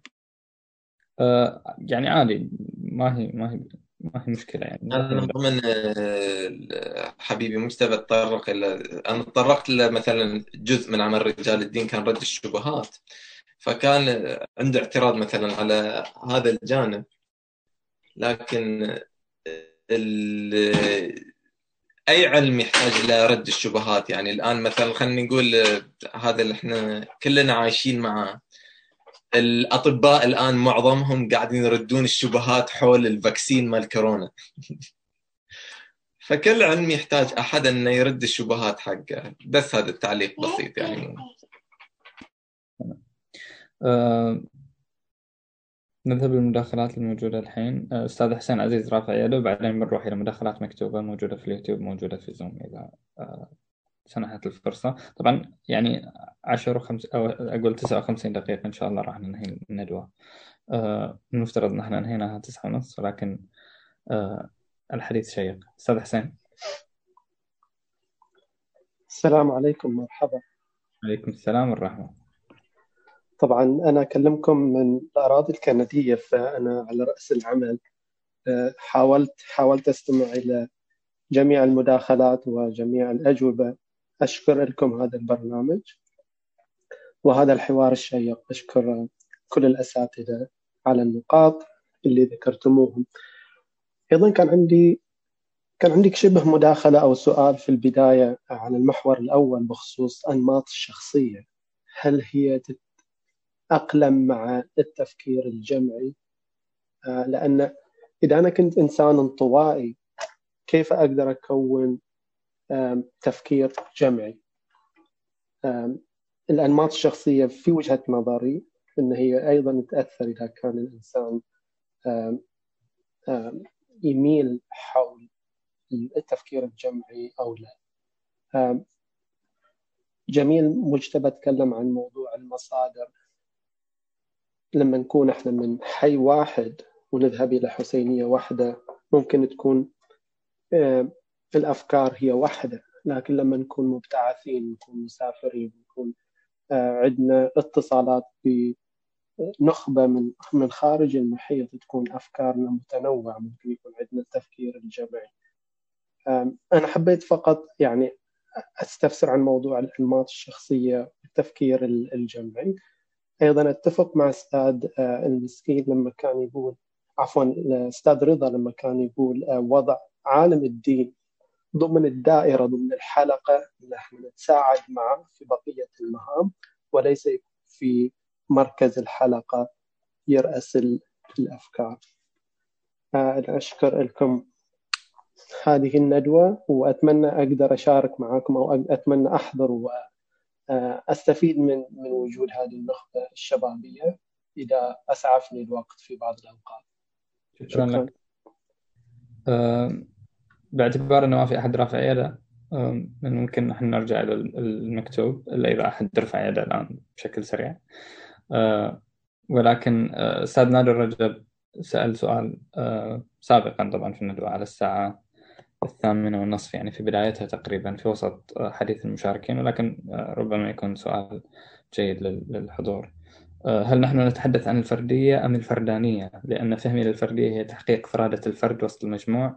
آه يعني عادي ما هي ما هي ما هي مشكلة يعني أنا من ضمن آه، حبيبي مجتبى تطرق إلى أنا تطرقت مثلا جزء من عمل رجال الدين كان رد الشبهات فكان عنده اعتراض مثلا على هذا الجانب لكن ال... أي علم يحتاج إلى رد الشبهات؟ يعني الآن مثلا خلينا نقول هذا اللي إحنا كلنا عايشين معاه. الأطباء الآن معظمهم قاعدين يردون الشبهات حول الفاكسين مال كورونا. فكل علم يحتاج أحد أنه يرد الشبهات حقه. بس هذا التعليق بسيط يعني. آه نذهب للمداخلات الموجودة الحين. آه، أستاذ حسين عزيز رافع يده وبعدين بنروح إلى مداخلات مكتوبة موجودة في اليوتيوب موجودة في زوم إذا آه، سنحت الفرصة. طبعا يعني 10 وخمس أو أقول 59 دقيقة إن شاء الله راح ننهي الندوة. آه، المفترض أن إحنا انهيناها تسعة ونص ولكن الحديث شيق. أستاذ حسين. السلام عليكم مرحبا. عليكم السلام والرحمة. طبعا أنا أكلمكم من الأراضي الكندية فأنا على رأس العمل آه، حاولت حاولت أستمع إلى جميع المداخلات وجميع الأجوبة. أشكر لكم هذا البرنامج وهذا الحوار الشيق. أشكر كل الأساتذة على النقاط اللي ذكرتموهم. أيضا كان عندي كان عندك شبه مداخلة أو سؤال في البداية عن المحور الأول بخصوص أنماط الشخصية. هل هي أقلم مع التفكير الجمعي؟ آه، لأن إذا أنا كنت إنسان انطوائي كيف أقدر أكون تفكير جمعي. الأنماط الشخصية في وجهة نظري أن هي أيضا تأثر إذا كان الإنسان يميل حول التفكير الجمعي أو لا. جميل مجتبى تكلم عن موضوع المصادر. لما نكون إحنا من حي واحد ونذهب إلى حسينية واحدة ممكن تكون الأفكار هي واحدة لكن لما نكون مبتعثين نكون مسافرين نكون آه، عندنا اتصالات بنخبة من من خارج المحيط تكون أفكارنا متنوعة ممكن يكون عندنا التفكير الجمعي. أنا حبيت فقط يعني أستفسر عن موضوع الأنماط الشخصية التفكير الجمعي. أيضا أتفق مع أستاذ آه، المسكين لما كان يقول عفوا أستاذ رضا لما كان يقول آه، وضع عالم الدين ضمن الدائرة ضمن الحلقة نحن نتساعد معه في بقية المهام وليس في مركز الحلقة يرأس الأفكار. آه، أشكر لكم هذه الندوة وأتمنى أقدر أشارك معكم أو أتمنى أحضر آه، أستفيد من من وجود هذه النخبة الشبابية إذا أسعفني الوقت في بعض الأوقات. شكرا, شكرا. لك. أه باعتبار إنه ما في أحد رافع يده أه ممكن نحن نرجع إلى المكتوب إلا إذا أحد رفع يده الآن بشكل سريع. أه ولكن آه، أستاذ نادر رجب سأل سؤال آه، سابقا طبعا في الندوة على الساعة الثامنة والنصف يعني في بدايتها تقريبا في وسط حديث المشاركين ولكن ربما يكون سؤال جيد للحضور هل نحن نتحدث عن الفردية أم الفردانية؟ لأن فهمي للفردية هي تحقيق فرادة الفرد وسط المجموع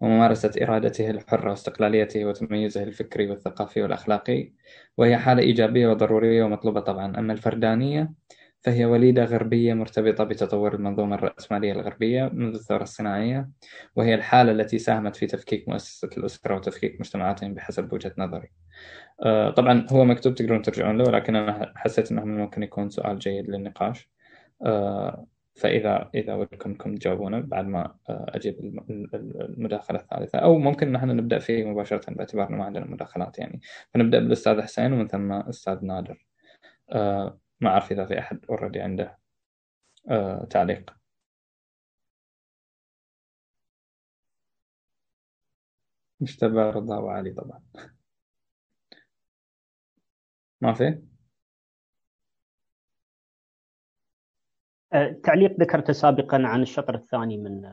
وممارسة إرادته الحرة واستقلاليته وتميزه الفكري والثقافي والأخلاقي وهي حالة إيجابية وضرورية ومطلوبة طبعا. أما الفردانية فهي وليدة غربية مرتبطة بتطور المنظومة الرأسمالية الغربية منذ الثورة الصناعية وهي الحالة التي ساهمت في تفكيك مؤسسة الأسرة وتفكيك مجتمعاتهم بحسب وجهة نظري. آه، طبعا هو مكتوب تقدرون ترجعون له ولكن أنا حسيت أنه ممكن يكون سؤال جيد للنقاش. آه، فإذا إذا ودكم انكم تجاوبونه بعد ما آه، أجيب المداخلة الثالثة. أو ممكن نحن نبدأ فيه مباشرة باعتبار أنه ما عندنا مداخلات يعني. فنبدأ بالأستاذ حسين ومن ثم أستاذ نادر. ما أعرف إذا في أحد اوريدي عنده آه تعليق. مجتبى رضا وعلي طبعا. ما في؟ تعليق ذكرته سابقا عن الشطر الثاني من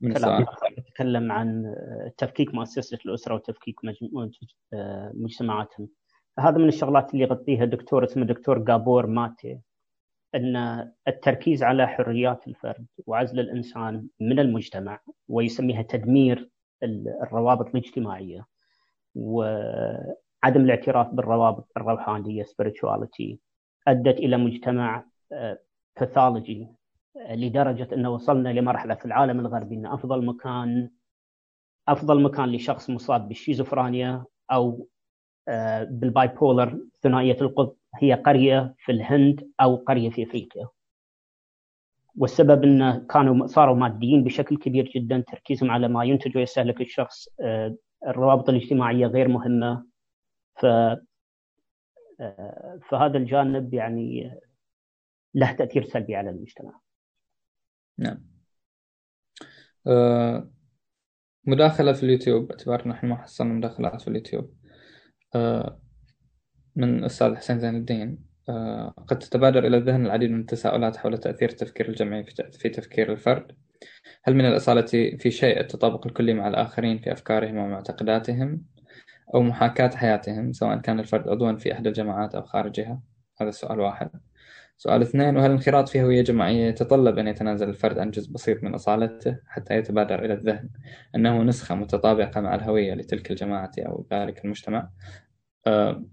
من كلام تكلم عن تفكيك مؤسسة الأسرة وتفكيك آه، مجتمعاتهم. هذا من الشغلات اللي يغطيها دكتور اسمه دكتور جابور ماتي إن التركيز على حريات الفرد وعزل الإنسان من المجتمع ويسميها تدمير الروابط الاجتماعية وعدم الاعتراف بالروابط الروحانية spirituality أدت إلى مجتمع pathological آه، لدرجة انه وصلنا لمرحلة في العالم الغربي إن أفضل مكان أفضل مكان لشخص مصاب بالشيزوفرانيا أو بال bipolar ثنائية القطب هي قرية في الهند أو قرية في أفريقيا. والسبب انه كانوا صاروا ماديين بشكل كبير جدا تركيزهم على ما ينتج ويستهلك الشخص آه، الروابط الاجتماعية غير مهمة ف فهذا الجانب يعني له تأثير سلبي على المجتمع. نعم. آه، مداخلة في اليوتيوب باعتبار نحن ما حصلنا مداخلات في اليوتيوب. آه، من أستاذ حسين زين الدين. آه، قد تتبادر إلى الذهن العديد من التساؤلات حول تأثير التفكير الجمعي في تفكير الفرد. هل من الأصالة في شيء التطابق الكلي مع الآخرين في أفكارهم ومعتقداتهم أو محاكاة حياتهم سواء كان الفرد عضوا في إحدى الجماعات أو خارجها؟ هذا السؤال واحد. سؤال اثنين وهل الانخراط في هوية جماعية يتطلب أن يتنازل الفرد عن جزء بسيط من أصالته حتى يتبادر إلى الذهن أنه نسخة متطابقة مع الهوية لتلك الجماعة أو ذلك المجتمع أه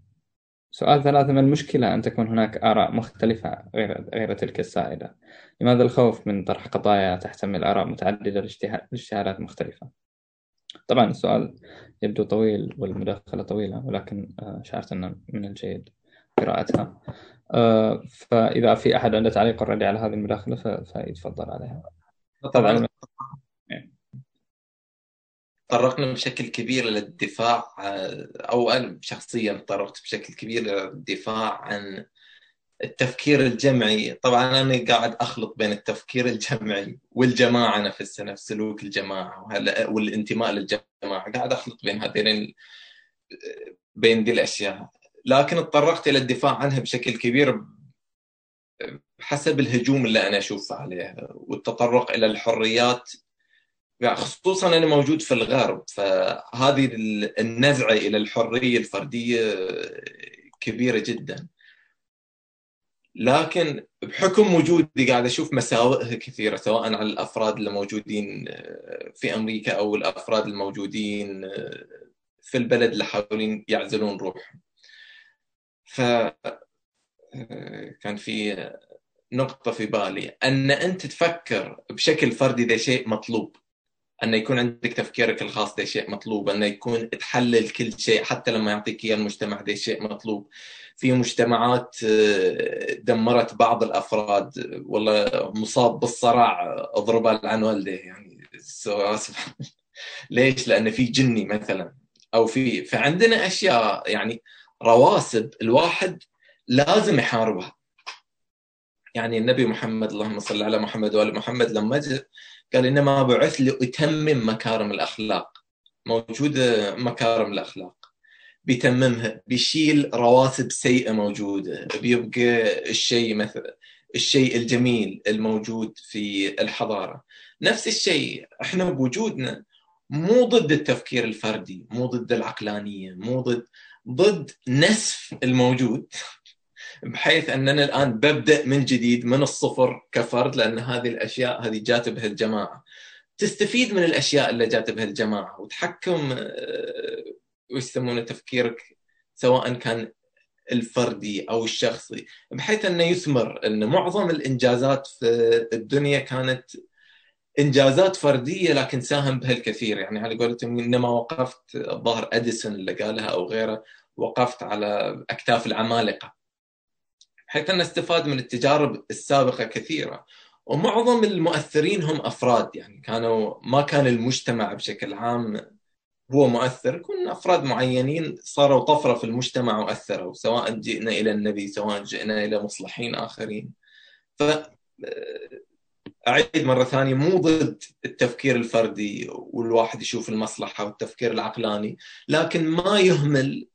سؤال ثلاثة ما المشكلة أن تكون هناك آراء مختلفة غير غير تلك السائدة؟ لماذا الخوف من طرح قضايا تحتمل آراء متعددة لاجتهادات مختلفة؟ طبعا السؤال يبدو طويل والمداخلة طويلة ولكن آه، شعرت أنه من الجيد قراءتها. آه، فإذا في أحد عنده تعليق ردي على هذه المداخلة فيتفضل عليها. طبعا. تطرقنا بشكل كبير للدفاع آه، أو أنا شخصيا تطرقت بشكل كبير للدفاع عن التفكير الجمعي. طبعا أنا قاعد أخلط بين التفكير الجمعي والجماعة نفسها نفس سلوك الجماعة والانتماء للجماعة. قاعد أخلط بين هذين بين دي الأشياء. لكن تطرقت إلى الدفاع عنها بشكل كبير حسب الهجوم اللي أنا أشوفه عليها والتطرق إلى الحريات يعني خصوصا أنا موجود في الغرب فهذه النزعة إلى الحرية الفردية كبيرة جدا لكن بحكم وجودي قاعد أشوف مساوئها كثيرة سواء على الأفراد اللي موجودين في أمريكا أو الأفراد الموجودين في البلد اللي حاولين يعزلون روحهم. ف كان في نقطة في بالي. أن أنت تفكر بشكل فردي ده شيء مطلوب. أن يكون عندك تفكيرك الخاص ده شيء مطلوب. أن يكون تحلل كل شيء حتى لما يعطيك إياه المجتمع ده شيء مطلوب. في مجتمعات آه، دمرت بعض الأفراد. والله مصاب بالصراع أضربه عن والده يعني. ليش؟ لأن في جني مثلا. أو في فعندنا أشياء يعني رواسب الواحد لازم يحاربها. يعني النبي محمد اللهم صل على محمد وآل محمد لما جاء قال إنما بعث لأتمم مكارم الأخلاق. موجوده مكارم الأخلاق. بيتممها بيشيل رواسب سيئة موجودة. بيبقى الشيء مثل الشيء الجميل الموجود في الحضارة. نفس الشيء إحنا بوجودنا مو ضد التفكير الفردي مو ضد العقلانية مو ضد ضد نسف الموجود بحيث أننا الآن ببدا من جديد من الصفر كفرد لأن هذه الأشياء هذه جات بها الجماعه تستفيد من الأشياء اللي جات بها الجماعه وتحكم آه، وش يسمونه تفكيرك سواء كان الفردي أو الشخصي بحيث أنه يثمر ان معظم الإنجازات في الدنيا كانت إنجازات فردية لكن ساهم بها الكثير يعني على قولتهم إنما وقفت الظاهر أديسون اللي قالها أو غيره وقفت على أكتاف العمالقة. حيث أن استفاد من التجارب السابقة كثيرة ومعظم المؤثرين هم أفراد. يعني كانوا ما كان المجتمع بشكل عام هو مؤثر كن أفراد معينين صاروا طفرة في المجتمع وأثروا سواء جئنا إلى النبي سواء جئنا إلى مصلحين آخرين. ف أعيد مرة ثانية مو ضد التفكير الفردي والواحد يشوف المصلحة والتفكير العقلاني لكن ما يهمل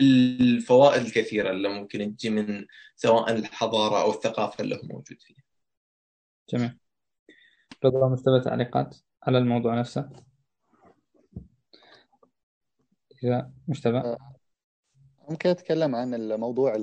الفوائد الكثيرة اللي ممكن تجي من سواء الحضارة أو الثقافة اللي هو موجود فيها. جميل. رضا مستوى تعليقات على الموضوع نفسه؟ إذا مجتبى آه، ممكن أتكلم عن الموضوع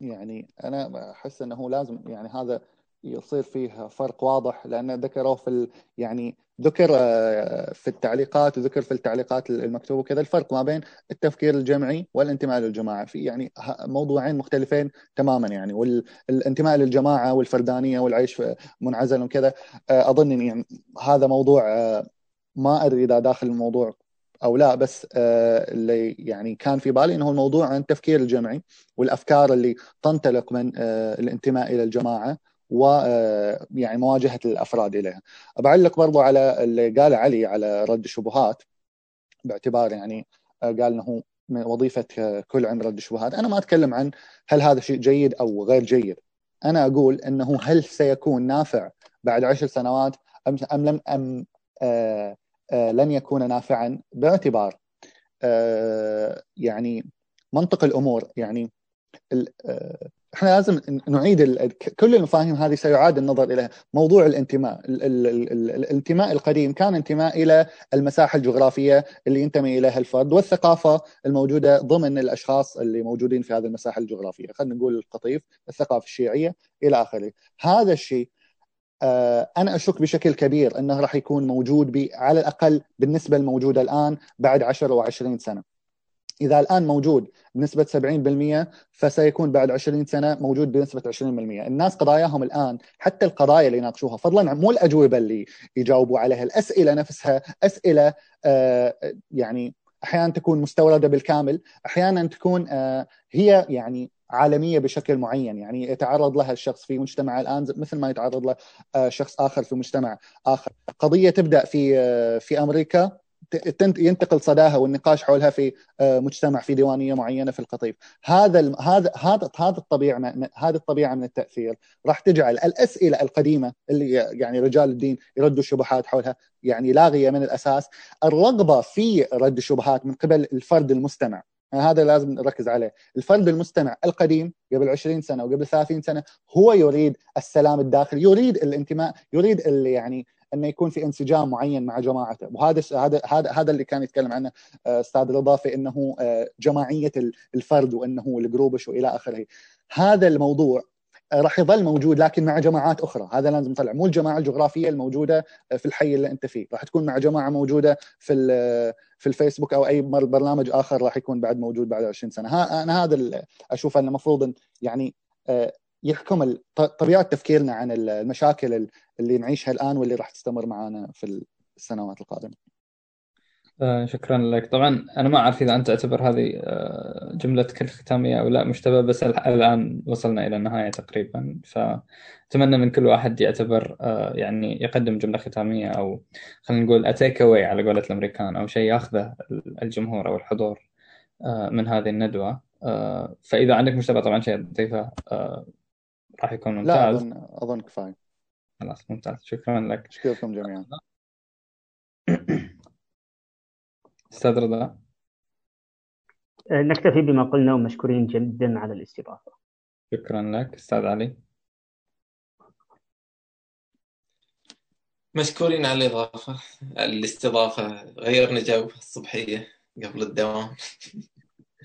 يعني أنا أحس أنه لازم يعني هذا يصير فيه فرق واضح لأن ذكروا في يعني ذكر آه، في التعليقات وذكر في التعليقات المكتوبة كذا الفرق ما بين التفكير الجمعي والانتماء للجماعة. في يعني موضوعين مختلفين تماما يعني والانتماء للجماعة والفردانية والعيش منعزل وكذا آه، أظن يعني هذا موضوع آه، ما أدري إذا داخل الموضوع أو لا بس اللي يعني كان في بالي إنه الموضوع عن التفكير الجمعي والأفكار اللي تنطلق من الانتماء إلى الجماعة و آه، يعني مواجهة الأفراد إليها. بعلق برضو على اللي قال علي على رد الشبهات باعتبار يعني آه، قال إنه من وظيفة كل علم رد الشبهات، أنا ما أتكلم عن هل هذا شيء جيد أو غير جيد. أنا أقول إنه هل سيكون نافع بعد عشر سنوات أم أم لم أم آه آه لن يكون نافعا باعتبار آه يعني منطق الأمور يعني آه، إحنا لازم نعيد. كل المفاهيم هذه سيعاد النظر إليها، موضوع الانتماء، ال... ال... ال... الانتماء القديم كان انتماء إلى المساحة الجغرافية اللي ينتمي إليها الفرد والثقافة الموجودة ضمن الأشخاص اللي موجودين في هذه المساحة الجغرافية، خلينا نقول القطيف، الثقافة الشيعية إلى آخره. هذا الشيء آه، أنا أشك بشكل كبير أنه راح يكون موجود. على الأقل بالنسبة الموجودة الآن بعد 10 و20 سنة. إذا الآن موجود بنسبة 70% فسيكون بعد 20 سنة موجود بنسبة 20% الناس قضاياهم الآن حتى القضايا اللي يناقشوها فضلا مو الأجوبة اللي يجاوبوا عليها الأسئلة نفسها أسئلة آه يعني أحيانا تكون مستوردة بالكامل أحيانا تكون آه هي يعني عالمية بشكل معين. يعني يتعرض لها الشخص في مجتمع الآن مثل ما يتعرض له آه شخص آخر في مجتمع آخر. قضية تبدأ في آه في أمريكا. ينتقل صداها والنقاش حولها في آه، مجتمع في ديوانية معينة في القطيف. هذا هذا هذا هذا الطبيعة هذه الطبيعة من التأثير. راح تجعل الأسئلة القديمة اللي يعني رجال الدين يردوا الشبهات حولها يعني لاغيه من الأساس. الرغبة في رد الشبهات من قبل الفرد المستمع. هذا لازم نركز عليه. الفرد المستمع القديم قبل 20 سنة وقبل 30 سنة هو يريد السلام الداخلي يريد الانتماء يريد اللي يعني إنه يكون في انسجام معين مع جماعته. وهذا هذا هذا اللي كان يتكلم عنه آه، أستاذ رضا في إنه آه، جماعية الفرد وإنه الجروبش وإلى آخره. هذا الموضوع آه، راح يظل موجود لكن مع جماعات أخرى. هذا لازم نطلع مو الجماعة الجغرافية الموجودة في الحي اللي أنت فيه. راح تكون مع جماعة موجودة في في الفيسبوك أو أي برنامج آخر راح يكون بعد موجود بعد 20 سنة. ها أنا هذا أشوف إنه المفروض يعني يحكم طبيعة تفكيرنا عن المشاكل اللي نعيشها الآن واللي راح تستمر معنا في السنوات القادمة. آه، شكرا لك. طبعا أنا ما أعرف إذا أنت تعتبر هذه آه، جملة كل ختامية أو لا مشتبه بس الآن وصلنا إلى النهاية تقريبا. فأتمنى من كل واحد يعتبر آه، يعني يقدم جملة ختامية أو خلينا نقول اتيك اواي على قولة الأمريكان أو شيء ياخذه الجمهور أو الحضور من هذه الندوة. فإذا عندك مشتبه طبعا شيء تضيفه راح يكون ممتاز. لا اظن أظن كفاية. خلاص ممتاز. شكرا لك. اشكركم جميعا أستاذ رضا. نكتفي بما قلنا ومشكورين جدا على الاستضافة. شكرا لك. أستاذ علي. مشكورين على الإضافة. الاستضافة. غيرنا جو الصبحية قبل الدوام.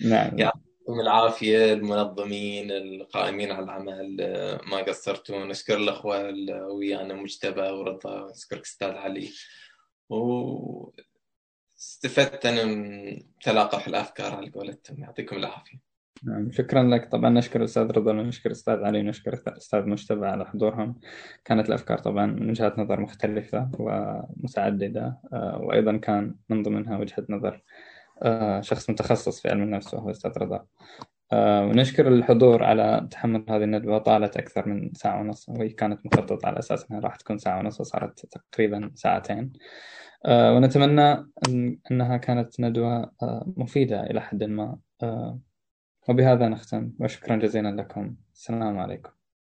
نعم. يعطيكم العافية المنظمين القائمين على العمل ما قصرتوا نشكر الأخوة ويانا مجتبى ورضا نشكرك أستاذ علي. واستفدت أنا من تلاقح الأفكار على قولتهم. يعطيكم العافية. نعم شكرا لك. طبعا نشكر الاستاذ رضا ونشكر الاستاذ علي ونشكر الاستاذ مجتبى على حضورهم. كانت الأفكار طبعا من وجهات نظر مختلفة ومتعددة آه، وأيضا كان من ضمنها وجهة نظر آه، شخص متخصص في علم النفس وهو أستاذ رضا. آه، ونشكر الحضور على تحمل هذه الندوة. طالت أكثر من ساعة ونص. وهي كانت مخططة على أساس أنها راح تكون ساعة ونص وصارت تقريبا ساعتين. آه، ونتمنى أنها كانت ندوة مفيدة إلى حد ما. وبهذا نختم. وشكرا جزيلا لكم. السلام عليكم.